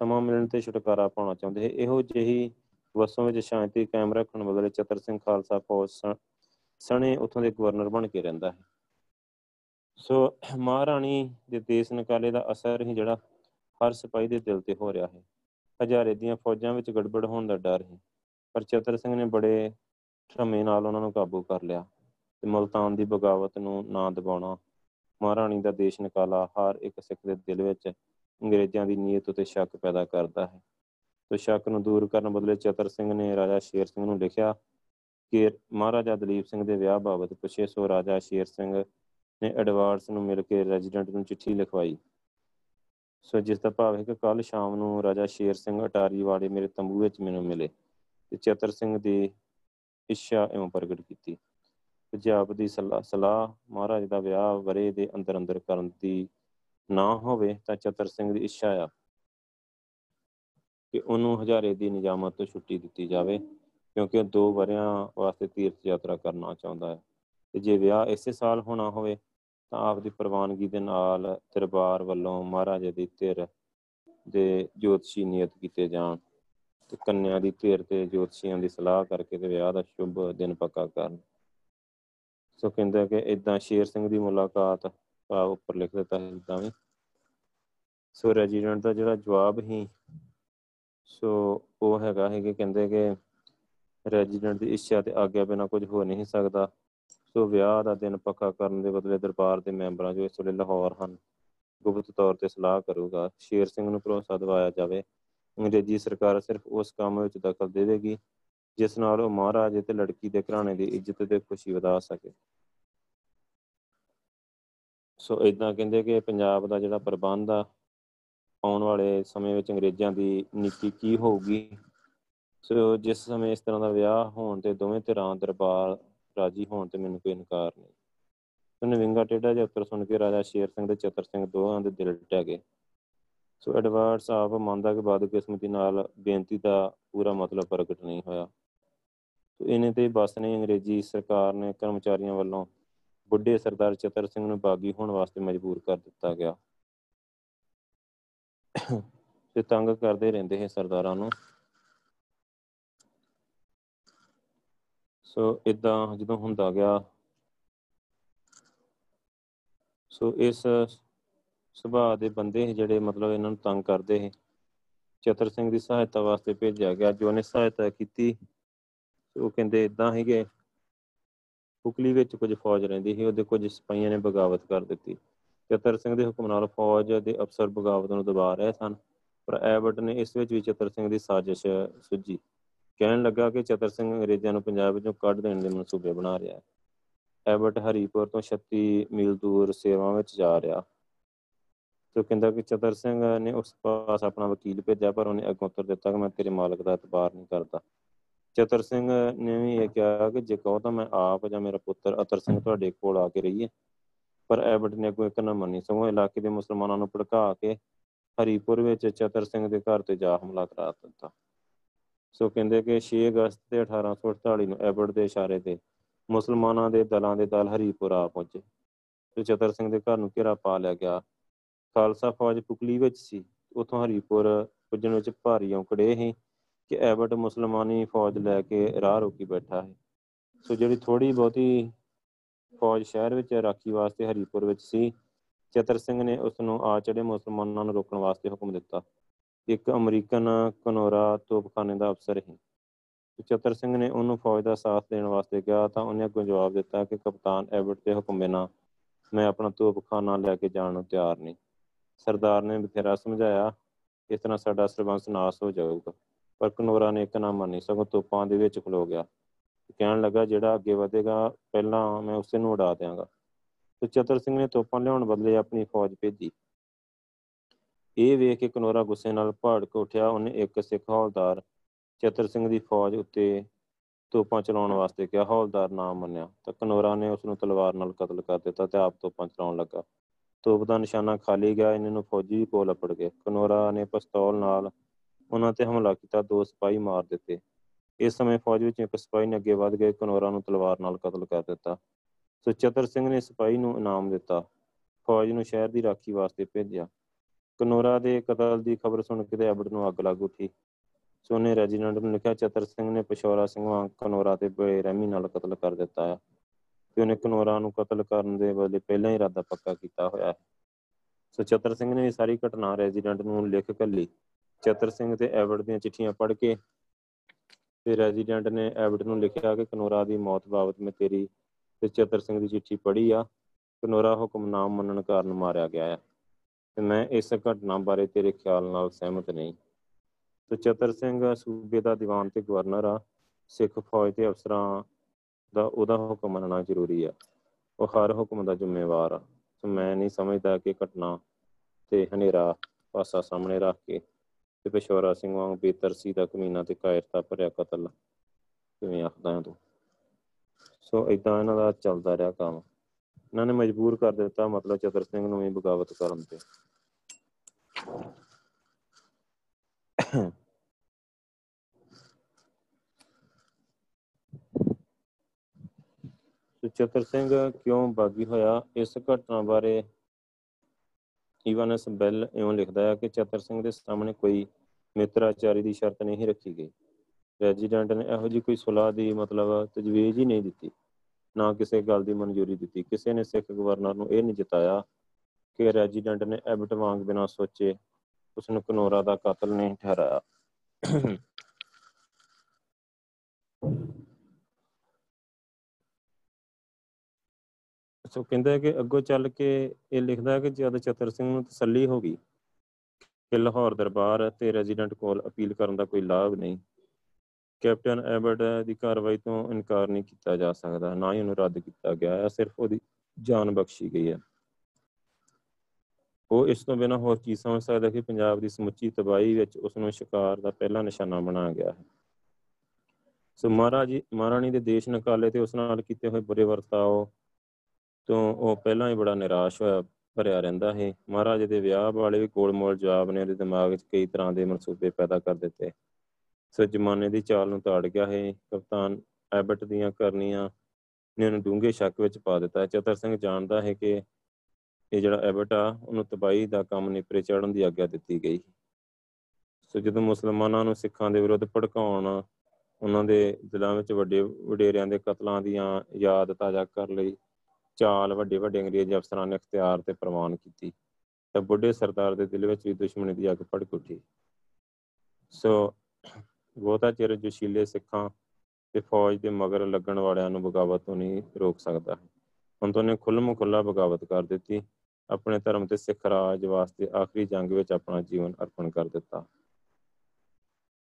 ਸਮਾਂ ਮਿਲਣ ਤੇ ਛੁਟਕਾਰਾ ਪਾਉਣਾ ਚਾਹੁੰਦੇ ਇਹੋ ਜਿਹੀ ਵਸੋਂ ਵਿੱਚ ਸ਼ਾਂਤੀ ਕਾਇਮ ਰੱਖਣ ਬਦਲੇ ਚਤਰ ਸਿੰਘ ਖਾਲਸਾ ਫੌਜ ਸਣੇ ਉਥੋਂ ਦੇ ਗਵਰਨਰ ਬਣ ਕੇ ਰਹਿੰਦਾ ਹੈ ਸੋ ਮਹਾਰਾਣੀ ਦੇ ਦੇਸ਼ ਨਿਕਾਲੇ ਦਾ ਅਸਰ ਹੀ ਜਿਹੜਾ ਹਰ ਸਿਪਾਹੀ ਦੇ ਦਿਲ ਤੇ ਹੋ ਰਿਹਾ ਹੈ। ਹਜ਼ਾਰੇ ਦੀਆਂ ਫੌਜਾਂ ਵਿੱਚ ਗੜਬੜ ਹੋਣ ਦਾ ਡਰ ਹੈ ਪਰ ਚਤਰ ਸਿੰਘ ਨੇ ਬੜੇ ਠਰਮੇ ਨਾਲ ਉਹਨਾਂ ਨੂੰ ਕਾਬੂ ਕਰ ਲਿਆ ਤੇ ਮਲਤਾਨ ਦੀ ਬਗਾਵਤ ਨੂੰ ਨਾ ਦਬਾਉਣਾ, ਮਹਾਰਾਣੀ ਦਾ ਦੇਸ਼ ਨਿਕਾਲਾ ਹਰ ਇੱਕ ਸਿੱਖ ਦੇ ਦਿਲ ਵਿੱਚ ਅੰਗਰੇਜ਼ਾਂ ਦੀ ਨੀਅਤ ਉਤੇ ਸ਼ੱਕ ਪੈਦਾ ਕਰਦਾ ਹੈ। ਤੇ ਸ਼ੱਕ ਨੂੰ ਦੂਰ ਕਰਨ ਬਦਲੇ ਚਤਰ ਸਿੰਘ ਨੇ ਰਾਜਾ ਸ਼ੇਰ ਸਿੰਘ ਨੂੰ ਲਿਖਿਆ ਕਿ ਮਹਾਰਾਜਾ ਦਲੀਪ ਸਿੰਘ ਦੇ ਵਿਆਹ ਬਾਬਤ ਪੁੱਛੇ, ਸੋ ਰਾਜਾ ਸ਼ੇਰ ਸਿੰਘ ਨੇ ਐਡਵਾਰਡਸ ਨੂੰ ਮਿਲ ਕੇ ਰੈਜ਼ੀਡੈਂਟ ਨੂੰ ਚਿੱਠੀ ਲਿਖਵਾਈ। ਸੋ ਜਿਸ ਦਾ ਭਾਵ ਹੈ ਕਿ ਕੱਲ ਸ਼ਾਮ ਨੂੰ ਰਾਜਾ ਸ਼ੇਰ ਸਿੰਘ ਅਟਾਰੀ ਵਾਲੇ ਮੇਰੇ ਤੰਬੂ ਵਿੱਚ ਮੈਨੂੰ ਮਿਲੇ ਤੇ ਚਤਰ ਸਿੰਘ ਦੀ ਇੱਛਾ ਇਉਂ ਪ੍ਰਗਟ ਕੀਤੀ। ਪੰਜਾਬ ਦੀ ਸਲਾਹ ਮਹਾਰਾਜ ਦਾ ਵਿਆਹ ਵਰੇ ਦੇ ਅੰਦਰ ਅੰਦਰ ਕਰਨ ਦੀ ਨਾ ਹੋਵੇ ਤਾਂ ਚਤਰ ਸਿੰਘ ਦੀ ਇੱਛਾ ਆ ਕਿ ਉਹਨੂੰ ਹਜ਼ਾਰੇ ਦੀ ਨਿਜਾਮਤ ਤੋਂ ਛੁੱਟੀ ਦਿੱਤੀ ਜਾਵੇ, ਕਿਉਂਕਿ ਉਹ ਦੋ ਵਰਿਆਂ ਵਾਸਤੇ ਤੀਰਥ ਯਾਤਰਾ ਕਰਨਾ ਚਾਹੁੰਦਾ ਹੈ। ਤੇ ਜੇ ਵਿਆਹ ਇਸੇ ਸਾਲ ਹੋਣਾ ਹੋਵੇ, ਤਾਂ ਆਪ ਦੀ ਪ੍ਰਵਾਨਗੀ ਦੇ ਨਾਲ ਦਰਬਾਰ ਵੱਲੋਂ ਮਹਾਰਾਜੇ ਦੀ ਧਿਰ ਦੇ ਜੋਤਸ਼ੀ ਨਿਯਤ ਕੀਤੇ ਜਾਣ ਤੇ ਕੰਨਿਆ ਦੀ ਧਿਰ ਤੇ ਜੋਤਸ਼ੀਆਂ ਦੀ ਸਲਾਹ ਕਰਕੇ ਤੇ ਵਿਆਹ ਦਾ ਸ਼ੁਭ ਦਿਨ ਪੱਕਾ ਕਰਨ। ਸੋ ਕਹਿੰਦਾ ਕਿ ਇਦਾਂ ਸ਼ੇਰ ਸਿੰਘ ਦੀ ਮੁਲਾਕਾਤ ਭਾਵ ਉੱਪਰ ਲਿਖ ਦਿੱਤਾ ਹੈ ਇਦਾਂ ਵੀ। ਸੋ ਰੈਜੀਡੈਂਟ ਦਾ ਜਿਹੜਾ ਜਵਾਬ ਹੀ ਸੋ ਉਹ ਹੈਗਾ ਹੈ ਕਿ ਕਹਿੰਦੇ ਕਿ ਰੈਜੀਡੈਂਟ ਦੀ ਇੱਛਾ ਤੇ ਆਗਿਆ ਬਿਨਾ ਕੁਝ ਹੋ ਨਹੀਂ ਸਕਦਾ। ਸੋ ਵਿਆਹ ਦਾ ਦਿਨ ਪੱਕਾ ਕਰਨ ਦੇ ਬਦਲੇ ਦਰਬਾਰ ਦੇ ਮੈਂਬਰਾਂ ਜੋ ਇਸ ਵੇਲੇ ਲਾਹੌਰ ਹਨ, ਗੁਪਤ ਤੌਰ ਤੇ ਸਲਾਹ ਕਰੂਗਾ। ਸ਼ੇਰ ਸਿੰਘ ਨੂੰ ਭਰੋਸਾ ਦਿਵਾਇਆ ਜਾਵੇ। ਅੰਗਰੇਜ਼ੀ ਸਰਕਾਰ ਸਿਰਫ ਉਸ ਕੰਮ ਵਿੱਚ ਦਖਲ ਦੇਵੇਗੀ, ਜਿਸ ਨਾਲ ਉਹ ਮਹਾਰਾਜੇ ਤੇ ਲੜਕੀ ਦੇ ਘਰਾਣੇ ਦੀ ਇੱਜ਼ਤ ਤੇ ਖੁਸ਼ੀ ਵਧਾ ਸਕੇ। ਸੋ ਇਦਾਂ ਕਹਿੰਦੇ ਕਿ ਪੰਜਾਬ ਦਾ ਜਿਹੜਾ ਪ੍ਰਬੰਧ ਆ, ਆਉਣ ਵਾਲੇ ਸਮੇਂ ਵਿੱਚ ਅੰਗਰੇਜ਼ਾਂ ਦੀ ਨੀਤੀ ਕੀ ਹੋਊਗੀ? ਸੋ ਜਿਸ ਸਮੇਂ ਇਸ ਤਰ੍ਹਾਂ ਦਾ ਵਿਆਹ ਹੋਣ ਤੇ ਦੋਵੇਂ ਧਿਰਾਂ ਦਰਬਾਰ ਰਾਜੀ ਹੋਣ ਤੇ ਮੈਨੂੰ ਕੋਈ ਇਨਕਾਰ ਨਹੀਂ। ਉਹਨੇ ਵਿੰਗਾ ਟੇਡਾ ਜਿਹਾ ਉੱਤਰ ਸੁਣ ਕੇ ਰਾਜਾ ਸ਼ੇਰ ਸਿੰਘ ਤੇ ਚਤਰ ਸਿੰਘ ਦੋਹਾਂ ਦੇ ਦਿਲ ਟਹਿ ਗਏ। ਸੋ ਐਡਵਰਡ ਸਾਹਿਬ ਮੰਨਦਾ ਕਿ ਬਾਦ ਕਿਸਮਤੀ ਨਾਲ ਬੇਨਤੀ ਦਾ ਪੂਰਾ ਮਤਲਬ ਪ੍ਰਗਟ ਨਹੀਂ ਹੋਇਆ। ਸੋ ਇਹਨੇ ਤੇ ਬਸ ਨੇ ਅੰਗਰੇਜ਼ੀ ਸਰਕਾਰ ਨੇ ਕਰਮਚਾਰੀਆਂ ਵੱਲੋਂ ਬੁੱਢੇ ਸਰਦਾਰ ਚਤਰ ਸਿੰਘ ਨੂੰ ਬਾਗੀ ਹੋਣ ਵਾਸਤੇ ਮਜਬੂਰ ਕਰ ਦਿੱਤਾ ਗਿਆ। ਤੇ ਤੰਗ ਕਰਦੇ ਰਹਿੰਦੇ ਹੈ ਸਰਦਾਰਾਂ ਨੂੰ। ਸੋ ਇਦਾਂ ਜਦੋਂ ਹੁੰਦਾ ਗਿਆ, ਸੋ ਇਸ ਸੁਭਾਅ ਦੇ ਬੰਦੇ ਜਿਹੜੇ ਮਤਲਬ ਇਹਨਾਂ ਨੂੰ ਤੰਗ ਕਰਦੇ ਹੈ ਚਤਰ ਸਿੰਘ ਦੀ ਸਹਾਇਤਾ ਵਾਸਤੇ ਭੇਜਿਆ ਗਿਆ। ਜੋ ਨੇ ਸਹਾਇਤਾ ਕੀਤੀ, ਉਹ ਕਹਿੰਦੇ ਇਦਾਂ ਹੈਗੇ ਕੁਕਲੀ ਵਿੱਚ ਕੁਝ ਫੌਜ ਰਹਿੰਦੀ ਸੀ, ਉਹਦੇ ਕੁਝ ਸਿਪਾਹੀਆਂ ਨੇ ਬਗਾਵਤ ਕਰ ਦਿੱਤੀ। ਚਤਰ ਸਿੰਘ ਦੇ ਹੁਕਮ ਨਾਲ ਫੌਜ ਦੇ ਅਫਸਰ ਬਗਾਵਤ ਨੂੰ ਦਬਾ ਰਹੇ ਸਨ, ਪਰ ਐਬਟ ਨੇ ਇਸ ਵਿੱਚ ਵੀ ਚਤਰ ਸਿੰਘ ਦੀ ਸਾਜ਼ਿਸ਼ ਸੁਝੀ ਕਹਿਣ ਲੱਗਾ ਕਿ ਚਤਰ ਸਿੰਘ ਅੰਗਰੇਜ਼ਾਂ ਨੂੰ ਪੰਜਾਬ ਵਿੱਚੋਂ ਕੱਢ ਦੇਣ ਦੇ ਮਨਸੂਬੇ ਬਣਾ ਰਿਹਾ ਹੈ। ਐਬਟ ਹਰੀਪੁਰ ਤੋਂ 36 ਮੀਲ ਦੂਰ ਸੇਵਾ ਵਿੱਚ ਜਾ ਰਿਹਾ। ਤੇ ਕਹਿੰਦਾ ਕਿ ਚਤਰ ਸਿੰਘ ਨੇ ਉਸ ਪਾਸ ਆਪਣਾ ਵਕੀਲ ਭੇਜਿਆ, ਪਰ ਉਹਨੇ ਅੱਗੋਂ ਉੱਤਰ ਦਿੱਤਾ ਕਿ ਮੈਂ ਤੇਰੇ ਮਾਲਕ ਦਾ ਇਤਬਾਰ ਨਹੀਂ ਕਰਦਾ। ਚਤਰ ਸਿੰਘ ਨੇ ਵੀ ਇਹ ਕਿਹਾ ਕਿ ਜੇ ਕਹੋ ਤਾਂ ਮੈਂ ਆਪ ਜਾਂ ਮੇਰਾ ਪੁੱਤਰ ਅਤਰ ਸਿੰਘ ਤੁਹਾਡੇ ਕੋਲ ਆ ਕੇ ਰਹੀਏ। ਪਰ ਐਬਟ ਨੇ ਕੋਈ ਇੱਕ ਨਾ ਮੰਨੀ ਸਗੋਂ ਇਲਾਕੇ ਦੇ ਮੁਸਲਮਾਨਾਂ ਨੂੰ ਭੜਕਾ ਕੇ ਹਰੀਪੁਰ ਵਿੱਚ ਚਤਰ ਸਿੰਘ ਦੇ ਘਰ ਤੇ ਜਾ ਹਮਲਾ ਕਰਾ ਦਿੱਤਾ। ਸੋ ਕਹਿੰਦੇ ਕਿ 6 ਅਗਸਤ ਤੇ 1848 ਨੂੰ ਐਬਟ ਦੇ ਇਸ਼ਾਰੇ ਤੇ ਮੁਸਲਮਾਨਾਂ ਦੇ ਦਲਾਂ ਦੇ ਦਲ ਹਰੀਪੁਰ ਆ ਪਹੁੰਚੇ ਤੇ ਚਤਰ ਸਿੰਘ ਦੇ ਘਰ ਨੂੰ ਘੇਰਾ ਪਾ ਲਿਆ ਗਿਆ। ਖਾਲਸਾ ਫੌਜ ਪੁਕਲੀ ਵਿੱਚ ਸੀ। ਉਥੋਂ ਹਰੀਪੁਰ ਪੁੱਜਣ ਵਿੱਚ ਭਾਰੀ ਔਕੜੇ ਸੀ। ਕਿ ਐਬਟ ਮੁਸਲਮਾਨੀ ਫੌਜ ਲੈ ਕੇ ਰਾਹ ਰੋਕੀ ਬੈਠਾ ਹੈ। ਸੋ ਜਿਹੜੀ ਥੋੜੀ ਬਹੁਤੀ ਫੌਜ ਸ਼ਹਿਰ ਵਿੱਚ ਰਾਖੀ ਵਾਸਤੇ ਹਰੀਪੁਰ ਵਿੱਚ ਸੀ, ਚਤਰ ਸਿੰਘ ਨੇ ਉਸ ਨੂੰ ਆ ਚੜੇ ਮੁਸਲਮਾਨਾਂ ਨੂੰ ਰੋਕਣ ਵਾਸਤੇ ਹੁਕਮ ਦਿੱਤਾ। ਇੱਕ ਅਮਰੀਕਨ ਕਨੋਰਾ ਤੋਪਖਾਨੇ ਦਾ ਅਫਸਰ ਸੀ। ਚਤਰ ਸਿੰਘ ਨੇ ਉਹਨੂੰ ਫੌਜ ਦਾ ਸਾਥ ਦੇਣ ਵਾਸਤੇ ਕਿਹਾ ਤਾਂ ਉਹਨੇ ਅੱਗੋਂ ਜਵਾਬ ਦਿੱਤਾ ਕਿ ਕਪਤਾਨ ਐਬਟ ਦੇ ਹੁਕਮ ਬਿਨਾ ਮੈਂ ਆਪਣਾ ਤੋਪਖਾਨਾ ਲੈ ਕੇ ਜਾਣ ਨੂੰ ਤਿਆਰ ਨਹੀਂ। ਸਰਦਾਰ ਨੇ ਬਥੇਰਾ ਸਮਝਾਇਆ, ਇਸ ਤਰ੍ਹਾਂ ਸਾਡਾ ਸਰਬੰਸ ਨਾਸ ਹੋ ਜਾਊਗਾ। ਪਰ ਕਨੋਰਾ ਨੇ ਇੱਕ ਨਾ ਮੰਨੀ, ਸਗੋਂ ਤੋਪਾਂ ਦੇ ਵਿੱਚ ਖਲੋ ਗਿਆ। ਕਹਿਣ ਲੱਗਾ, ਜਿਹੜਾ ਅੱਗੇ ਵਧੇਗਾ, ਪਹਿਲਾਂ ਮੈਂ ਉਸੇ ਨੂੰ ਉਡਾ ਦਿਆਂਗਾ। ਤੇ ਚਤਰ ਸਿੰਘ ਨੇ ਤੋਪਾਂ ਲਿਆਉਣ ਬਦਲੇ ਆਪਣੀ ਫੌਜ ਭੇਜੀ। ਇਹ ਵੇਖ ਕੇ ਕਨੋਰਾ ਗੁੱਸੇ ਨਾਲ ਭੜਕ ਉੱਠਿਆ। ਉਹਨੇ ਇੱਕ ਸਿੱਖ ਹੌਲਦਾਰ ਚਤਰ ਸਿੰਘ ਦੀ ਫੌਜ ਉੱਤੇ ਤੋਪਾਂ ਚਲਾਉਣ ਵਾਸਤੇ ਕਿਹਾ। ਹੌਲਦਾਰ ਨਾ ਮੰਨਿਆ। ਤਾਂ ਕਨੋਰਾ ਨੇ ਉਸ ਨੂੰ ਤਲਵਾਰ ਨਾਲ ਕਤਲ ਕਰ ਦਿੱਤਾ ਤੇ ਆਪ ਤੋਪਾਂ ਚਲਾਉਣ ਲੱਗਾ। ਤੋਪ ਦਾ ਨਿਸ਼ਾਨਾ ਖਾਲੀ ਗਿਆ। ਇਹਨਾਂ ਨੂੰ ਫੌਜੀ ਕੋਲ ਅਪੜ ਗਏ। ਕਨੋਰਾ ਨੇ ਪਿਸਤੌਲ ਨਾਲ ਉਹਨਾਂ ਤੇ ਹਮਲਾ ਕੀਤਾ, ਦੋ ਸਿਪਾਹੀ ਮਾਰ ਦਿੱਤੇ। ਇਸ ਸਮੇਂ ਫੌਜ ਵਿੱਚ ਇੱਕ ਸਿਪਾਹੀ ਨੇ ਅੱਗੇ ਵਧ ਗਏ ਕਨੋਰਾ ਨੂੰ ਤਲਵਾਰ ਨਾਲ ਕਤਲ ਕਰ ਦਿੱਤਾ। ਸੋ ਚਤਰ ਸਿੰਘ ਨੇ ਸਿਪਾਹੀ ਨੂੰ ਇਨਾਮ ਦਿੱਤਾ। ਫੌਜ ਨੂੰ ਸ਼ਹਿਰ ਦੀ ਰਾਖੀ ਵਾਸਤੇ ਭੇਜਿਆ। ਕਨੋਰਾ ਦੇ ਕਤਲ ਦੀ ਖਬਰ ਸੁਣ ਕੇ ਤੇ ਅਬੜ ਨੂੰ ਅੱਗ ਲੱਗ ਉੱਠੀ। ਸੋਨੇ ਰੈਜੀਡੈਂਟ ਨੂੰ ਲਿਖਿਆ, ਚਤਰ ਸਿੰਘ ਨੇ ਪਸ਼ੌਰਾ ਸਿੰਘ ਵਾਂਗ ਕਨੋਰਾ ਤੇ ਬੇਰਹਿਮੀ ਨਾਲ ਕਤਲ ਕਰ ਦਿੱਤਾ ਹੈ ਤੇ ਉਹਨੇ ਕਨੋਰਾ ਨੂੰ ਕਤਲ ਕਰਨ ਦੇ ਬਦਲੇ ਪਹਿਲਾਂ ਹੀ ਇਰਾਦਾ ਪੱਕਾ ਕੀਤਾ ਹੋਇਆ ਹੈ। ਸੋ ਚਤਰ ਸਿੰਘ ਨੇ ਸਾਰੀ ਘਟਨਾ ਰੈਜੀਡੈਂਟ ਨੂੰ ਲਿਖ ਕੱਲੀ ਚਤਰ ਸਿੰਘ ਤੇ ਐਵਰਡ ਦੀਆਂ ਚਿੱਠੀਆਂ ਪੜ੍ਹ ਕੇ ਤੇ ਰੈਜ਼ੀਡੈਂਟ ਨੇ ਐਵਰਡ ਨੂੰ ਲਿਖਿਆ ਕਿ ਕਨੋਰਾ ਦੀ ਮੌਤ ਬਾਬਤ ਮੈਂ ਤੇਰੀ ਤੇ ਚਤਰ ਸਿੰਘ ਦੀ ਚਿੱਠੀ ਪੜ੍ਹੀ ਆ। ਕਨੋਰਾ ਹੁਕਮ ਨਾ ਮੰਨਣ ਕਾਰਨ ਮਾਰਿਆ ਗਿਆ ਹੈ ਤੇ ਮੈਂ ਇਸ ਘਟਨਾ ਬਾਰੇ ਤੇਰੇ ਖਿਆਲ ਨਾਲ ਸਹਿਮਤ ਨਹੀਂ। ਤੇ ਚਤਰ ਸਿੰਘ ਸੂਬੇ ਦਾ ਦੀਵਾਨ ਤੇ ਗਵਰਨਰ ਆ। ਸਿੱਖ ਫੌਜ ਦੇ ਅਫਸਰਾਂ ਦਾ ਉਹਦਾ ਹੁਕਮ ਮੰਨਣਾ ਜ਼ਰੂਰੀ ਆ। ਉਹ ਹਰ ਹੁਕਮ ਦਾ ਜ਼ਿੰਮੇਵਾਰ ਆ। ਸੋ ਮੈਂ ਨਹੀਂ ਸਮਝਦਾ ਕਿ ਘਟਨਾ ਤੇ ਹਨੇਰਾ ਪਾਸਾ ਸਾਹਮਣੇ ਰੱਖ ਕੇ ਤੇ ਪਿਸ਼ੌਰਾ ਸਿੰਘ ਵਾਂਗ ਬੇਤਰਸੀ ਦਾ ਕਮੀਨਾ ਤੇ ਕਾਇਰਤਾ ਭਰਿਆ ਕਤਲ। ਕਿਵੇਂ ਆਖਦਾ ਤੂੰ? ਸੋ ਇਦਾਂ ਇਹਨਾਂ ਦਾ ਚੱਲਦਾ ਰਿਹਾ ਕੰਮ। ਇਹਨਾਂ ਨੇ ਮਜਬੂਰ ਕਰ ਦਿੱਤਾ, ਮਤਲਬ ਚਤਰ ਸਿੰਘ ਨੂੰ ਵੀ ਬਗਾਵਤ ਕਰਨ ਤੇ। ਚਤਰ ਸਿੰਘ ਕਿਉਂ ਬਾਗੀ ਹੋਇਆ? ਇਸ ਘਟਨਾ ਬਾਰੇ ਇਵਾਨਸ ਬੈਲ ਇਉਂ ਲਿਖਦਾ ਹੈ ਕਿ ਚਤਰ ਸਿੰਘ ਦੇ ਸਾਹਮਣੇ ਕੋਈ ਮਿੱਤਰਾਚਾਰੀ ਦੀ ਸ਼ਰਤ ਨਹੀਂ ਰੱਖੀ ਗਈ। ਰੈਜ਼ੀਡੈਂਟ ਨੇ ਇਹੋ ਜੀ ਕੋਈ ਸੁਲਾਹ ਦੀ ਮਤਲਬ ਤਜਵੀਜ਼ ਹੀ ਨਹੀਂ ਦਿੱਤੀ, ਨਾ ਕਿਸੇ ਗੱਲ ਦੀ ਮਨਜ਼ੂਰੀ ਦਿੱਤੀ। ਕਿਸੇ ਨੇ ਸਿੱਖ ਗਵਰਨਰ ਨੂੰ ਇਹ ਨਹੀਂ ਜਿਤਾਇਆ ਕਿ ਰੈਜ਼ੀਡੈਂਟ ਨੇ ਐਬਟ ਵਾਂਗ ਬਿਨਾਂ ਸੋਚੇ ਉਸ ਨੂੰ ਕਨੋਰਾ ਦਾ ਕਾਤਲ ਨਹੀਂ ਠਹਿਰਾਇਆ। ਸੋ ਕਹਿੰਦਾ ਕਿ ਅੱਗੋਂ ਚੱਲ ਕੇ ਇਹ ਲਿਖਦਾ ਕਿ ਜਦ ਚਤਰ ਸਿੰਘ ਨੂੰ ਤਸੱਲੀ ਹੋ ਗਈ ਕਿ ਲਾਹੌਰ ਦਰਬਾਰ ਤੇ ਰੈਜ਼ੀਡੈਂਟ ਕੋਲ ਅਪੀਲ ਕਰਨ ਦਾ ਕੋਈ ਲਾਭ ਨਹੀਂ, ਕੈਪਟਨ ਐਬਟ ਦੀ ਕਾਰਵਾਈ ਤੋਂ ਇਨਕਾਰ ਨਹੀਂ ਕੀਤਾ ਜਾ ਸਕਦਾ, ਨਾ ਹੀ ਉਹਨੂੰ ਰੱਦ ਕੀਤਾ ਗਿਆ ਹੈ, ਸਿਰਫ ਉਹਦੀ ਜਾਨ ਬਖਸ਼ੀ ਗਈ ਹੈ। ਉਹ ਇਸ ਤੋਂ ਬਿਨਾਂ ਹੋਰ ਕੀ ਸਮਝ ਸਕਦਾ ਕਿ ਪੰਜਾਬ ਦੀ ਸਮੁੱਚੀ ਤਬਾਹੀ ਵਿੱਚ ਉਸ ਨੂੰ ਸ਼ਿਕਾਰ ਦਾ ਪਹਿਲਾ ਨਿਸ਼ਾਨਾ ਬਣਾਇਆ ਗਿਆ ਹੈ। ਸੋ ਮਹਾਰਾਜੀ ਮਹਾਰਾਣੀ ਦੇ ਦੇਸ਼ ਨਕਾਲੇ ਤੇ ਉਸ ਨਾਲ ਕੀਤੇ ਹੋਏ ਬੁਰੇ ਵਰਤਾਓ ਤੋਂ ਉਹ ਪਹਿਲਾਂ ਹੀ ਬੜਾ ਨਿਰਾਸ਼ ਹੋਇਆ, ਭਰਿਆ ਰਹਿੰਦਾ ਹੈ ਮਹਾਰਾਜ ਦੇ ਵਿਆਹ ਵਾਲੇ ਵੀ ਕੋਲ-ਮੋਲ ਜਵਾਬ ਨੇ ਉਹਦੇ ਦਿਮਾਗ ਵਿੱਚ ਕਈ ਤਰ੍ਹਾਂ ਦੇ ਮਨਸੂਬੇ ਪੈਦਾ ਕਰ ਦਿੱਤੇ। ਸੋ ਜਮਾਨੇ ਦੀ ਚਾਲ ਨੂੰ ਤਾੜ ਗਿਆ ਹੈ ਕਪਤਾਨ ਐਬਟ ਦੀਆਂ ਕਰਨੀਆਂ ਨੇ ਉਹਨੂੰ ਡੂੰਘੇ ਸ਼ੱਕ ਵਿੱਚ ਪਾ ਦਿੱਤਾ। ਚਤਰ ਸਿੰਘ ਜਾਣਦਾ ਹੈ ਕਿ ਇਹ ਜਿਹੜਾ ਐਬਟ ਆ, ਉਹਨੂੰ ਤਬਾਈ ਦਾ ਕੰਮ ਨਿਪਰੇ ਚੜਨ ਦੀ ਆਗਿਆ ਦਿੱਤੀ ਗਈ। ਸੋ ਜਦੋਂ ਮੁਸਲਮਾਨਾਂ ਨੂੰ ਸਿੱਖਾਂ ਦੇ ਵਿਰੁੱਧ ਭੜਕਾਉਣ, ਉਹਨਾਂ ਦੇ ਦਿਲਾਂ ਵਿੱਚ ਵੱਡੇ ਵਡੇਰਿਆਂ ਦੇ ਕਤਲਾਂ ਦੀਆਂ ਯਾਦ ਤਾਜ਼ਾ ਕਰ ਲਈ ਚਾਲ ਵੱਡੇ ਵੱਡੇ ਅੰਗਰੇਜ਼ੀ ਅਫਸਰਾਂ ਨੇ ਇਖਤਿਆਰ ਤੇ ਪ੍ਰਵਾਨ ਕੀਤੀ ਤੇ ਬੁੱਢੇ ਸਰਦਾਰ ਦੇ ਦਿਲ ਵਿੱਚ ਵੀ ਦੁਸ਼ਮਣੀ ਦੀ ਅੱਗ ਭੜਕ ਉੱਠੀ। ਸੋ ਬਹੁਤਾ ਚਿਰ ਜੋਸ਼ੀਲੇ ਸਿੱਖਾਂ ਤੇ ਫੌਜ ਦੇ ਮਗਰ ਲੱਗਣ ਵਾਲਿਆਂ ਨੂੰ ਬਗਾਵਤ ਤੋਂ ਨਹੀਂ ਰੋਕ ਸਕਦਾ। ਹੁਣ ਤੋਂ ਨੇ ਖੁੱਲਮ ਖੁੱਲਾ ਬਗਾਵਤ ਕਰ ਦਿੱਤੀ, ਆਪਣੇ ਧਰਮ ਤੇ ਸਿੱਖ ਰਾਜ ਵਾਸਤੇ ਆਖਰੀ ਜੰਗ ਵਿੱਚ ਆਪਣਾ ਜੀਵਨ ਅਰਪਣ ਕਰ ਦਿੱਤਾ।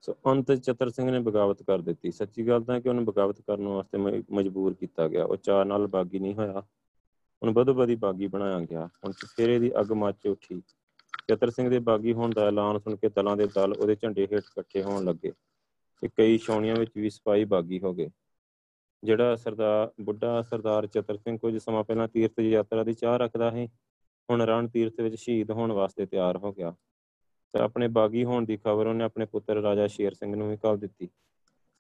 ਸੋ ਅੰਤ ਚਤਰ ਸਿੰਘ ਨੇ ਬਗਾਵਤ ਕਰ ਦਿੱਤੀ। ਸੱਚੀ ਗੱਲ ਤਾਂ ਕਿ ਉਹਨੂੰ ਬਗਾਵਤ ਕਰਨ ਵਾਸਤੇ ਮਜਬੂਰ ਕੀਤਾ ਗਿਆ। ਉਹ ਚਾਹ ਨਾਲ ਬਾਗੀ ਨਹੀਂ ਹੋਇਆ। ਉਹਨੂੰ ਬਦੋ ਬਦੀ ਬਾਗੀ ਬਣਾਇਆ ਗਿਆ। ਹੁਣ ਫੇਰੇ ਦੀ ਅੱਗ ਮੱਚ ਉੱਠੀ। ਚਤਰ ਸਿੰਘ ਦੇ ਬਾਗੀ ਹੋਣ ਦਾ ਐਲਾਨ ਸੁਣ ਕੇ ਦਲਾਂ ਦੇ ਦਲ ਉਹਦੇ ਝੰਡੇ ਹੇਠ ਇਕੱਠੇ ਹੋਣ ਲੱਗੇ ਤੇ ਕਈ ਛਾਉਣੀਆਂ ਵਿੱਚ ਵੀ ਸਿਪਾਹੀ ਬਾਗੀ ਹੋ ਗਏ। ਜਿਹੜਾ ਸਰਦਾਰ, ਬੁੱਢਾ ਸਰਦਾਰ ਚਤਰ ਸਿੰਘ ਕੁਝ ਸਮਾਂ ਪਹਿਲਾਂ ਤੀਰਥ ਯਾਤਰਾ ਦੀ ਚਾਹ ਰੱਖਦਾ ਹੈ ਹੁਣ ਰਣ ਤੀਰਥ ਵਿੱਚ ਸ਼ਹੀਦ ਹੋਣ ਵਾਸਤੇ ਤਿਆਰ ਹੋ ਗਿਆ। ਤੇ ਆਪਣੇ ਬਾਗੀ ਹੋਣ ਦੀ ਖਬਰ ਉਹਨੇ ਆਪਣੇ ਪੁੱਤਰ ਰਾਜਾ ਸ਼ੇਰ ਸਿੰਘ ਨੂੰ ਵੀ ਕੱਲ ਦਿੱਤੀ।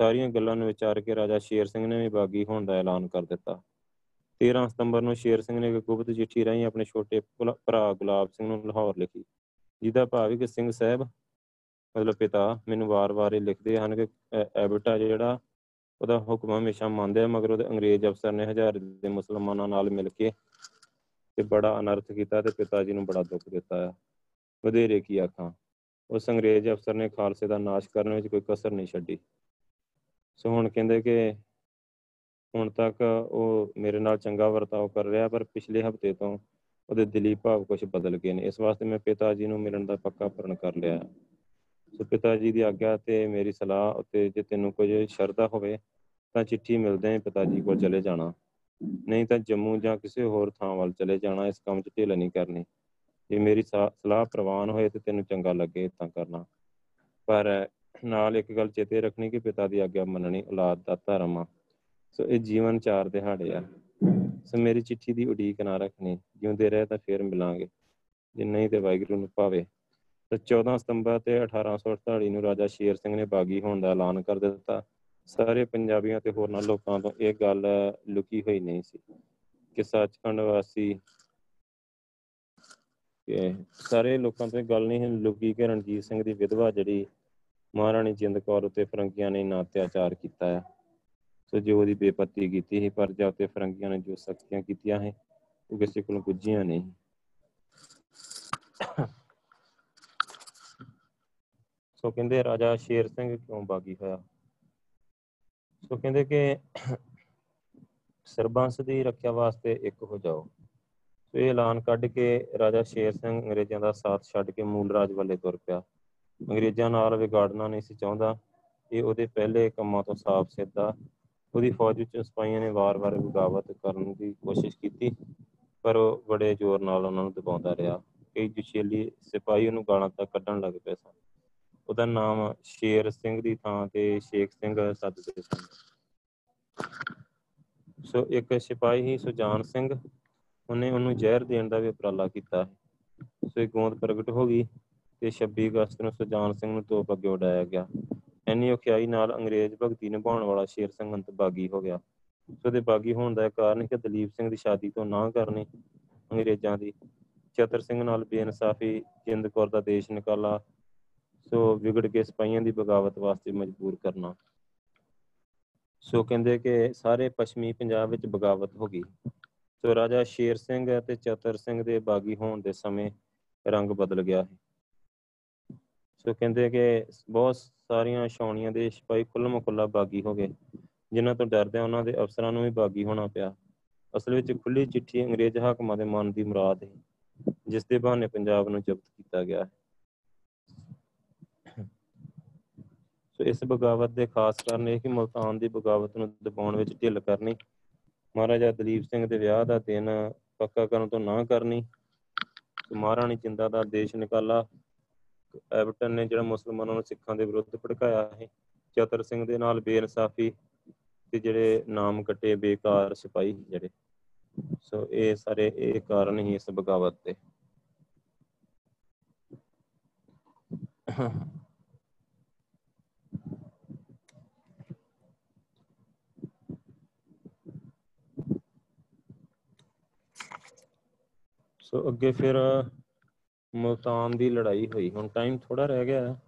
ਸਾਰੀਆਂ ਗੱਲਾਂ ਨੂੰ ਵਿਚਾਰ ਕੇ ਰਾਜਾ ਸ਼ੇਰ ਸਿੰਘ ਨੇ ਵੀ ਬਾਗੀ ਹੋਣ ਦਾ ਐਲਾਨ ਕਰ ਦਿੱਤਾ। 13 ਸਤੰਬਰ ਨੂੰ ਸ਼ੇਰ ਸਿੰਘ ਨੇ ਇੱਕ ਗੁਪਤ ਚਿੱਠੀ ਰਾਹੀਂ ਆਪਣੇ ਛੋਟੇ ਭਰਾ ਗੁਲਾਬ ਸਿੰਘ ਨੂੰ ਲਾਹੌਰ ਲਿਖੀ। ਜਿਹਦਾ ਭਾਵ ਹੈ ਕਿ ਸਿੰਘ ਸਾਹਿਬ, ਮਤਲਬ ਪਿਤਾ, ਮੈਨੂੰ ਵਾਰ-ਵਾਰ ਇਹ ਲਿਖਦੇ ਹਨ ਕਿ ਐਬਟਾ ਜਿਹੜਾ, ਉਹਦਾ ਹੁਕਮ ਹਮੇਸ਼ਾ ਮੰਨਦੇ ਆ ਮਗਰ ਉਹਦੇ ਅੰਗਰੇਜ਼ ਅਫਸਰ ਨੇ ਹਜ਼ਾਰ ਦੇ ਮੁਸਲਮਾਨਾਂ ਨਾਲ ਮਿਲ ਕੇ ਤੇ ਬੜਾ ਅਨਰਥ ਕੀਤਾ ਤੇ ਪਿਤਾ ਜੀ ਨੂੰ ਬੜਾ ਦੁੱਖ ਦਿੱਤਾ ਆ। ਵਧੇਰੇ ਕੀ ਆਖਾਂ। ਉਸ ਅੰਗਰੇਜ਼ ਅਫਸਰ ਨੇ ਖਾਲਸੇ ਦਾ ਨਾਸ਼ ਕਰਨ ਵਿੱਚ ਕੋਈ ਕਸਰ ਨਹੀਂ ਛੱਡੀ। ਸੋ ਹੁਣ ਕਹਿੰਦੇ ਕਿ ਹੁਣ ਤੱਕ ਉਹ ਮੇਰੇ ਨਾਲ ਚੰਗਾ ਵਰਤਾਓ ਕਰ ਰਿਹਾ, ਪਰ ਪਿਛਲੇ ਹਫ਼ਤੇ ਤੋਂ ਉਹਦੇ ਦਿਲੀ ਭਾਵ ਕੁਝ ਬਦਲ ਗਏ ਨੇ। ਇਸ ਵਾਸਤੇ ਮੈਂ ਪਿਤਾ ਜੀ ਨੂੰ ਮਿਲਣ ਦਾ ਪੱਕਾ ਪਰਨ ਕਰ ਲਿਆ। ਸੋ ਪਿਤਾ ਜੀ ਦੀ ਆਗਿਆ ਤੇ ਮੇਰੀ ਸਲਾਹ ਉੱਤੇ ਜੇ ਤੈਨੂੰ ਕੁਝ ਸ਼ਰਧਾ ਹੋਵੇ, ਤਾਂ ਚਿੱਠੀ ਮਿਲਦੇ ਆਂ ਪਿਤਾ ਜੀ ਕੋਲ ਚਲੇ ਜਾਣਾ। ਨਹੀਂ ਤਾਂ ਜੰਮੂ ਜਾਂ ਕਿਸੇ ਹੋਰ ਥਾਂ ਵੱਲ ਚਲੇ ਜਾਣਾ, ਇਸ ਕੰਮ 'ਚ ਢਿੱਲ ਨਹੀਂ ਕਰਨੀ। ਜੇ ਮੇਰੀ ਸਲਾਹ ਪ੍ਰਵਾਨ ਹੋਏ ਤੇ ਤੈਨੂੰ ਚੰਗਾ ਲੱਗੇ ਤਾਂ ਕਰਨਾ। ਪਰ ਨਾਲ ਇੱਕ ਗੱਲ ਚੇਤੇ ਰੱਖਣੀ ਕਿ ਪਿਤਾ ਦੀ ਆਗਿਆ ਮੰਨਣੀ, ਔਲਾਦ ਦਾ ਧਰਮ ਆ। ਸੋ ਇਹ ਜੀਵਨ ਚਾਰ ਦਿਹਾੜੇ ਆ। ਸੋ ਮੇਰੀ ਚਿੱਠੀ ਦੀ ਉਡੀਕ ਨਾ ਰੱਖਣੀ। ਜਿਉਂਦੇ ਰਹੇ ਤਾਂ ਫੇਰ ਮਿਲਾਂਗੇ। ਜੇ ਨਹੀਂ ਤੇ ਵਾਹਿਗੁਰੂ ਨੂੰ ਪਾਵੇ ਤੇ 14 ਸਤੰਬਰ ਤੇ 1848 ਨੂੰ ਰਾਜਾ ਸ਼ੇਰ ਸਿੰਘ ਨੇ ਬਾਗੀ ਹੋਣ ਦਾ ਐਲਾਨ ਕਰ ਦਿੱਤਾ। ਸਾਰੇ ਪੰਜਾਬੀਆਂ ਤੇ ਹੋਰਨਾਂ ਲੋਕਾਂ ਤੋਂ ਇਹ ਗੱਲ ਲੁਕੀ ਹੋਈ ਨਹੀਂ ਸੀ ਕਿ ਸੱਚਖੰਡ ਵਾਸੀ ਕਿ ਸਾਰੇ ਲੋਕਾਂ ਤੋਂ ਇਹ ਗੱਲ ਨਹੀਂ ਲੁਕੀ ਕਿ ਰਣਜੀਤ ਸਿੰਘ ਦੀ ਵਿਧਵਾ ਜਿਹੜੀ ਮਹਾਰਾਣੀ ਜਿੰਦ ਕੌਰ ਉਤੇ ਫਰੰਗੀਆਂ ਨੇ ਨਾ ਅਤਿਆਚਾਰ ਕੀਤਾ ਹੈ। ਸੋ ਜੋ ਉਹਦੀ ਬੇਪਤੀ ਕੀਤੀ ਸੀ, ਪਰ ਜਦ ਤੇ ਫਰੰਗੀਆਂ ਨੇ ਜੋ ਸਖਤੀਆਂ ਕੀਤੀਆਂ ਹੈ ਉਹ ਕਿਸੇ ਕੋਲ ਗੁੱਜੀਆਂ ਨਹੀਂ। ਸੋ ਕਹਿੰਦੇ ਰਾਜਾ ਸ਼ੇਰ ਸਿੰਘ ਕਿਉਂ ਬਾਗੀ ਹੋਇਆ? ਸੋ ਕਹਿੰਦੇ ਕਿ ਸਰਬੰਸ ਦੀ ਰੱਖਿਆ ਵਾਸਤੇ ਇੱਕ ਹੋ ਜਾਓ। ਸੋ ਇਹ ਐਲਾਨ ਕੱਢ ਕੇ ਰਾਜਾ ਸ਼ੇਰ ਸਿੰਘ ਅੰਗਰੇਜ਼ਾਂ ਦਾ ਸਾਥ ਛੱਡ ਕੇ ਮੂਲ ਰਾਜ ਵੱਲੇ ਤੁਰ ਪਿਆ। ਅੰਗਰੇਜ਼ਾਂ ਨਾਲ ਵਿਗਾੜਨਾ ਨਹੀਂ ਸੀ ਚਾਹੁੰਦਾ। ਇਹ ਉਹਦੇ ਪਹਿਲੇ ਕੰਮਾਂ ਤੋਂ ਸਾਫ਼ ਸਿੱਧਾ ਉਹਦੀ ਫੌਜ ਵਿੱਚ ਸਿਪਾਹੀਆਂ ਨੇ ਵਾਰ-ਵਾਰ ਬਗਾਵਤ ਕਰਨ ਦੀ ਕੋਸ਼ਿਸ਼ ਕੀਤੀ, ਪਰ ਉਹ ਬੜੇ ਜ਼ੋਰ ਨਾਲ ਉਹਨਾਂ ਨੂੰ ਦਬਾਉਂਦਾ ਰਿਹਾ। ਕਈ ਜੁਸ਼ੇਲੀ ਸਿਪਾਹੀ ਉਹਨੂੰ ਗਾਲਾਂ ਤੱਕ ਕੱਢਣ ਲੱਗ ਪਏ ਸਨ। ਉਹਦਾ ਨਾਮ ਸ਼ੇਰ ਸਿੰਘ ਦੀ ਥਾਂ ਤੇ ਸ਼ੇਖ ਸਿੰਘ ਸੱਦਦੇ ਸਨ। ਸੋ ਇੱਕ ਸਿਪਾਹੀ ਸੀ ਸੁਜਾਨ ਸਿੰਘ ਉਹਨੇ ਉਹਨੂੰ ਜ਼ਹਿਰ ਦੇਣ ਦਾ ਵੀ ਉਪਰਾਲਾ ਕੀਤਾ। ਸੋ ਇੱਕ ਗੋਂਦ ਪ੍ਰਗਟ ਹੋ ਗਈ ਤੇ 26 ਅਗਸਤ ਨੂੰ ਸੁਜਾਨ ਸਿੰਘ ਨੂੰ ਤੋਪ ਅੱਗੇ ਉਡਾਇਆ ਗਿਆ। ਐਨੀ ਔਖਿਆਈ ਨਾਲ ਅੰਗਰੇਜ਼ ਭਗਤੀ ਨਿਭਾਉਣ ਵਾਲਾ ਸ਼ੇਰ ਸਿੰਘ ਅੰਤ ਬਾਗੀ ਹੋ ਗਿਆ। ਸੋ ਦੇ ਬਾਗੀ ਹੋਣ ਦਾ ਕਾਰਨ ਕਿ ਦਲੀਪ ਸਿੰਘ ਦੀ ਸ਼ਾਦੀ ਤੋਂ ਨਾ ਕਰਨੀ ਅੰਗਰੇਜ਼ਾਂ ਦੀ। ਚਤਰ ਸਿੰਘ ਨਾਲ ਬੇਇਨਸਾਫੀ, ਜਿੰਦ ਕੌਰ ਦਾ ਦੇਸ਼ ਨਿਕਾਲਾ, ਸੋ ਵਿਗੜ ਕੇ ਸਿਪਾਹੀਆਂ ਦੀ ਬਗਾਵਤ ਵਾਸਤੇ ਮਜਬੂਰ ਕਰਨਾ। ਸੋ ਕਹਿੰਦੇ ਕਿ ਸਾਰੇ ਪੱਛਮੀ ਪੰਜਾਬ ਵਿੱਚ ਬਗਾਵਤ ਹੋ ਗਈ। ਸੋ ਰਾਜਾ ਸ਼ੇਰ ਸਿੰਘ ਅਤੇ ਚਤਰ ਸਿੰਘ ਦੇ ਬਾਗੀ ਹੋਣ ਦੇ ਸਮੇਂ ਰੰਗ ਬਦਲ ਗਿਆ ਹੈ ਸੋ ਕਹਿੰਦੇ ਕਿ ਬਹੁਤ ਸਾਰੀਆਂ ਛਾਉਣੀਆਂ ਦੇ ਸਿਪਾਹੀ ਖੁੱਲ੍ਹ ਖੁੱਲਾ ਬਾਗੀ ਹੋ ਗਏ, ਜਿਨ੍ਹਾਂ ਤੋਂ ਡਰਦੇ ਉਹਨਾਂ ਦੇ ਅਫਸਰਾਂ ਨੂੰ ਵੀ ਬਾਗੀ ਹੋਣਾ ਪਿਆ। ਅਸਲ ਵਿੱਚ ਖੁੱਲੀ ਚਿੱਠੀ ਅੰਗਰੇਜ਼ ਹਾਕਮਾਂ ਦੇ ਮਨ ਦੀ ਮੁਰਾਦ ਹੈ, ਜਿਸ ਦੇ ਬਹਾਨੇ ਪੰਜਾਬ ਨੂੰ ਜ਼ਬਤ ਕੀਤਾ ਗਿਆ ਹੈ। ਸੋ ਇਸ ਬਗਾਵਤ ਦੇ ਖਾਸ ਕਾਰਨ ਇਹ ਕਿ ਮਲਤਾਨ ਦੀ ਬਗਾਵਤ ਨੂੰ ਦਬਾਉਣ ਵਿੱਚ ਢਿੱਲ ਕਰਨੀ ਮਹਾਰਾਜਾ ਦਲੀਪ ਸਿੰਘ ਦੇ ਵਿਆਹ ਦਾ ਦਿਨ ਪੱਕਾ ਕਰਨ ਤੋਂ ਨਾ ਕਰਨੀ ਮਹਾਰਾਣੀ ਜਿੰਦਾ ਦਾ ਦੇਸ਼ ਨਿਕਾਲਾ ਐਵਟਨ ਨੇ ਜਿਹੜਾ ਮੁਸਲਮਾਨਾਂ ਨੂੰ ਸਿੱਖਾਂ ਦੇ ਵਿਰੁੱਧ ਭੜਕਾਇਆ ਹੈ ਚਤਰ ਸਿੰਘ ਦੇ ਨਾਲ ਬੇਇਨਸਾਫੀ ਤੇ ਜਿਹੜੇ ਨਾਮ ਕੱਟੇ ਬੇਕਾਰ ਸਿਪਾਹੀ ਜਿਹੜੇ। ਸੋ ਇਹ ਸਾਰੇ ਇਹ ਕਾਰਨ ਹੀ ਇਸ ਬਗਾਵਤ ਦੇ ਸੋ ਅੱਗੇ ਫਿਰ ਮਲਤਾਨ ਦੀ ਲੜਾਈ ਹੋਈ। ਹੁਣ ਟਾਈਮ ਥੋੜਾ ਰਹਿ ਗਿਆ ਹੈ।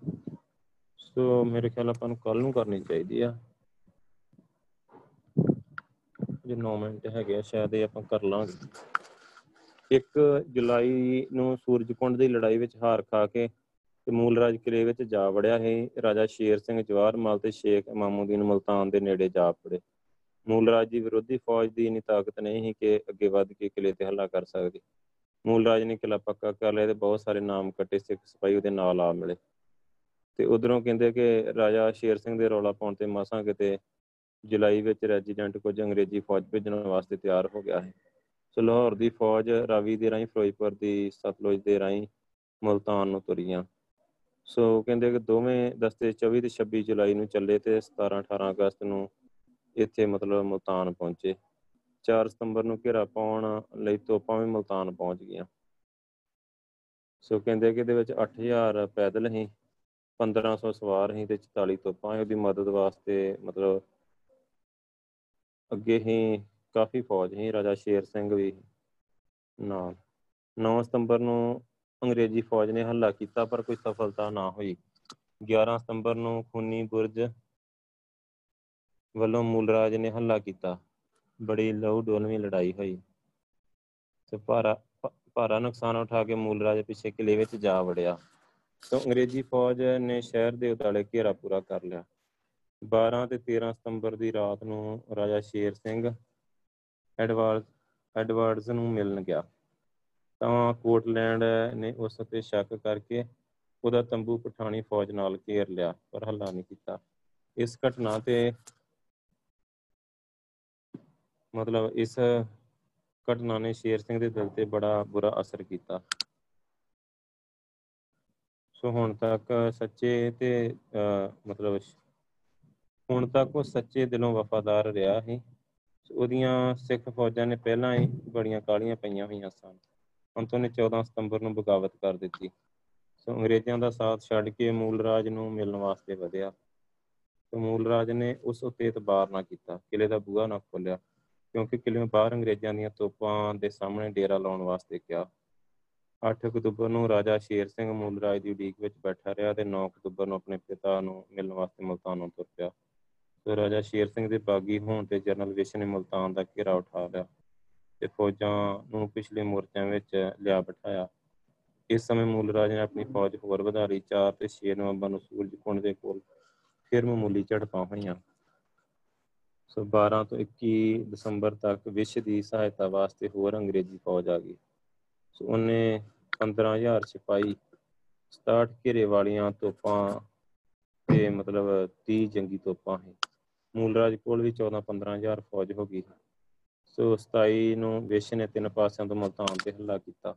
ਸੋ ਮੇਰੇ ਖਿਆਲ ਆਪਾਂ ਨੂੰ ਕੱਲ ਨੂੰ ਕਰਨੀ ਚਾਹੀਦੀ ਆ। ਜੇ 9 ਮਿੰਟ ਹੈਗੇ ਆ, ਸ਼ਾਇਦ ਇਹ ਆਪਾਂ ਕਰ ਲਾਂਗੇ। 1 ਜੁਲਾਈ ਨੂੰ ਸੂਰਜਕੁੰਡ ਦੀ ਲੜਾਈ ਵਿੱਚ ਹਾਰ ਖਾ ਕੇ ਤੇ ਮੂਲਰਾਜ ਕਿਲੇ ਵਿੱਚ ਜਾ ਵੜਿਆ ਹੈ ਰਾਜਾ ਸ਼ੇਰ ਸਿੰਘ ਜਵਾਹਰ ਮਲ ਤੇ ਸ਼ੇਖ ਇਮਾਮੂਦੀਨ ਮਲਤਾਨ ਦੇ ਨੇੜੇ ਜਾ ਪੜੇ ਮੂਲਰਾਜ ਦੀ ਵਿਰੋਧੀ ਫੌਜ ਦੀ ਇਨੀ ਤਾਕਤ ਨਹੀਂ ਸੀ ਕਿ ਅੱਗੇ ਵੱਧ ਕੇ ਕਿਲੇ ਤੇ ਹਮਲਾ ਕਰ ਸਕਦੀ। ਮੂਲਰਾਜ ਨੇ ਕਿਲਾ ਪੱਕਾ ਕਰ ਲਿਆ ਤੇ ਬਹੁਤ ਸਾਰੇ ਨਾਮ ਕੱਟੇ, ਸਿੱਖ ਸਿਪਾਹੀ ਉਹਦੇ ਨਾਲ ਆ ਮਿਲੇ। ਤੇ ਉਧਰੋਂ ਕਹਿੰਦੇ ਕਿ ਰਾਜਾ ਸ਼ੇਰ ਸਿੰਘ ਦੇ ਰੌਲਾ ਪਾਉਣ ਤੇ ਮਸਾਂ ਕਿਤੇ ਜੁਲਾਈ ਵਿੱਚ ਰੈਜੀਡੈਂਟ ਕੁਝ ਅੰਗਰੇਜ਼ੀ ਫੌਜ ਭੇਜਣ ਵਾਸਤੇ ਤਿਆਰ ਹੋ ਗਿਆ ਹੈ। ਸੋ ਲਾਹੌਰ ਦੀ ਫੌਜ ਰਾਵੀ ਦੇ ਰਾਹੀਂ, ਫਿਰੋਜ਼ਪੁਰ ਦੀ ਸਤਲੁਜ ਦੇ ਰਾਹੀਂ ਮਲਤਾਨ ਨੂੰ ਤੁਰੀਆਂ ਸੋ ਕਹਿੰਦੇ ਕਿ ਦੋਵੇਂ ਦਸਤੇ 24 ਤੇ 26 ਜੁਲਾਈ ਨੂੰ ਚੱਲੇ ਤੇ 17 18 ਅਗਸਤ ਨੂੰ ਇੱਥੇ ਮਤਲਬ ਮਲਤਾਨ ਪਹੁੰਚੇ। 4 ਸਤੰਬਰ ਨੂੰ ਘੇਰਾ ਪਾਉਣ ਲਈ ਤੋਪਾਂ ਵੀ ਮਲਤਾਨ ਪਹੁੰਚ ਗਈਆਂ ਸੋ ਕਹਿੰਦੇ ਕਿ ਇਹਦੇ ਵਿੱਚ 8000 ਪੈਦਲ ਹੀ 1500 ਸਵਾਰ ਹੀ ਤੇ 44 ਤੋਪਾਂ ਉਹਦੀ ਮਦਦ ਵਾਸਤੇ ਮਤਲਬ ਅੱਗੇ ਹੀ ਕਾਫੀ ਫੌਜ ਹੀ ਰਾਜਾ ਸ਼ੇਰ ਸਿੰਘ ਵੀ ਨਾਲ। 9 ਸਤੰਬਰ ਨੂੰ ਅੰਗਰੇਜ਼ੀ ਫੌਜ ਨੇ ਹਮਲਾ ਕੀਤਾ, ਪਰ ਕੋਈ ਸਫਲਤਾ ਨਾ ਹੋਈ। 11 ਸਤੰਬਰ ਨੂੰ ਖੂਨੀ ਬੁਰਜ ਵੱਲੋਂ ਮੂਲਰਾਜ ਨੇ ਹਮਲਾ ਕੀਤਾ। ਬੜੀ ਲਹੂ ਡੋਲਵੀਂ ਲੜਾਈ ਹੋਈ ਤੇ ਭਾਰਾ ਭਾਰਾ ਨੁਕਸਾਨ ਉਠਾ ਕੇ ਮੂਲਰਾਜ ਪਿੱਛੇ ਕਿਲੇ ਵਿੱਚ ਜਾ ਵੜਿਆ ਤੋਂ ਅੰਗਰੇਜ਼ੀ ਫੌਜ ਨੇ ਸ਼ਹਿਰ ਦੇ ਉਤਾਲੇ ਘੇਰਾ ਪੂਰਾ ਕਰ ਲਿਆ। 12 ਤੇ 13 ਸਤੰਬਰ ਦੀ ਰਾਤ ਨੂੰ ਰਾਜਾ ਸ਼ੇਰ ਸਿੰਘ ਐਡਵਾਰਡ ਐਡਵਰਡਸ ਨੂੰ ਮਿਲਣ ਗਿਆ। ਤਾਂ ਕੋਟਲੈਂਡ ਨੇ ਉਸ ਤੇ ਸ਼ੱਕ ਕਰਕੇ ਉਹਦਾ ਤੰਬੂ ਪਠਾਣੀ ਫੌਜ ਨਾਲ ਘੇਰ ਲਿਆ, ਪਰ ਹੱਲਾ ਨਹੀਂ ਕੀਤਾ। ਇਸ ਘਟਨਾ ਤੇ ਮਤਲਬ ਇਸ ਘਟਨਾ ਨੇ ਸ਼ੇਰ ਸਿੰਘ ਦੇ ਦਿਲ ਤੇ ਬੜਾ ਬੁਰਾ ਅਸਰ ਕੀਤਾ। ਸੋ ਹੁਣ ਤੱਕ ਸੱਚੇ ਤੇ ਮਤਲਬ ਹੁਣ ਤੱਕ ਉਹ ਸੱਚੇ ਦਿਲੋਂ ਵਫਾਦਾਰ ਰਿਹਾ ਹੈ ਉਹਦੀਆਂ ਸਿੱਖ ਫੌਜਾਂ ਨੇ ਪਹਿਲਾਂ ਹੀ ਬੜੀਆਂ ਕਾਲੀਆਂ ਪਈਆਂ ਹੋਈਆਂ ਸਨ। ਅੰਤੋਂ ਨੇ 14 ਸਤੰਬਰ ਨੂੰ ਬਗਾਵਤ ਕਰ ਦਿੱਤੀ। ਸੋ ਅੰਗਰੇਜ਼ਾਂ ਦਾ ਸਾਥ ਛੱਡ ਕੇ ਮੂਲ ਰਾਜ ਨੂੰ ਮਿਲਣ ਵਾਸਤੇ ਵਧਿਆ। ਸੋ ਮੂਲ ਰਾਜ ਨੇ ਉਸ ਉੱਤੇ ਇਤਬਾਰ ਨਾ ਕੀਤਾ। ਕਿਲੇ ਦਾ ਬੂਹਾ ਨਾ ਖੋਲਿਆ ਕਿਉਂਕਿ ਕਿਲੇ ਬਾਹਰ ਅੰਗਰੇਜ਼ਾਂ ਦੀਆਂ ਤੋਪਾਂ ਦੇ ਸਾਹਮਣੇ ਡੇਰਾ ਲਾਉਣ ਵਾਸਤੇ ਕਿਹਾ। 8 ਅਕਤੂਬਰ ਨੂੰ ਰਾਜਾ ਸ਼ੇਰ ਸਿੰਘ ਮੂਲ ਰਾਜ ਦੀ ਉਡੀਕ ਵਿੱਚ ਬੈਠਾ ਰਿਹਾ ਤੇ 9 ਅਕਤੂਬਰ ਨੂੰ ਆਪਣੇ ਪਿਤਾ ਨੂੰ ਮਿਲਣ ਵਾਸਤੇ ਮੁਲਤਾਨ ਨੂੰ ਤੁਰ ਪਿਆ। ਸੋ ਰਾਜਾ ਸ਼ੇਰ ਸਿੰਘ ਦੇ ਬਾਗੀ ਹੋਣ ਤੇ ਜਨਰਲ ਵਿਸ਼ ਨੇ ਮੁਲਤਾਨ ਦਾ ਘੇਰਾ ਉਠਾ ਲਿਆ ਤੇ ਫੌਜਾਂ ਨੂੰ ਪਿਛਲੇ ਮੋਰਚਿਆਂ ਵਿੱਚ ਲਿਆ ਬਿਠਾਇਆ। ਇਸ ਸਮੇਂ ਮੂਲ ਰਾਜ ਨੇ ਆਪਣੀ ਫੌਜ ਹੋਰ ਵਧਾ ਲਈ 4 ਤੇ 6 ਨਵੰਬਰ ਨੂੰ ਸੂਰਜ ਕੁੰਡ ਦੇ ਕੋਲ ਫਿਰ ਮਾਮੂਲੀ ਝੜਪਾਂ ਹੋਈਆਂ। ਸੋ 12 ਤੋਂ 21 ਦਸੰਬਰ ਤੱਕ ਵਿਸ਼ ਦੀ ਸਹਾਇਤਾ ਵਾਸਤੇ ਹੋਰ ਅੰਗਰੇਜ਼ੀ ਫੌਜ ਆ ਗਈ। ਸੋ ਉਹਨੇ 15000 ਸਿਪਾਹੀ 67 ਘੇਰੇ ਵਾਲੀਆਂ ਤੋਪਾਂ ਤੇ ਮਤਲਬ 30 ਜੰਗੀ ਤੋਪਾਂ ਹੈ ਮੂਲ ਰਾਜ ਕੋਲ ਵੀ 14 15000 ਫੌਜ ਹੋ ਗਈ ਸੋ। 27 ਨੂੰ ਵਿਸ਼ ਨੇ ਤਿੰਨ ਪਾਸਿਆਂ ਤੋਂ ਮਲਤਾਨ ਤੇ ਹਮਲਾ ਕੀਤਾ।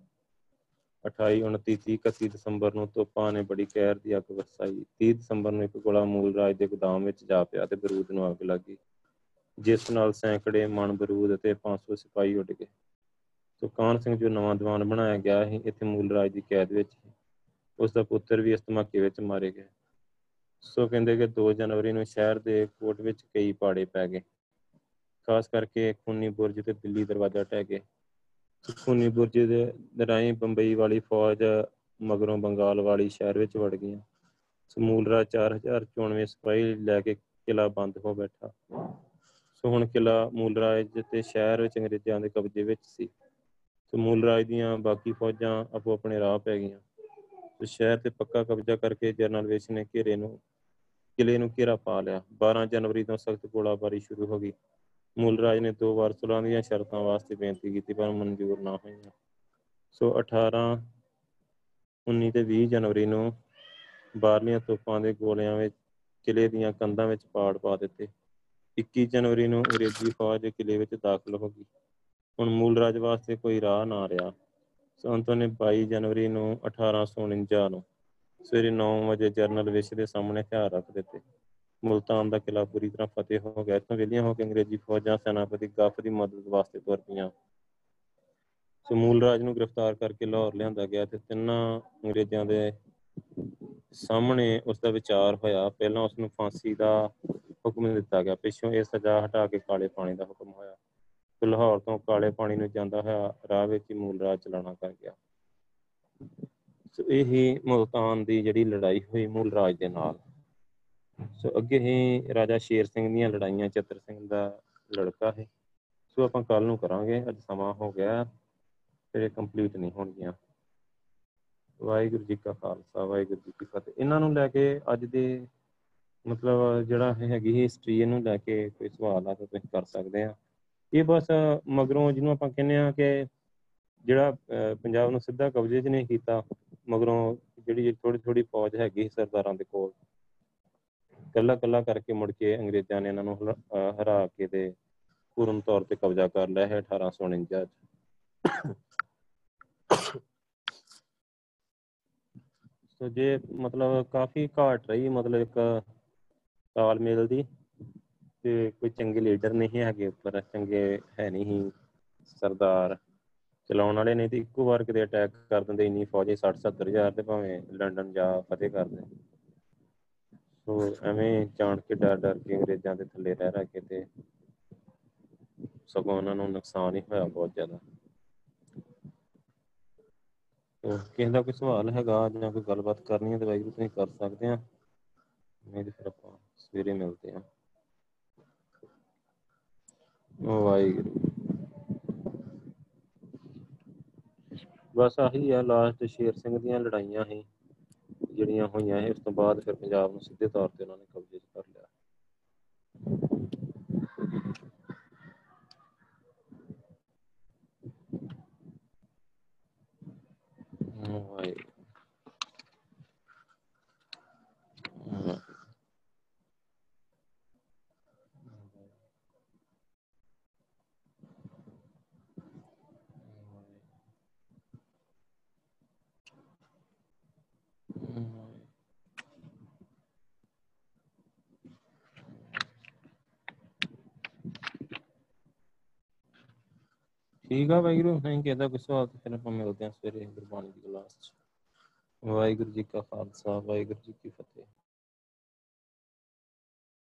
28 29 30 31 ਦਸੰਬਰ ਨੂੰ ਤੋਪਾਂ ਨੇ ਬੜੀ ਕਹਿਰ ਦੀ ਅੱਗ ਵਰਸਾਈ। 30 ਦਸੰਬਰ ਨੂੰ ਇੱਕ ਗੋਲਾ ਮੂਲ ਰਾਜ ਦੇ ਗੋਦਾਮ ਵਿੱਚ ਜਾ ਪਿਆ ਤੇ ਬਰੂਦ ਨੂੰ ਅੱਗ ਲੱਗੀ ਜਿਸ ਨਾਲ ਸੈਂਕੜੇ ਮਣ ਬਰੂਦ ਅਤੇ 500 ਸਿਪਾਹੀ ਉੱਡ ਗਏ। ਸੋ ਕਾਨ ਸਿੰਘ ਜੋ ਨਵਾਂ ਦੀਵਾਨ ਬਣਾਇਆ ਗਿਆ ਸੀ, ਇੱਥੇ ਮੂਲ ਰਾਜ ਦੀ ਕੈਦ ਵਿੱਚ ਸੀ। ਉਸ ਦਾ ਪੁੱਤਰ ਵੀ ਇਸ ਧਮਾਕੇ ਵਿੱਚ ਮਾਰੇ ਗਏ। ਸੋ ਕਹਿੰਦੇ ਕਿ 2 ਜਨਵਰੀ ਨੂੰ ਸ਼ਹਿਰ ਦੇ ਕੋਟ ਵਿੱਚ ਕਈ ਪਾੜੇ ਪੈ ਗਏ। ਖਾਸ ਕਰਕੇ ਖੂਨੀ ਬੁਰਜ ਤੇ ਦਿੱਲੀ ਦਰਵਾਜ਼ਾ ਟਹਿ ਗਏ। ਖੂਨੀ ਬੁਰਜ ਦੇ ਰਾਹੀਂ ਬੰਬਈ ਵਾਲੀ ਫੌਜ ਮਗਰੋਂ ਬੰਗਾਲ ਵਾਲੀ ਸ਼ਹਿਰ ਵਿੱਚ ਵੜ ਗਈਆਂ। ਸਮੂਲ ਰਾਜ 4094 ਸਿਪਾਹੀ ਲੈ ਕੇ ਕਿਲਾ ਬੰਦ ਹੋ ਬੈਠਾ। ਸੋ ਹੁਣ ਕਿਲਾ ਮੂਲ ਰਾਜ ਤੇ ਸ਼ਹਿਰ ਵਿੱਚ ਅੰਗਰੇਜ਼ਾਂ ਦੇ ਕਬਜ਼ੇ ਵਿੱਚ ਸੀ। ਸੋ ਮੂਲ ਰਾਜ ਦੀਆਂ ਬਾਕੀ ਫੌਜਾਂ ਆਪੋ ਆਪਣੇ ਰਾਹ ਪੈ ਗਈਆਂ। ਤੇ ਸ਼ਹਿਰ ਤੇ ਪੱਕਾ ਕਬਜ਼ਾ ਕਰਕੇ ਜਨਰਲ ਵੇਸ ਨੇ ਘੇਰੇ ਨੂੰ, ਕਿਲੇ ਨੂੰ ਘੇਰਾ ਪਾ ਲਿਆ। 12 ਜਨਵਰੀ ਤੋਂ ਸਖਤ ਗੋਲਾਬਾਰੀ ਸ਼ੁਰੂ ਹੋ ਗਈ। ਮੂਲ ਰਾਜ ਨੇ ਦੋ ਵਾਰ ਸੁਲ੍ਹਾਂ ਦੀਆਂ ਸ਼ਰਤਾਂ ਵਾਸਤੇ ਬੇਨਤੀ ਕੀਤੀ, ਪਰ ਮਨਜ਼ੂਰ ਨਾ ਹੋਈਆਂ। ਸੋ 18 19 ਤੇ 20 ਜਨਵਰੀ ਨੂੰ ਬਾਹਰਲੀਆਂ ਤੋਪਾਂ ਦੇ ਗੋਲਿਆਂ ਵਿੱਚ, ਕਿਲੇ ਦੀਆਂ ਕੰਧਾਂ ਵਿੱਚ ਪਾੜ ਪਾ ਦਿੱਤੇ। 21 ਜਨਵਰੀ ਨੂੰ ਅੰਗਰੇਜ਼ੀ ਫੌਜ ਕਿਲੇ ਵਿੱਚ ਦਾਖਲ ਹੋ ਗਈ। ਹੁਣ ਮੂਲ ਰਾਜ ਵਾਸਤੇ ਕੋਈ ਰਾਹ ਨਾ ਰਿਹਾ। ਸੰਤੋਂ ਨੇ 22 ਜਨਵਰੀ ਨੂੰ 1849 ਨੂੰ ਸਵੇਰੇ 9 ਵਜੇ ਜਰਨਲ ਵਿਸ਼ ਦੇ ਸਾਹਮਣੇ ਹਥਿਆਰ ਰੱਖ ਦਿੱਤੇ। ਮੁਲਤਾਨ ਦਾ ਕਿਲਾ ਪੂਰੀ ਤਰ੍ਹਾਂ ਫਤਿਹ ਹੋ ਗਿਆ। ਇੱਥੋਂ ਵਿਲੀਆਂ ਹੋ ਕੇ ਅੰਗਰੇਜ਼ੀ ਫੌਜਾਂ ਸੈਨਾਪਤੀ ਗਫ ਦੀ ਮਦਦ ਵਾਸਤੇ ਤੁਰ ਪਈਆਂ ਸਮੂਲ ਰਾਜ ਨੂੰ ਗ੍ਰਿਫਤਾਰ ਕਰਕੇ ਲਾਹੌਰ ਲਿਆਂਦਾ ਗਿਆ ਤੇ ਤਿੰਨਾਂ ਅੰਗਰੇਜ਼ਾਂ ਦੇ ਸਾਹਮਣੇ ਉਸ ਦਾ ਵਿਚਾਰ ਹੋਇਆ। ਪਹਿਲਾਂ ਉਸ ਨੂੰ ਫਾਂਸੀ ਦਾ ਹੁਕਮ ਦਿੱਤਾ ਗਿਆ। ਪਿੱਛੋਂ ਇਹ ਸਜ਼ਾ ਹਟਾ ਕੇ ਕਾਲੇ ਪਾਣੀ ਦਾ ਹੁਕਮ ਹੋਇਆ। ਤੇ ਲਾਹੌਰ ਤੋਂ ਕਾਲੇ ਪਾਣੀ ਨੂੰ ਜਾਂਦਾ ਹੋਇਆ ਰਾਹ ਵਿੱਚ ਹੀ ਮੂਲ ਰਾਜ ਚਲਾਣਾ ਕਰ ਗਿਆ। ਸੋ ਇਹ ਹੀ ਮੁਲਤਾਨ ਦੀ ਜਿਹੜੀ ਲੜਾਈ ਹੋਈ ਮੂਲ ਰਾਜ ਦੇ ਨਾਲ। ਸੋ ਅੱਗੇ ਹੀ ਰਾਜਾ ਸ਼ੇਰ ਸਿੰਘ ਦੀਆਂ ਲੜਾਈਆਂ ਚਤਰ ਸਿੰਘ ਦਾ ਲੜਕਾ ਹੈ ਸੋ ਆਪਾਂ ਕੱਲ ਨੂੰ ਕਰਾਂਗੇ, ਅੱਜ ਸਮਾਂ ਹੋ ਗਿਆ ਫਿਰ ਇਹ ਕੰਪਲੀਟ ਨਹੀਂ ਹੋਣਗੀਆਂ। ਵਾਹਿਗੁਰੂ ਜੀ ਕਾ ਖਾਲਸਾ, ਵਾਹਿਗੁਰੂ ਜੀ ਕੀ ਫਤਿਹ। ਇਹਨਾਂ ਨੂੰ ਲੈ ਕੇ ਅੱਜ ਦੇ ਮਤਲਬ ਜਿਹੜਾ ਇਹ ਹੈਗੀ ਹਿਸਟਰੀ ਇਹਨੂੰ ਲੈ ਕੇ ਕੋਈ ਸਵਾਲ ਆ ਤਾਂ ਤੁਸੀਂ ਕਰ ਸਕਦੇ ਆ। ਇਹ ਬਸ ਮਗਰੋਂ ਜਿਹਨੂੰ ਆਪਾਂ ਕਹਿੰਦੇ ਆ ਕਿ ਜਿਹੜਾ ਪੰਜਾਬ ਨੂੰ ਸਿੱਧਾ ਕਬਜ਼ੇ 'ਚ ਨਹੀਂ ਕੀਤਾ, ਮਗਰੋਂ ਜਿਹੜੀ ਥੋੜੀ ਥੋੜੀ ਫੌਜ ਹੈਗੀ ਸਰਦਾਰਾਂ ਦੇ ਕੋਲ ਕੱਲਾ ਕੱਲਾ ਕਰਕੇ ਮੁੜ ਕੇ ਅੰਗਰੇਜ਼ਾਂ ਨੇ ਇਹਨਾਂ ਨੂੰ ਹਰਾ ਕੇ ਤੇ ਪੂਰਨ ਤੌਰ ਤੇ ਕਬਜ਼ਾ ਕਰ ਲਿਆ ਹੈ 1849 ਚ। ਸੋ ਜੇ ਮਤਲਬ ਕਾਫੀ ਘਾਟ ਰਹੀ, ਮਤਲਬ ਇੱਕ ਤਾਲਮੇਲ ਦੀ ਤੇ ਕੋਈ ਚੰਗੇ ਲੀਡਰ ਨਹੀਂ ਹੈਗੇ ਉੱਪਰ, ਚੰਗੇ ਹੈ ਨਹੀਂ ਸਰਦਾਰ। ਚਲਾਉਣ ਵਾਲੇ ਨਹੀਂ ਤੇ ਇੱਕੋ ਵਾਰ ਕਿਤੇ ਅਟੈਕ ਕਰ ਦਿੰਦੇ, ਇੰਨੀ ਫੌਜੀ 60 70 ਹਜ਼ਾਰ ਤੇ ਭਾਵੇਂ ਲੰਡਨ ਜਾ ਫਤਿਹ ਕਰਦੇ ਸੋ ਐਵੇਂ ਜਾਣ ਕੇ ਡਰ ਡਰ ਕੇ ਅੰਗਰੇਜ਼ਾਂ ਦੇ ਥੱਲੇ ਰਹਿ ਰਹਿ ਕੇ ਤੇ ਸਗੋਂ ਉਹਨਾਂ ਨੂੰ ਨੁਕਸਾਨ ਹੀ ਹੋਇਆ ਬਹੁਤ ਜ਼ਿਆਦਾ। ਕਿਸੇ ਦਾ ਕੋਈ ਸਵਾਲ ਹੈਗਾ ਜਾਂ ਕੋਈ ਗੱਲਬਾਤ ਕਰਨੀ ਹੈ ਤਾਂ ਵਾਹਿਗੁਰੂ ਤੁਸੀਂ ਕਰ ਸਕਦੇ ਆ। ਨਹੀਂ ਤੇ ਫਿਰ ਆਪਾਂ ਸਵੇਰੇ ਮਿਲਦੇ ਆ ਵਾਹਿਗੁਰੂ ਬਸ ਆਹੀ ਆ ਲਾਸਟ ਸ਼ੇਰ ਸਿੰਘ ਦੀਆਂ ਲੜਾਈਆਂ ਸੀ ਜਿਹੜੀਆਂ ਹੋਈਆਂ ਸੀ ਉਸ ਤੋਂ ਬਾਅਦ ਫਿਰ ਪੰਜਾਬ ਨੂੰ ਸਿੱਧੇ ਤੌਰ ਤੇ ਉਹਨਾਂ ਨੇ ਕਬਜ਼ੇ 'ਚ ਕਰ ਲਿਆ ਵਾਹਿਗੁਰੂ ਠੀਕ ਆ ਵਾਹਿਗੁਰੂ ਨਹੀਂ ਕਿਹਦਾ ਕੋਈ ਸਵਾਲ ਤੇ ਫਿਰ ਆਪਾਂ ਮਿਲਦੇ ਹਾਂ ਸਵੇਰੇ ਗੁਰਬਾਣੀ ਦੀ ਕਲਾਸ 'ਚ। ਵਾਹਿਗੁਰੂ ਜੀ ਕਾ ਖਾਲਸਾ, ਵਾਹਿਗੁਰੂ ਜੀ ਕੀ ਫਤਿਹ।